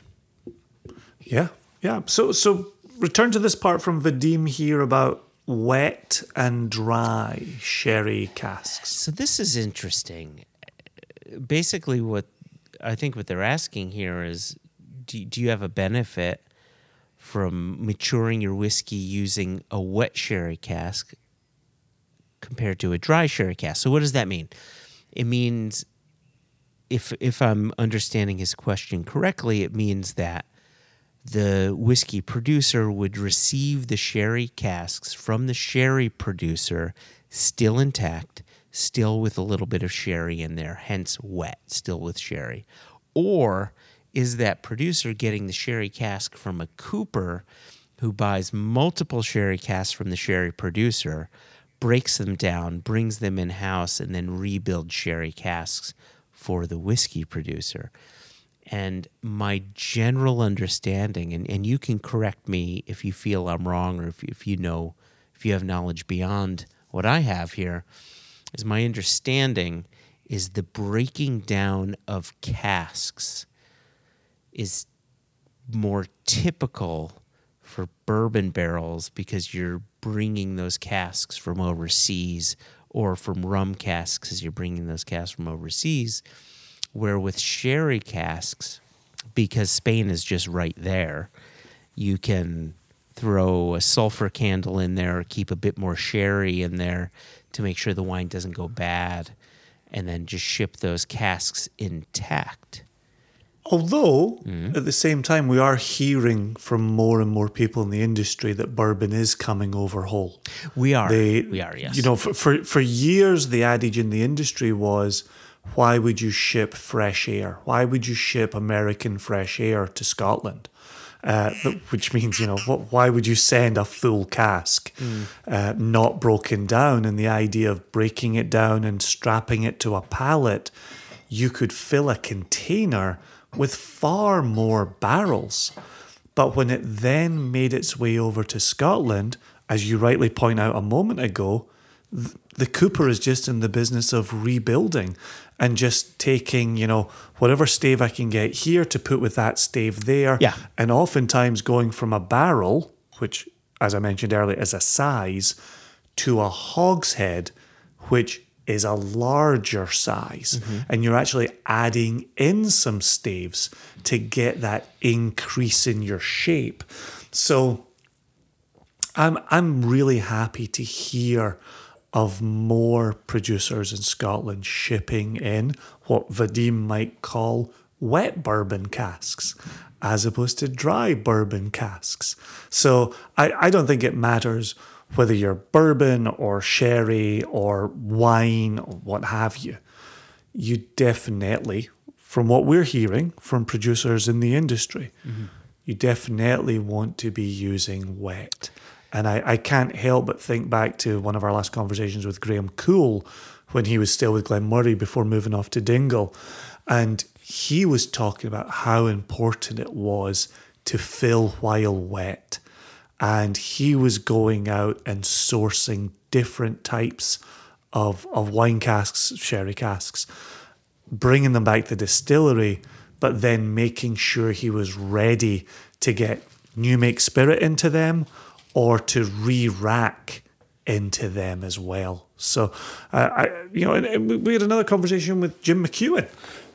Yeah, yeah. So, so return to this part from Vadim here about wet and dry sherry casks. So this is interesting. Basically, what I think what they're asking here is, do, do you have a benefit from maturing your whiskey using a wet sherry cask compared to a dry sherry cask? So what does that mean? It means, if if I'm understanding his question correctly, it means that the whiskey producer would receive the sherry casks from the sherry producer still intact, still with a little bit of sherry in there, hence wet, still with sherry. Or is that producer getting the sherry cask from a cooper who buys multiple sherry casks from the sherry producer, breaks them down, brings them in house, and then rebuilds sherry casks for the whiskey producer? And my general understanding, and, and you can correct me if you feel I'm wrong or if, if you know, if you have knowledge beyond what I have here, is my understanding is the breaking down of casks is more typical for bourbon barrels because you're bringing those casks from overseas or from rum casks as you're bringing those casks from overseas where with sherry casks because Spain is just right there you can throw a sulfur candle in there keep a bit more sherry in there to make sure the wine doesn't go bad and then just ship those casks intact Although, Mm-hmm. at the same time, we are hearing from more and more people in the industry that bourbon is coming over whole. we are They, we are yes You know, for, for, for years, the adage in the industry was, why would you ship fresh air? Why would you ship American fresh air to Scotland? Uh, which means, you know, what, why would you send a full cask uh, not broken down? And the idea of breaking it down and strapping it to a pallet, you could fill a container with far more barrels. But when it then made its way over to Scotland, as you rightly point out a moment ago, the Cooper is just in the business of rebuilding and just taking, you know, whatever stave I can get here to put with that stave there. Yeah. And oftentimes going from a barrel, which, as I mentioned earlier, is a size, to a hogshead, which is a larger size. Mm-hmm. And you're actually adding in some staves to get that increase in your shape. So I'm I'm really happy to hear of more producers in Scotland shipping in what Vadim might call wet bourbon casks as opposed to dry bourbon casks. So I, I don't think it matters whether you're bourbon or sherry or wine or what have you. You definitely, from what we're hearing from producers in the industry, you definitely want to be using wet. And I, I can't help but think back to one of our last conversations with Graham Coull when he was still with Glen Moray before moving off to Dingle. And he was talking about how important it was to fill while wet. And he was going out and sourcing different types of, of wine casks, sherry casks, bringing them back to the distillery, but then making sure he was ready to get new make spirit into them or to re-rack into them as well. So, uh, I, you know, we had another conversation with Jim McEwan,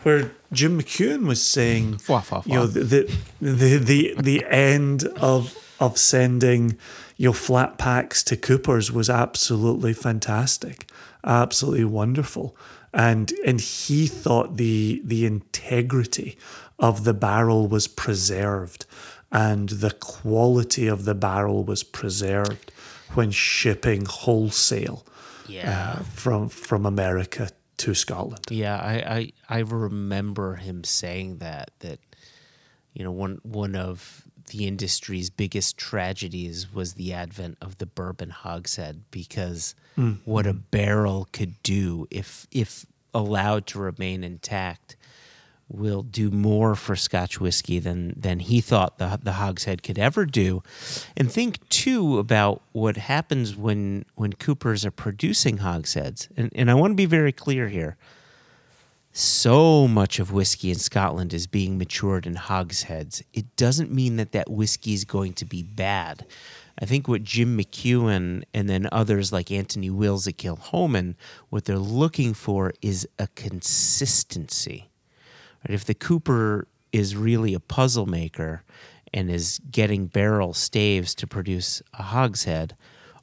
where Jim McEwan was saying, you know, the the the, the end of of sending your flat packs to Coopers was absolutely fantastic, absolutely wonderful, and and he thought the the integrity of the barrel was preserved, and the quality of the barrel was preserved when shipping wholesale Yeah. uh, from from America to Scotland. Yeah, I, I I remember him saying that that you know one one of the industry's biggest tragedies was the advent of the bourbon hogshead because mm. what a barrel could do if if allowed to remain intact will do more for Scotch whiskey than than he thought the the hogshead could ever do. And think too about what happens when when coopers are producing hogsheads. And and I want to be very clear here. So much of whiskey in Scotland is being matured in hogsheads. It doesn't mean that that whiskey is going to be bad. I think what Jim McEwan and then others like Anthony Wills at Kilchoman, what they're looking for is a consistency. Right? If the Cooper is really a puzzle maker and is getting barrel staves to produce a hogshead,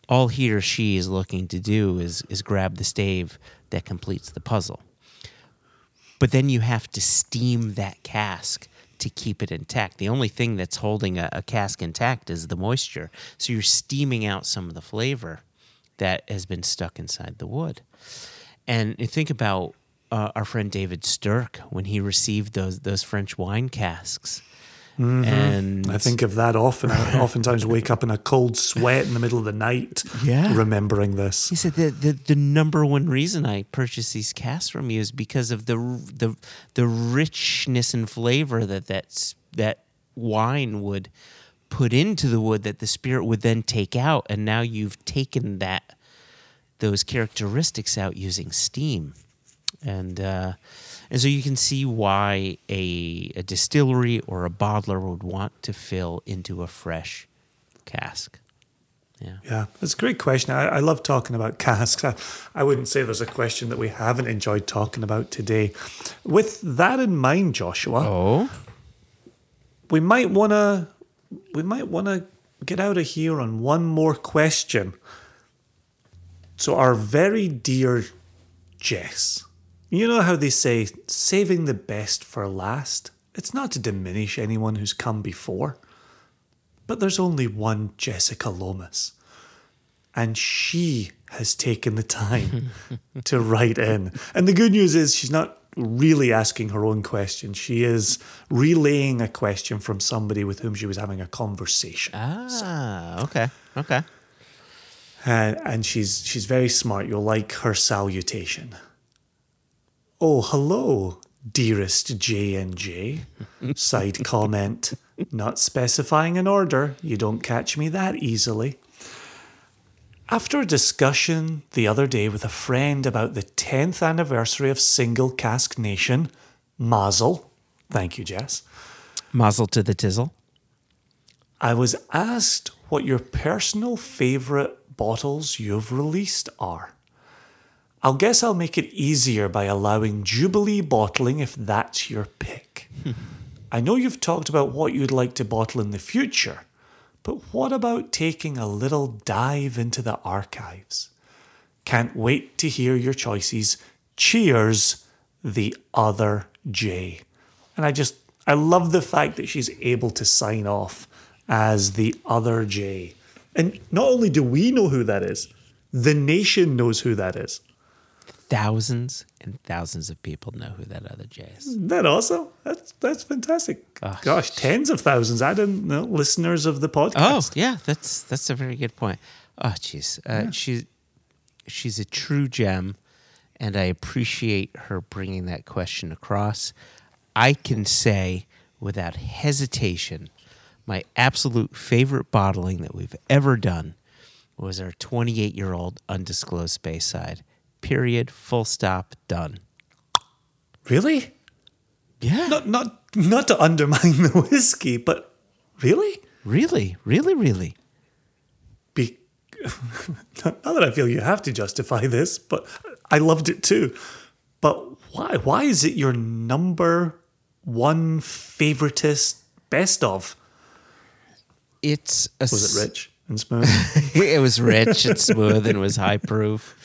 all he or she is looking to do is, is grab the stave that completes the puzzle. But then you have to steam that cask to keep it intact. The only thing that's holding a, a cask intact is the moisture. So you're steaming out some of the flavor that has been stuck inside the wood. And think about uh, our friend David Stirk when he received those those French wine casks, And I think of that often. I *laughs* oftentimes wake up in a cold sweat in the middle of the night, Yeah. remembering this. He said the, the the number one reason I purchased these casks from you is because of the the the richness and flavor that that's, that wine would put into the wood that the spirit would then take out, and now you've taken that those characteristics out using steam, and uh, and so you can see why a a distillery or a bottler would want to fill into a fresh cask. Yeah. Yeah, it's a great question. I, I love talking about casks. I, I wouldn't say there's a question that we haven't enjoyed talking about today. With that in mind, Joshua, Oh. we might want to we might want to get out of here on one more question. So our very dear Jess, you know how they say saving the best for last? It's not to diminish anyone who's come before, but there's only one Jessica Lomas. And she has taken the time *laughs* to write in. And the good news is she's not really asking her own question. She is relaying a question from somebody with whom she was having a conversation. Ah, okay, okay. Uh, and she's she's very smart. You'll like her salutation. Oh, hello, dearest J and J. Side comment, not specifying an order. You don't catch me that easily. After a discussion the other day with a friend about the 10th anniversary of Single Cask Nation, Mazel, thank you, Jess, Mazel to the tizzle. I was asked what your personal favourite bottles you've released are. I'll guess I'll make it easier by allowing Jubilee bottling if that's your pick. Hmm. I know you've talked about what you'd like to bottle in the future, but what about taking a little dive into the archives? Can't wait to hear your choices. Cheers, the other J. And I just, I love the fact that she's able to sign off as the other J. And not only do we know who that is, the nation knows who that is. Thousands and thousands of people know who that other J is. Isn't that awesome? That's that's fantastic. Gosh. Gosh, tens of thousands. I didn't know listeners of the podcast. Oh, yeah, that's that's a very good point. Oh, jeez, uh, she's she's a true gem, and I appreciate her bringing that question across. I can say without hesitation, my absolute favorite bottling that we've ever done was our 28 year old undisclosed Speyside. Period. Full stop. Done. Really? Yeah. Not not not to undermine the *laughs* whiskey, but really? Really, really, really. Be *laughs* not that I feel you have to justify this, but I loved it too. But why why is it your number one favoritist best of? It's a Was it rich and smooth? *laughs* it was rich and smooth and was high proof.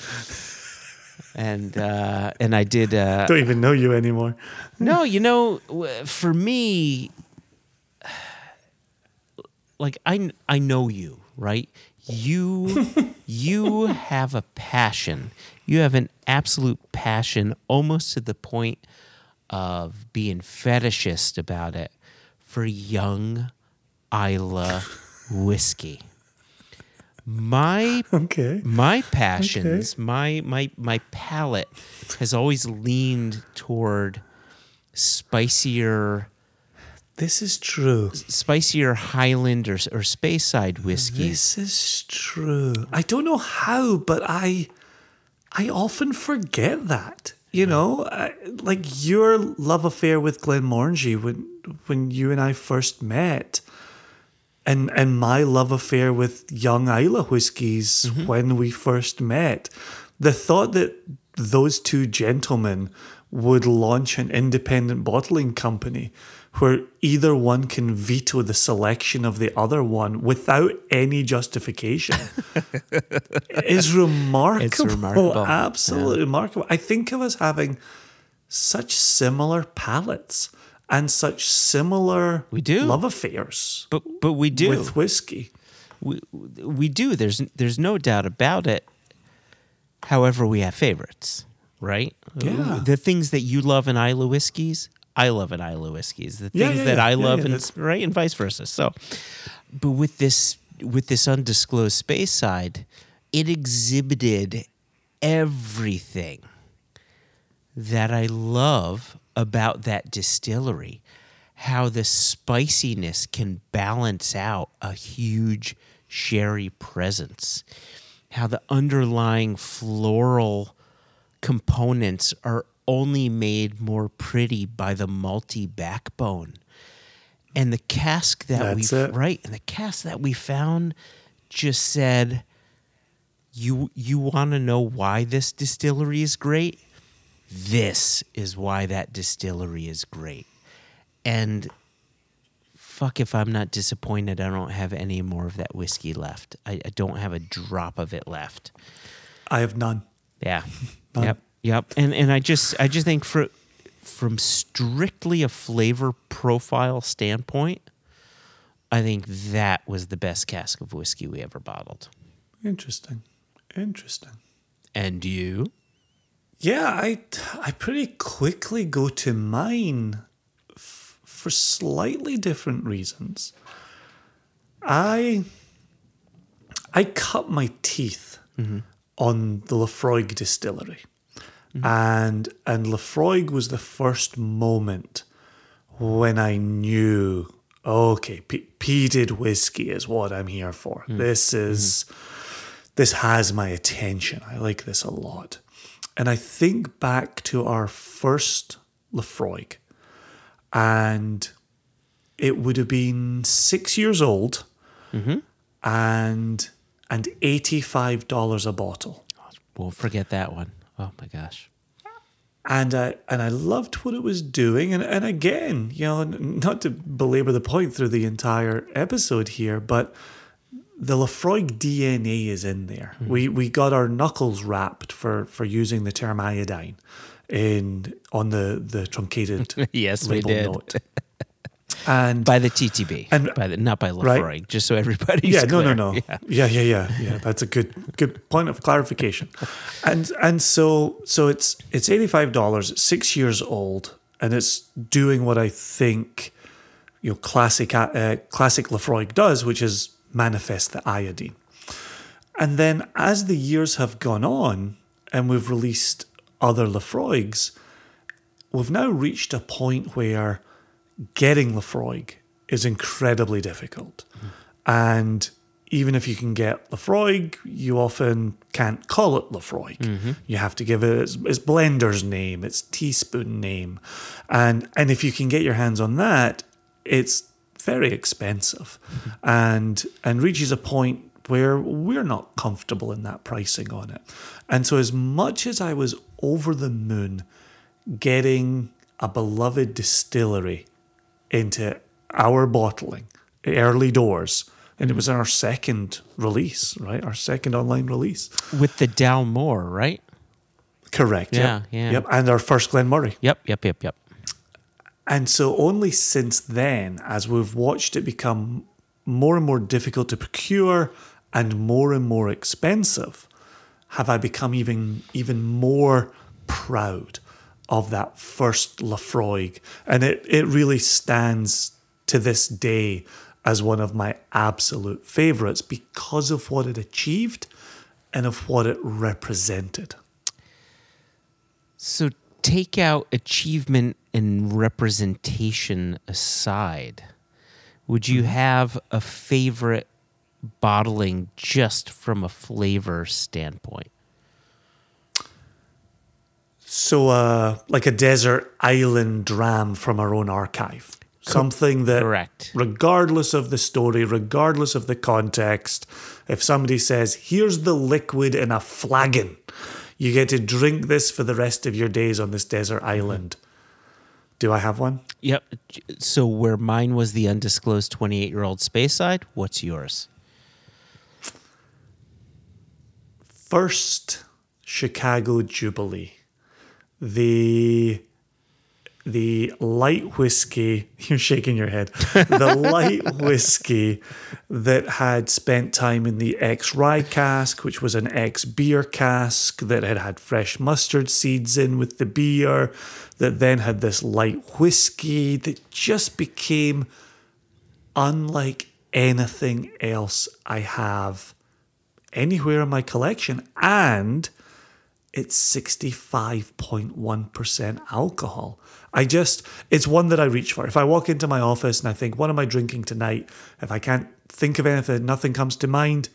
And uh, and I did uh, Don't even know you anymore. no, you know, for me, like I I know you, right? You you have a passion. You have an absolute passion, almost to the point of being fetishist about it for young Islay whiskey. *laughs* My Okay. my passions, my my my palate has always leaned toward spicier This is true. spicier Highland or, or Speyside whiskeys. This is true. I don't know how, but I I often forget that. You know, I, like your love affair with Glenmorangie when when you and I first met, and and my love affair with Young Islay whiskies mm-hmm. when we first met. The thought that those two gentlemen would launch an independent bottling company where either one can veto the selection of the other one without any justification *laughs* is remarkable. remarkable. Absolutely remarkable. I think of us having such similar palates and such similar We do. love affairs But but we do with whiskey. we, we do. There's there's no doubt about it. However, we have favorites, right? Yeah. The things that you love in Islay whiskeys, I love in Islay whiskeys, the Yeah, things yeah, that yeah. I love, and right, and vice versa. So, but with this with this undisclosed Speyside, it exhibited everything that I love about that distillery. How the spiciness can balance out a huge sherry presence. How the underlying floral components are only made more pretty by the malty backbone. And the cask that That's we it. right, and the cask that we found just said you you want to know why this distillery is great? This is why that distillery is great. And fuck if I'm not disappointed I don't have any more of that whiskey left. I, I don't have a drop of it left. I have none. Yeah. *laughs* Yep. Yep. And and I just I just think for from strictly a flavor profile standpoint, I think that was the best cask of whiskey we ever bottled. Interesting. Interesting. And you? Yeah, I I pretty quickly go to mine f- for slightly different reasons. I I cut my teeth mm-hmm. on the Laphroaig distillery. Mm-hmm. And and Laphroaig was the first moment when I knew okay, peated whiskey is what I'm here for. Mm. This is mm-hmm. this has my attention. I like this a lot. And I think back to our first Laphroaig, and it would have been six years old mm-hmm. and and $85 a bottle. Won't forget that one. Oh my gosh. and I and I loved what it was doing. And and again, you know, not to belabor the point through the entire episode here, but the Laphroaig DNA is in there. We we got our knuckles rapped for for using the term iodine in on the the truncated *laughs* Yes, we label did. note. *laughs* And By the TTB. And- by the not by Right. Just so everybody's yeah, no, no, clear. no. *laughs* Yeah. Yeah. yeah, yeah, yeah, That's a good, good point of clarification. And and so so it's it's eighty five dollars. Six years old, and it's doing what I think, you know, classic uh, classic Laphroaig does, which is manifest the iodine. And then as the years have gone on, and we've released other Laphroaigs, we've now reached a point where getting Laphroaig is incredibly difficult. Mm-hmm. And even if you can get Laphroaig, you often can't call it Laphroaig. Mm-hmm. You have to give it its, its blender's name, its teaspoon name. And and if you can get your hands on that, it's very expensive and and reaches a point where we're not comfortable in that pricing on it. And so as much as I was over the moon getting a beloved distillery into our bottling early doors and it was our second release right our second online release With the Dalmore, right? correct Yeah, yep. yeah. yep and our first Glen Moray Yep, yep, yep, yep. And so only since then as we've watched it become more and more difficult to procure and more and more expensive have i become even even more proud of that first Laphroaig. And it, it really stands to this day as one of my absolute favorites because of what it achieved and of what it represented. So take out achievement and representation aside. Would you have a favorite bottling just from a flavor standpoint? So, uh, like a desert island dram from our own archive. Something that, correct. regardless of the story, regardless of the context, if somebody says, here's the liquid in a flagon, you get to drink this for the rest of your days on this desert mm-hmm. island. Do I have one? Yep. So where mine was the undisclosed 28 year old Speyside, what's yours? First Chicago Jubilee. The the light whiskey, *laughs* you're shaking your head, the light *laughs* whiskey that had spent time in the ex rye cask, which was an ex beer cask that had had fresh mustard seeds in with the beer, that then had this light whiskey that just became unlike anything else I have anywhere in my collection. And it's 65.1% alcohol. I just, it's one that I reach for. If I walk into my office and I think, what am I drinking tonight? If I can't think of anything, nothing comes to mind,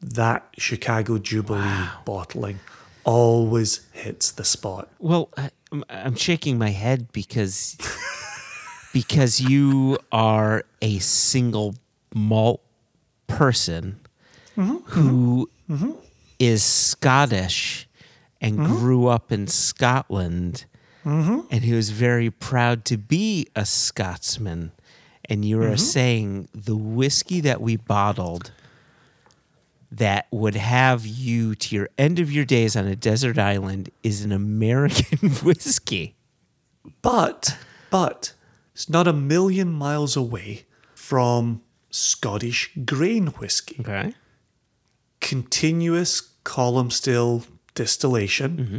that Chicago Jubilee bottling always hits the spot. Well, I, I'm- I'm shaking my head because *laughs* because you are a single malt person mm-hmm, who mm-hmm, mm-hmm. is Scottish and grew up in Scotland Mm-hmm. and he was very proud to be a Scotsman. And you are mm-hmm. saying the whiskey that we bottled that would have you to your end of your days on a desert island is an American *laughs* whiskey. But, but, it's not a million miles away from Scottish grain whiskey. Okay. continuous column still distillation mm-hmm.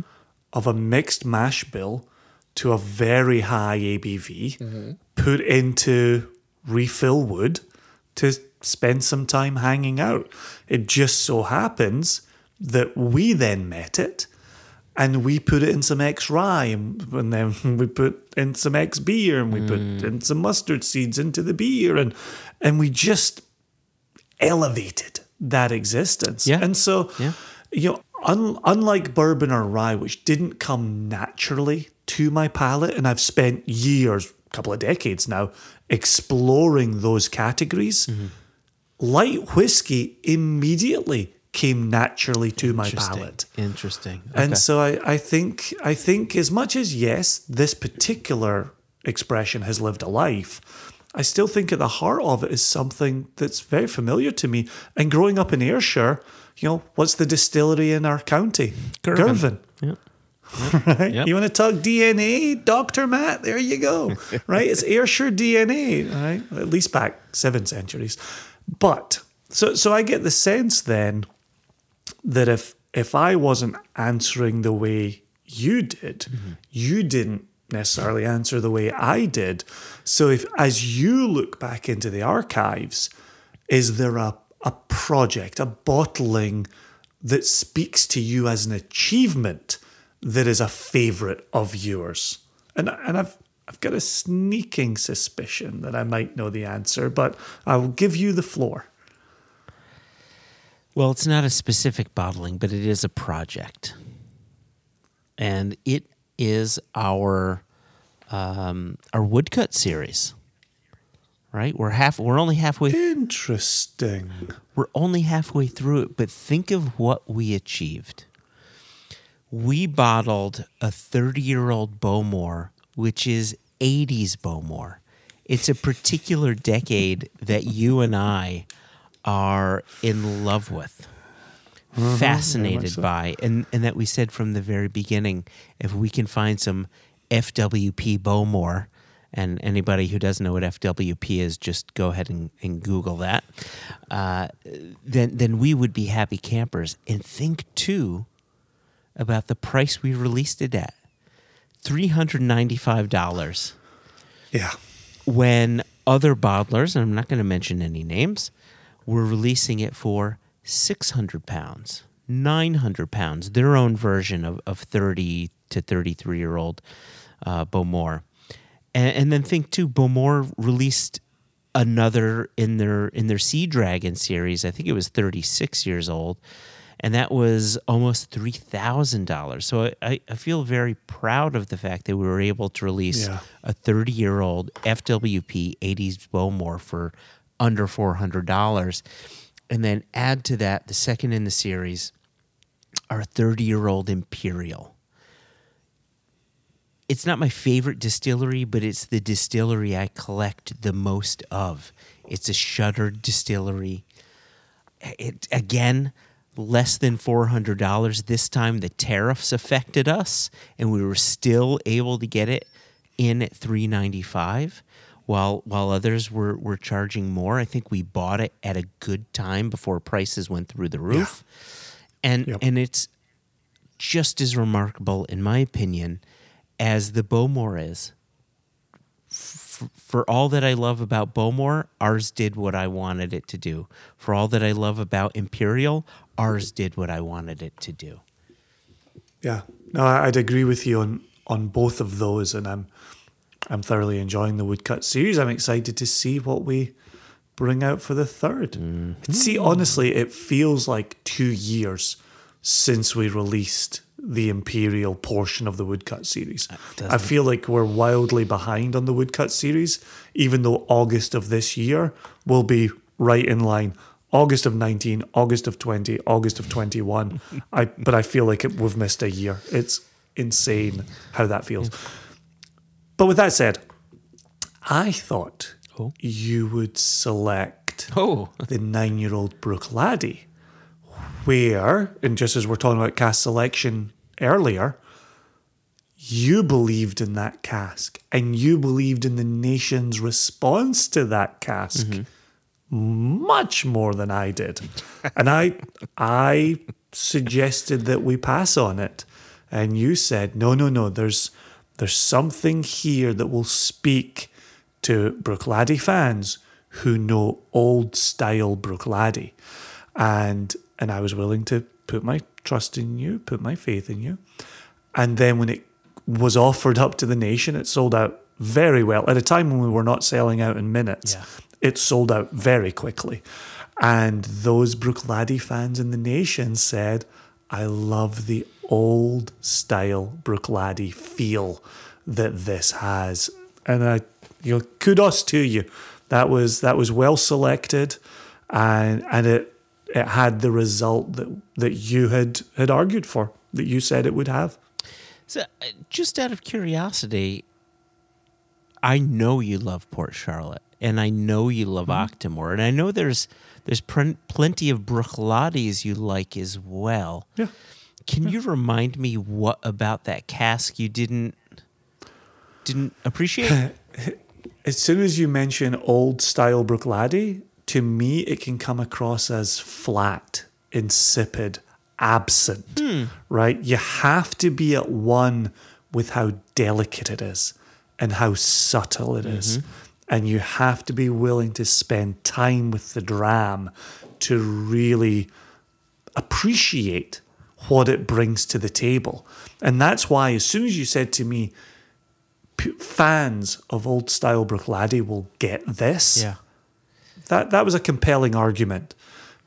of a mixed mash bill to a very high ABV, mm-hmm. put into refill wood to spend some time hanging out. It just so happens that we then met it and we put it in some X rye and, and then *laughs* we put in some X beer and we put mm. in some mustard seeds into the beer and and we just elevated that existence. Yeah. And so, Yeah. you know, un- unlike bourbon or rye, which didn't come naturally to my palate, and I've spent years, a couple of decades now, exploring those categories, mm-hmm. light whiskey immediately came naturally to my palate. Interesting. And so I, I think I think as much as yes, this particular expression has lived a life, I still think at the heart of it is something that's very familiar to me. And growing up in Ayrshire, you know, what's the distillery in our county? Girvan. Yeah. Right? Yep. You want to talk DNA, Doctor Matt? There you go. *laughs* right? It's Ayrshire DNA, right? At least back seven centuries. But so so I get the sense then that if if I wasn't answering the way you did, mm-hmm. you didn't necessarily answer the way I did. So if as you look back into the archives, is there a a project, a bottling that speaks to you as an achievement that is a favorite of yours? And and I've I've got a sneaking suspicion that I might know the answer, but I'll give you the floor. Well, it's not a specific bottling, but it is a project, and it is our um, our woodcut series. Right, we're half. We're only halfway. Interesting. We're only halfway through it, but think of what we achieved. We bottled a 30 year old Bowmore, which is 80s Bowmore. It's a particular decade that you and I are in love with, fascinated so. by, and, and that we said from the very beginning if we can find some FWP Bowmore, and anybody who doesn't know what FWP is, just go ahead and, and Google that. Uh, then, then we would be happy campers. And think too about the price we released it at $395 Yeah. when other bottlers, and I'm not going to mention any names, were releasing it for 600 pounds, 900 pounds, their own version of, of 30 to 33 year old uh, Bowmore. And, and then think too, Bowmore released another in their in their Sea Dragon series. I think it was 36 years old, and that was almost three thousand dollars. So I, I feel very proud of the fact that we were able to release Yeah. a 30 year old FWP 80s Bowmore for under $400. And then add to that the second in the series, our 30 year old Imperial. It's not my favorite distillery, but it's the distillery I collect the most of. It's a shuttered distillery. It again, less than four hundred dollars. This time the tariffs affected us, and we were still able to get it in at 395 while while others were were charging more. I think we bought it at a good time before prices went through the roof. And Yep. and it's just as remarkable in my opinion as the Bowmore is. For all that I love about Bowmore, ours did what I wanted it to do. For all that I love about Imperial, ours did what I wanted it to do. Yeah, no, I'd agree with you on on both of those, and I'm I'm thoroughly enjoying the woodcut series. I'm excited to see what we bring out for the 3rd mm-hmm. See, honestly, it feels like two years since we released the Imperial portion of the woodcut series. I feel like we're wildly behind on the woodcut series, even though August of this year will be right in line. August of 19, August of 20, August of 21. I *laughs* but I feel like it, we've missed a year. It's insane how that feels. But with that said, I thought Oh. you would select Oh, the nine-year-old Bruichladdich, where, and just as we're talking about cask selection earlier, you believed in that cask and you believed in the nation's response to that cask mm-hmm. much more than I did. and I I suggested that we pass on it. And you said, no, no, no, there's there's something here that will speak to Bruichladdich fans who know old style Bruichladdich. And and I was willing to put my trust in you, put my faith in you. And then when it was offered up to the nation, it sold out very well. At a time when we were not selling out in minutes, Yeah. it sold out very quickly. And those Bruichladdich fans in the nation said, I love the old style Bruichladdich feel that this has. And I you know, kudos to you. That was that was well selected and and it it had the result that that you had had argued for, that you said it would have. So, uh, just out of curiosity, I know you love Port Charlotte, and I know you love Octomore, and I know there's there's pren- plenty of Bruichladdichs you like as well. Yeah. Can you remind me what about that cask you didn't didn't appreciate? *laughs* As soon as you mention old style Bruichladdich, to me it can come across as flat, insipid, absent. Hmm. Right? You have to be at one with how delicate it is and how subtle it is. Mm-hmm. And you have to be willing to spend time with the dram to really appreciate what it brings to the table. And that's why, as soon as you said to me, p- fans of old style Bruichladdich will get this, that, that was a compelling argument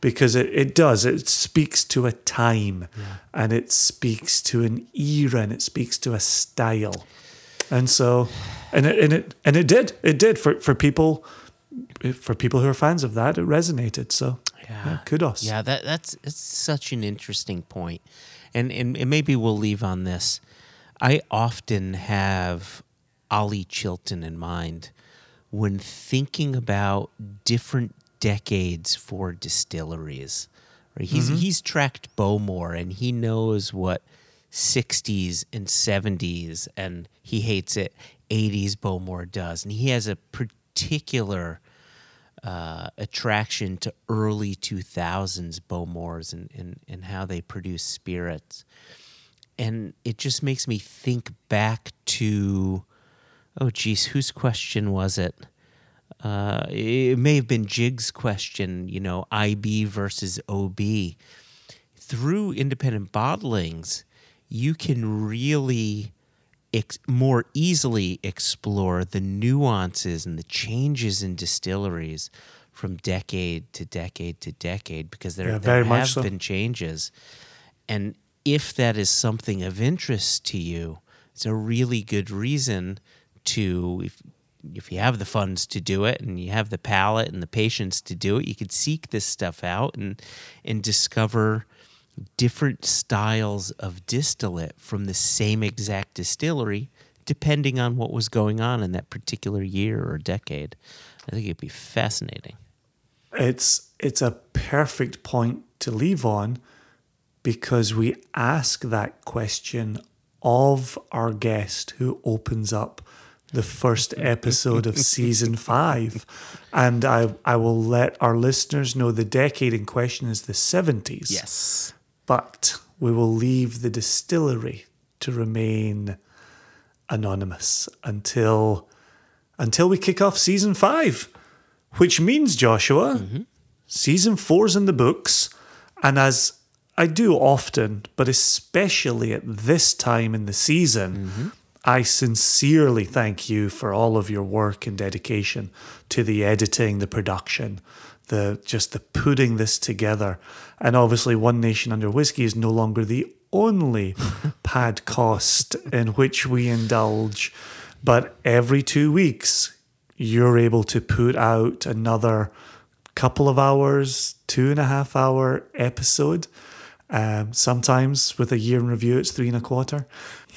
because it, it does. It speaks to a time and it speaks to an era and it speaks to a style. And so, and it, and it, and it did, it did for, for people, for people who are fans of that, it resonated. So yeah, kudos. Yeah, that that's it's such an interesting point, and, and and maybe we'll leave on this. I often have Ollie Chilton in mind when thinking about different decades for distilleries. Right? He's he's tracked Bowmore and he knows what 60s and 70s and he hates it 80s Bowmore does, and he has a particular uh, attraction to early 2000s Bowmores and, and, and how they produce spirits. And it just makes me think back to, oh, geez, whose question was it? Uh, it may have been Jig's question, you know, IB versus OB. Through independent bottlings, you can really ex- more easily explore the nuances and the changes in distilleries from decade to decade to decade because there, Yeah, there have so. been changes. And if that is something of interest to you, it's a really good reason to, if, if you have the funds to do it and you have the palate and the patience to do it, you could seek this stuff out and, and discover different styles of distillate from the same exact distillery, depending on what was going on in that particular year or decade. I think it'd be fascinating. it's it's a perfect point to leave on because we ask that question of our guest who opens up the first episode of season five. And I, I will let our listeners know the decade in question is the 70s. Yes. But we will leave the distillery to remain anonymous until until we kick off season five. Which means, Joshua, mm-hmm. season four's in the books. And as I do often, but especially at this time in the season, mm-hmm. I sincerely thank you for all of your work and dedication to the editing, the production, the just the putting this together. And obviously, One Nation Under Whiskey is no longer the only *laughs* podcast in which we indulge, but every two weeks you're able to put out another couple of hours, two and a half hour episode. Um, sometimes with a year in review, it's three and a quarter.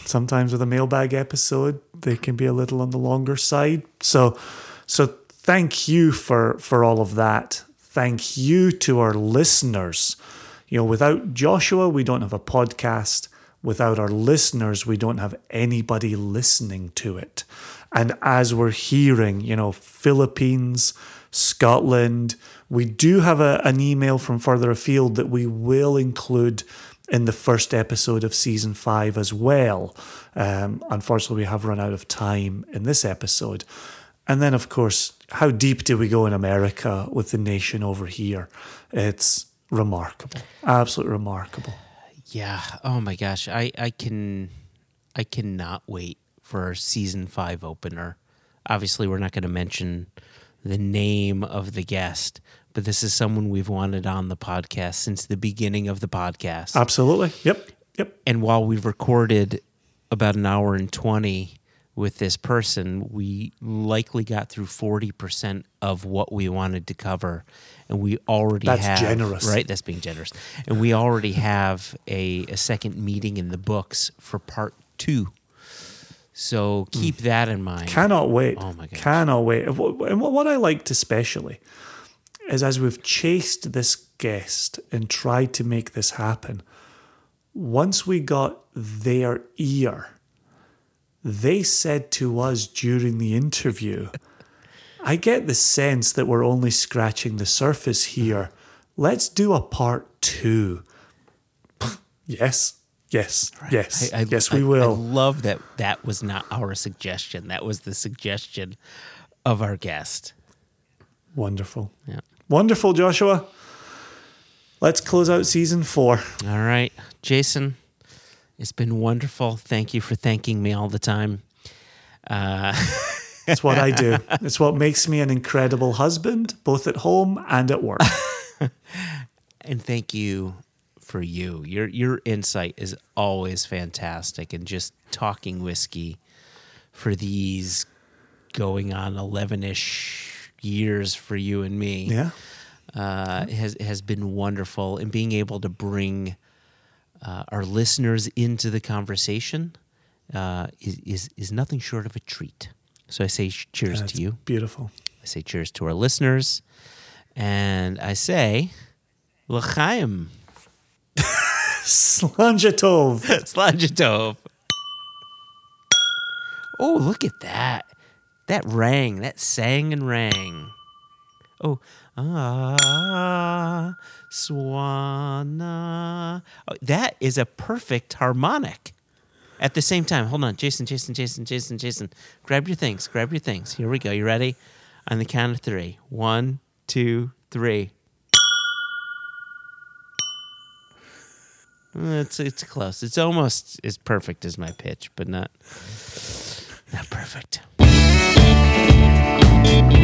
Sometimes with a mailbag episode, they can be a little on the longer side. So, so thank you for for all of that. Thank you to our listeners. You know, without Joshua, we don't have a podcast. Without our listeners, we don't have anybody listening to it. And as we're hearing, you know, Philippines, Scotland, we do have a, an email from further afield that we will include in the first episode of season five as well. Um, unfortunately, we have run out of time in this episode. And then, of course, how deep do we go in America with the nation over here? It's remarkable, absolutely remarkable. Yeah. Oh my gosh. I, I can I cannot wait for season five opener. Obviously, we're not going to mention the name of the guest, but this is someone we've wanted on the podcast since the beginning of the podcast. Absolutely. Yep. Yep. and while we've recorded about an hour and 20 with this person, we likely got through 40% of what we wanted to cover. And we already That's have. generous. Right? That's being generous. And we already have a, a second meeting in the books for part two. So keep mm. that in mind. Cannot wait. Oh my god. Cannot wait. And what and what I liked especially is as we've chased this guest and tried to make this happen, once we got their ear, they said to us during the interview, *laughs* I get the sense that we're only scratching the surface here. Let's do a part two. *laughs* yes, yes, yes, I- I- yes, I- we I will. love that that was not our suggestion. That was the suggestion of our guest. Wonderful. Yeah. Wonderful, Joshua. Let's close out season four. All right, Jason, it's been wonderful. Thank you for thanking me all the time. Uh, *laughs* It's what I do. It's what makes me an incredible husband, both at home and at work. *laughs* and thank you for you. Your your insight is always fantastic, and just talking whiskey for these going on eleven ish years for you and me. Yeah. uh, has has been wonderful, and being able to bring uh, our listeners into the conversation uh, is, is is nothing short of a treat. So I say cheers That's to you. Beautiful. I say cheers to our listeners, and I say l'chaim, Slàinte mhath. *laughs* slajatov. Oh, look at that! That rang, that sang and rang. Oh, ah, swana. Oh, that is a perfect harmonic. At the same time, hold on, Jason, Jason, Jason, Jason, Jason. Grab your things, grab your things. Here we go. You ready? On the count of three. One, two, three. It's it's close. It's almost as perfect as my pitch, but not not perfect. Thank